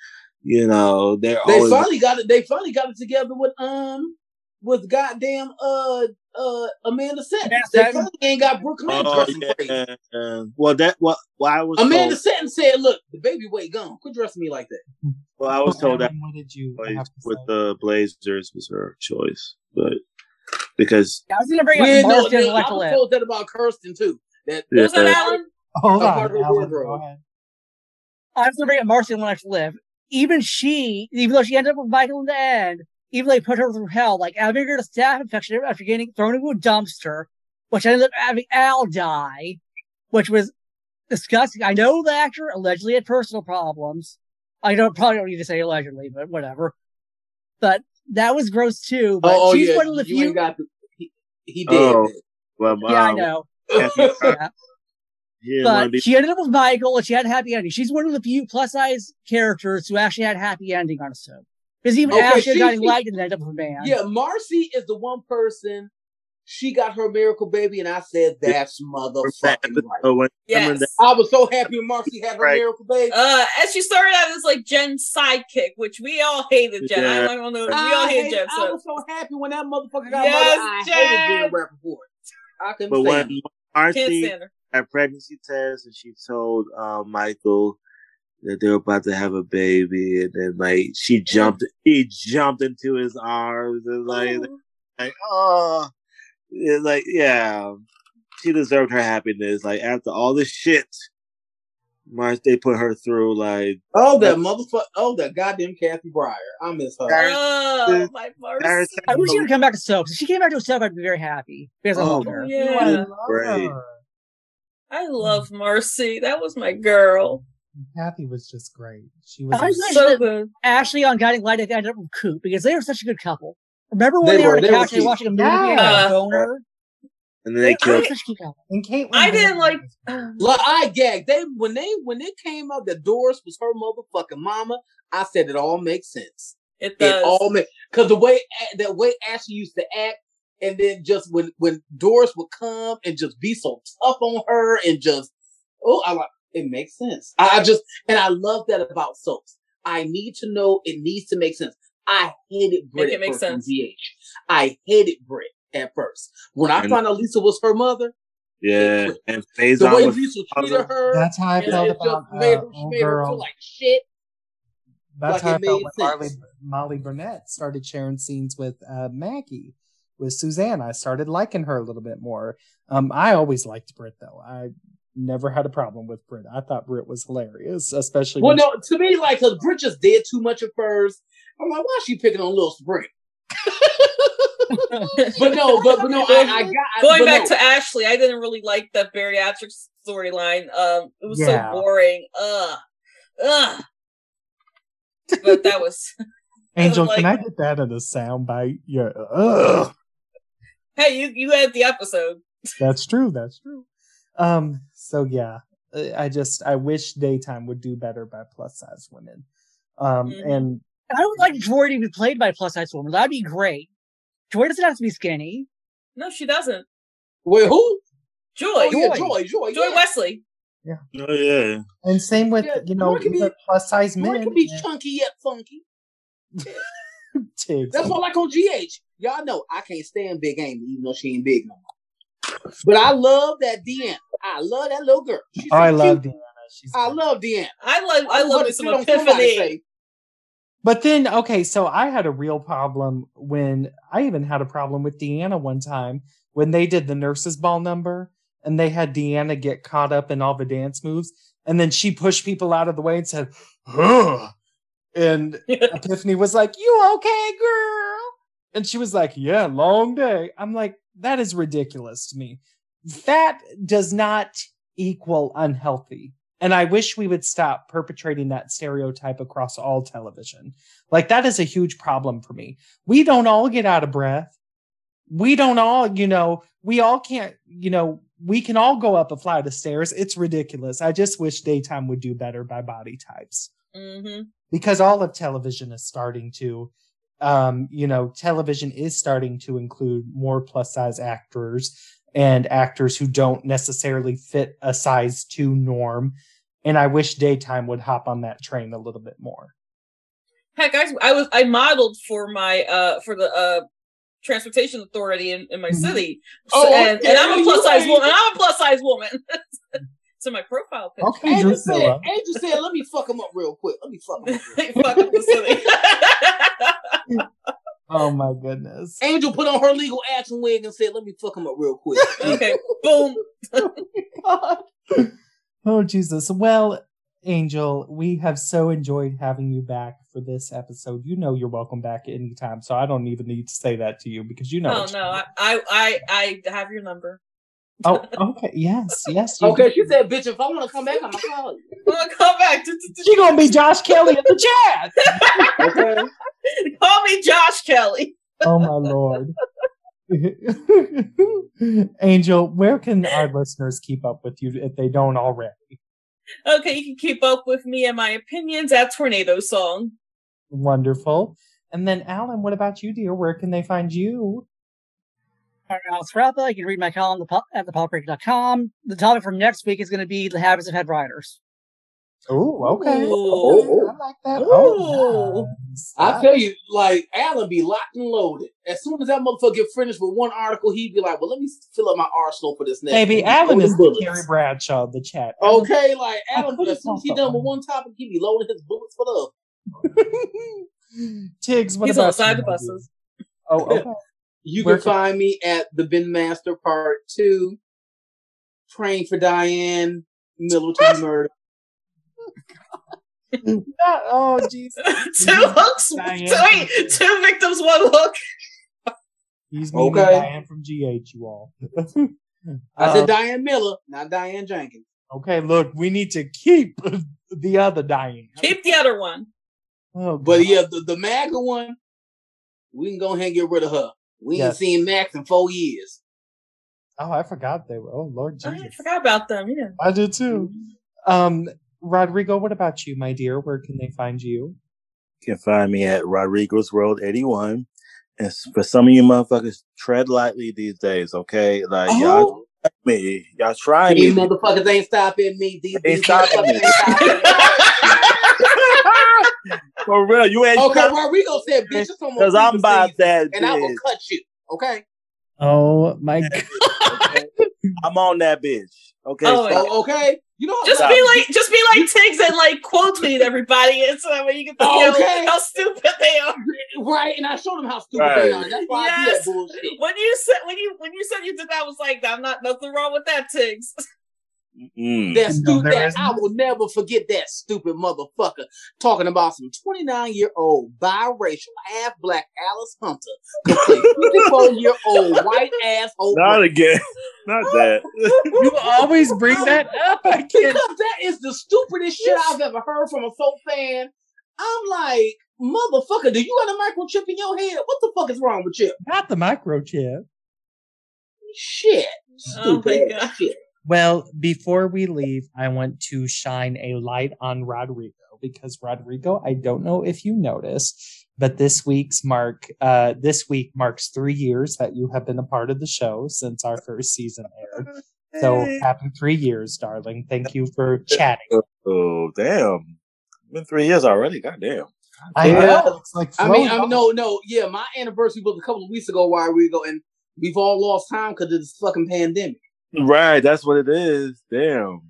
you know they're They always finally got it. They finally got it together with um with goddamn uh uh Amanda Setton. Amanda They Setton. finally ain't got Brook Lynn Oh, dressing crazy. yeah. Well, that what well, I was Amanda told. Setton said, "Look, the baby weight gone. Quit dressing me like that." Well, I was told that Ellen, what did you have to with say? the Blazers was her choice, but because I was gonna bring Yeah, up no, Marcy and no, I was told that about Kirsten too. That Yeah. Was that, Alan? Hold a on, part of her Alan, go ahead. I was gonna bring up Marcy and Alexa Liv. Even she, even though she ended up with Michael in the end, even though they put her through hell, like having her a staph infection after getting thrown into a dumpster, which ended up having Al die, which was disgusting. I know the actor allegedly had personal problems. I don't probably don't need to say allegedly, but whatever. But that was gross too. But oh, oh she's yeah, one of the you few. got the. He, he did. Oh. well, yeah, I um, know. Kathy, Yeah. he didn't want to But be. she ended up with Michael and she had a happy ending. She's one of the few plus size characters who actually had a happy ending on a show. Because even Okay, Ashley she- Guiding she- Light didn't up with a man. Yeah, Marcy is the one person. She got her miracle baby, and I said, "That's motherfucking right." Yes. I was so happy when Marcy had her Right. miracle baby. Uh, and she started out as like Jen's sidekick, which we all hated Jen. Yeah. I don't know. We all I, hated hate- Jen. I was so happy when that motherfucker got Yes, murdered. I Jen. hated Jen Rappaport. I couldn't but stand when Marcy had pregnancy test and she told uh, Michael that they were about to have a baby, and then like she jumped, he jumped into his arms and like, Oh. like oh, it's like yeah, she deserved her happiness. Like after all this shit, Marcy they put her through. Like Oh, that motherfucker! Oh, that goddamn Kathy Brier. I miss her. Oh, my Garrison- mercy. I wish she would come back to Soap. If she came back to Soap, I'd be very happy. Because I Oh, love her. I Yeah, love Great. her. I love Marcy. That was my girl. Kathy was just great. She was. I a- wish So good. Ashley on Guiding Light had ended up with Coop because they were such a good couple. Remember when They they, were were, on the they were couch and they were watching a movie Yeah. had a boner? And then they They, they were killed. such a cute couple. and Caitlyn. I didn't like. Um, like I gagged. They when they when it came out that Doris was her motherfucking mama. I said it all makes sense. It It does. all makes because the way the way Ashley used to act, and then just when when Doris would come and just be so tough on her and just oh, I like it makes sense. I, I just and I love that about soaps. I need to know it needs to make sense. I hated Britt Make it at make sense. GH. I hated Britt at first. When I And- found out Lisa was her mother, Yeah, and the way Lisa treated her, That's how I felt it about just made uh, her, she old made her feel like shit. That's like how I felt made when Marley. Molly Burnett started sharing scenes with uh, Maggie, with Suzanne. I started liking her a little bit more. Um, I always liked Britt though. I never had a problem with Britt. I thought Britt was hilarious, especially Well, when no, to me, like, cause Britt just did too much at first. I'm like, why is she picking on Little Spring? But no, but, but no, I, I got Going back no. to Ashley, I didn't really like the bariatric storyline. Um, it was Yeah. so boring. Ugh, ugh. But that was Angel, like- can I get that in a sound bite? Yeah, ugh. hey, you you had the episode. That's true. That's true. Um. So yeah, uh, I just I wish daytime would do better by plus size women. Um. Mhm. And I would like Joy to be played by plus size woman. That'd be great. Joy doesn't have to be skinny. No, she doesn't. Wait, who? Joy, Oh, yeah, Joy. Joy, Joy, Joy yeah. Wesley. oh yeah. and same with Yeah, you know Joy can be- plus size men. can be yeah, chunky yet funky. Tiggz. That's what I like on GH. Y'all know I can't stand Big Amy, even though she ain't big no more. But I love that DM. I love that little girl. She's Oh, I so love cute. Deanna. She's I great. love Deanna. I love I want love her me to some sit on somebody's epiphany. But then, okay, so I had a real problem when I even had a problem with Deanna one time when they did the nurses' ball number and they had Deanna get caught up in all the dance moves. And then she pushed people out of the way and said, Ugh. And Epiphany was like, You okay, girl? And she was like, Yeah, long day. I'm like, That is ridiculous to me. That does not equal unhealthy. And I wish we would stop perpetrating that stereotype across all television. Like, that is a huge problem for me. We don't all get out of breath. We don't all, you know, we all can't, you know, we can all go up a flight of stairs. It's ridiculous. I just wish daytime would do better by body types hmm because all of television is starting to um you know television is starting to include more plus size actors and actors who don't necessarily fit a size two norm. And I wish daytime would hop on that train a little bit more. Heck, guys, I was I modeled for my uh for the uh transportation authority in, in my Mhm. city, Oh, and, okay, and I'm a plus size right. woman. I'm a plus size woman. so my profile picture. Okay, Angel said, Drusilla. Angel said, let me fuck him up real quick. Let me fuck him up. Real quick. Fuck up the city. Oh my goodness. Angel put on her legal action wig and said, let me fuck him up real quick. okay, boom. Oh God. Oh Jesus. Well, Angel, we have so enjoyed having you back for this episode. You know you're welcome back anytime, so I don't even need to say that to you because you know. Oh no. I, I I I have your number. Oh, okay. Yes, yes. you okay, do. she said, bitch, if I want to come back, I'm going to call you. I'm gonna come back. She gonna be Josh Kelly in the chat. Okay. Call me Josh Kelly. Oh my lord. Angel, where can our listeners keep up with you if they don't already? Okay, you can keep up with me and my opinions at Tornado Song. Wonderful. And then, Alan, what about you, dear? Where can they find you? All right, Alex Rappa. You can read my column the pop- at thepopbreak.com. The topic for next week is going to be the habits of head writers. Oh, okay. Ooh. Oh, oh. I like that. Oh, Ooh. nice. I tell you, like, Alan be locked and loaded. As soon as that motherfucker get finished with one article, he'd be like, well, let me fill up my arsenal for this next Baby, one. Alan oh, is the the bullets. Carrie Bradshaw of the chat. Okay, like, I Alan, as soon as he done with one topic, he be loading his bullets for the other. Tiggz, what He's about on side you, the my buses. Oh, okay. You Where can can- find me at the Ben Master Part Two, praying for Diane Miller to be. Not- oh, Jesus. two hooks. Diane. Two, wait, two victims, one hook. He's meaning Okay. Diane from GH, you all. I Um, said Diane Miller, not Diane Jenkins. okay, look, we need to keep the other Diane. Keep the other one. Oh, But yeah, the, the MAGA one, we can go ahead and get rid of her. We ain't seen Max in four years. Oh, I forgot they were. Oh, Lord Oh, Jesus. I forgot about them. Yeah. I did too. Um, Rodrigo, what about you, my dear? Where can they find you? You can find me at Rodrigo's World 81. And for some of you motherfuckers, tread lightly these days, okay? Like y'all Oh, me. Y'all try These me. motherfuckers ain't stopping me. These, Ain't these motherfuckers me. ain't stopping me. For real, you ain't Okay, Rodrigo said, bitch, it's on my because I'm about frequency, that and I will cut you. Okay? oh my God. Okay? I'm on that bitch. Okay. Oh, so- Oh, okay? You know Just be like, just be like Tiggz and like quote tweet everybody, and so that way you can you know Okay. how stupid they are. Right, and I showed them how stupid they are. That's why I do Yes. that bullshit. When you said when you when you said you did that, I was like, I'm not nothing wrong with that, Tiggz. Mm. That No, stupid. there That, isn't. I will never forget that stupid motherfucker talking about some 29 year old biracial half black Alice Hunter, complete 54 year old white asshole. Not again. Not that. You always bring that up. I can't. because that is the stupidest shit I've ever heard from a folk fan. I'm like, motherfucker, do you got a microchip in your head? What the fuck is wrong with you? Not the microchip. Shit. Oh Stupid God. ass shit. Well, before we leave, I want to shine a light on Rodrigo because Rodrigo, I don't know if you noticed, but this week's mark, uh, this week marks three years that you have been a part of the show since our first season aired. So happy three years, darling. Thank you for chatting. Oh damn! Been three years already. God damn. I know. Like I mean, I throwing mean, no, no, yeah, my anniversary was a couple of weeks ago while we go, and we've all lost time because of this fucking pandemic. Right, that's what it is. Damn.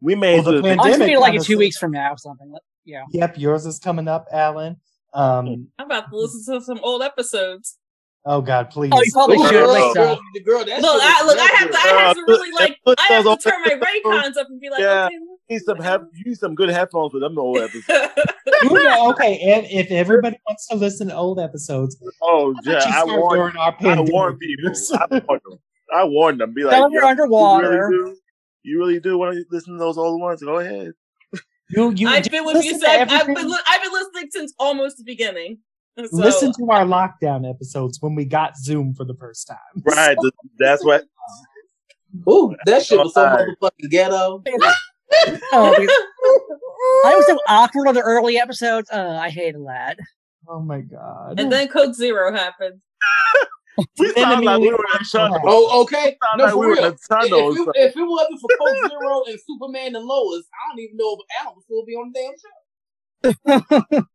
We made Well, the it. pan- I'm just Pandemic like honestly- two weeks from now or something. Yeah. Yep, yours is coming up, Alan. Um, I'm about to listen to some old episodes. oh God, please. Oh, you probably Ooh, should. girl, Like, girl, the girl, that Look, I, look, I have to, I have to really like, I have to turn my on- Raycons up and be like, Yeah. okay. need some have you need some good headphones for them old episodes. You know, okay, and if everybody wants to listen to old episodes, Oh yeah, don't I start warned during our I pandemic warned people. years? I warned them. I warned them. Be like, Tell you're "Yo, underwater. You really do. You really do want to listen to those old ones? Go ahead. You, you I've been with you. listen I've, I've been I've been listening since almost the beginning. So, listen to our lockdown episodes when we got Zoom for the first time. Right. th- that's what. Ooh, that shit was so Alright. motherfucking ghetto. Oh, I was so awkward on the early episodes. Uh, I hated that. Oh my god. and then Code Zero happened. We sound like we were in a tunnel. Oh, okay. Sound No, like for we were in real. a tunnel. If, it, if it wasn't for Coke Zero and Superman and Lois, I don't even know if Alan would still be on the damn show.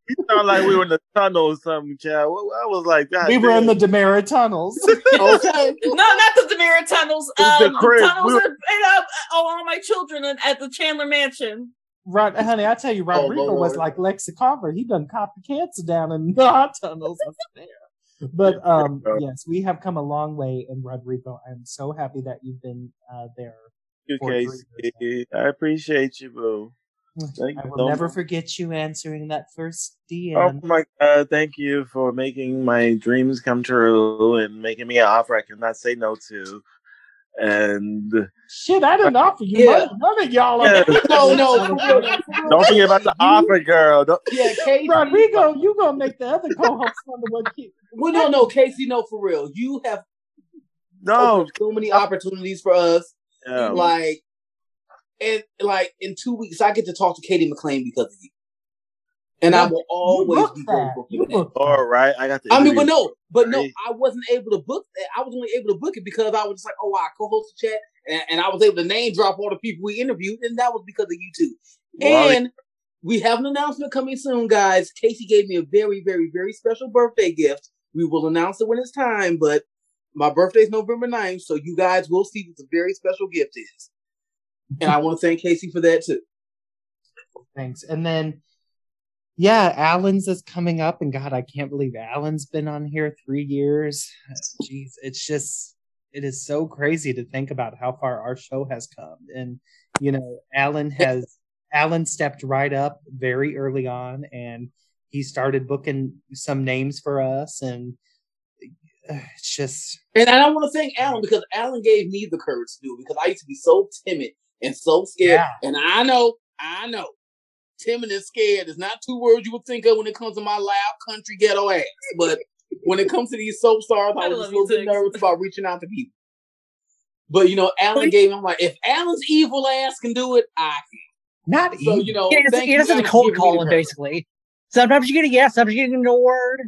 We sound like we were in a tunnel or something, child. I was like, God we were in the DiMera tunnels. Okay. No, not the DiMera tunnels. It was the Um, crib. tunnels We were- are made up. Oh, all my children at- at the Chandler Mansion. Right, honey, I tell you, Rodrigo was like Lexi Carver. He done caught the cancer down in the hot tunnels up there. But um, yes, we have come a long way in Rodrigo. I'm so happy that you've been uh, there. you, Casey. I appreciate you, boo. Thank I will so never much. forget you answering that first DM. Oh my god, thank you for making my dreams come true and making me an offer I cannot say no to. And Shit, I didn't offer you Yeah. money. None of y'all. are- Yeah. No, no, for real, for real. don't forget about the offer, girl. Don't, Yeah, Casey. Rodrigo, you gonna make the other co-hosts wonder what you. Well, no, no, Casey, no, for real. You have no. opened so many opportunities for us. Yeah. Like, and like in two weeks, I get to talk to Cady McClain because of you, and I will always booked be that. grateful You for booked All right, I got the. I mean, but no, but no, I wasn't able to book that. I was only able to book it because I was just like, oh, I co-host the chat, and, and I was able to name drop all the people we interviewed, and that was because of you too. Well, and we have an announcement coming soon, guys. Casey gave me a very, very, very special birthday gift. We will announce it when it's time, but my birthday is November 9th, so you guys will see what the very special gift is. And I want to thank Casey for that too. Thanks. And then, yeah, Alan's is coming up, and God, I can't believe Alan's been on here three years. Jeez, it's just, it is so crazy to think about how far our show has come. And you know, Alan has, Alan stepped right up very early on, and he started booking some names for us, and uh, it's just, And I don't want to thank Alan because Alan gave me the courage to do it because I used to be so timid and so scared. Yeah. And I know, I know, timid and scared is not two words you would think of when it comes to my loud country ghetto ass. But when it comes to these soap stars, I I was just a little bit nervous about reaching out to people. But you know, Alan gave me. I'm like, if Alan's evil ass can do it, I can. not So even. you know, Yeah, it's, thank it is you, a Alan, cold giving calling, basically. Sometimes you get a yes, sometimes you get ignored.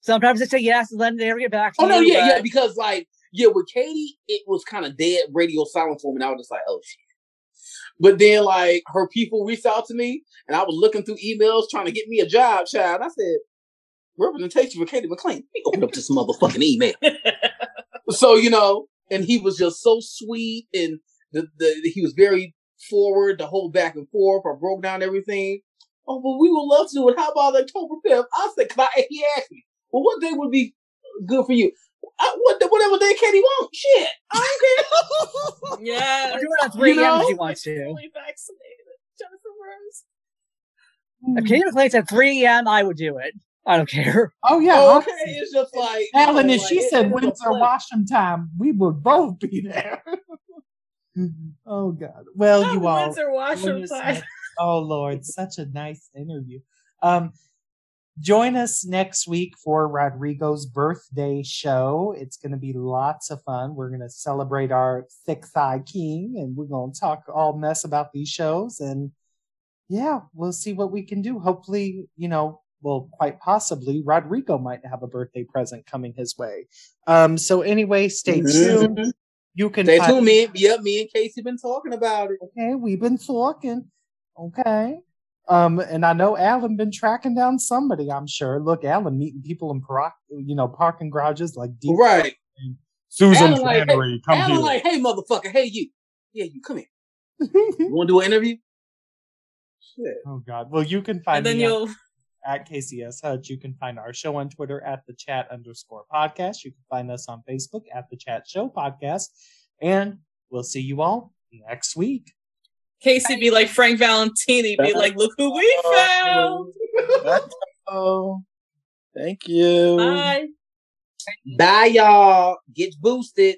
Sometimes they say yes and then they never get back to Oh you. no, yeah, but- yeah, because like, yeah, with Cady, it was kind of dead radio silent for me, and I was just like, oh shit. But then like her people reached out to me, and I was looking through emails trying to get me a job, child. I said, representation for Cady McClain. Let me open up this motherfucking email. so you know, and he was just so sweet, and the, the he was very forward, the whole back and forth. I broke down everything. Oh, but we would love to do it. How about October fifth? I said, "Cause I, he asked me, well, what day would be good for you? I, what whatever day Cady wants. Shit, I don't care. yeah. We're doing it at 3 You a.m. if know? she wants to. Fully vaccinated. Jennifer Rose. If Cady McClain's at 3 a.m., I would do it. I don't care. oh yeah, Oh, honestly. okay, it's just like Alan, you if know, she it- said it was Windsor pleasure. washing time, we would both be there. oh God. Well, Oh, you all. Windsor Washington. join us next- Oh Lord, such a nice interview. Um, join us next week for Rodrigo's birthday show. It's going to be lots of fun. We're going to celebrate our thick thigh king, and we're going to talk all mess about these shows. And yeah, we'll see what we can do. Hopefully, you know, well, quite possibly, Rodrigo might have a birthday present coming his way. Um, so anyway, stay tuned. Mhm. You can Stay find- tuned, me. Yep, me and Casey been talking about it. Okay, we've been talking. Okay. Um, and I know Alan been tracking down somebody, I'm sure. Look, Alan meeting people in park, you know, parking garages like deep Right. Susan Alan like, Flannery, come Alan here. like, hey motherfucker, hey you. Yeah, you come here. You want to do an interview? Shit. oh God. Well, you can find And then me you'll at KCS Hutch. You can find our show on Twitter at the chat underscore podcast. You can find us on Facebook at the chat show podcast. And we'll see you all next week. Casey be like Frank Valentini, be like, look who we found. Oh, thank you. Bye. Bye, y'all. Get boosted.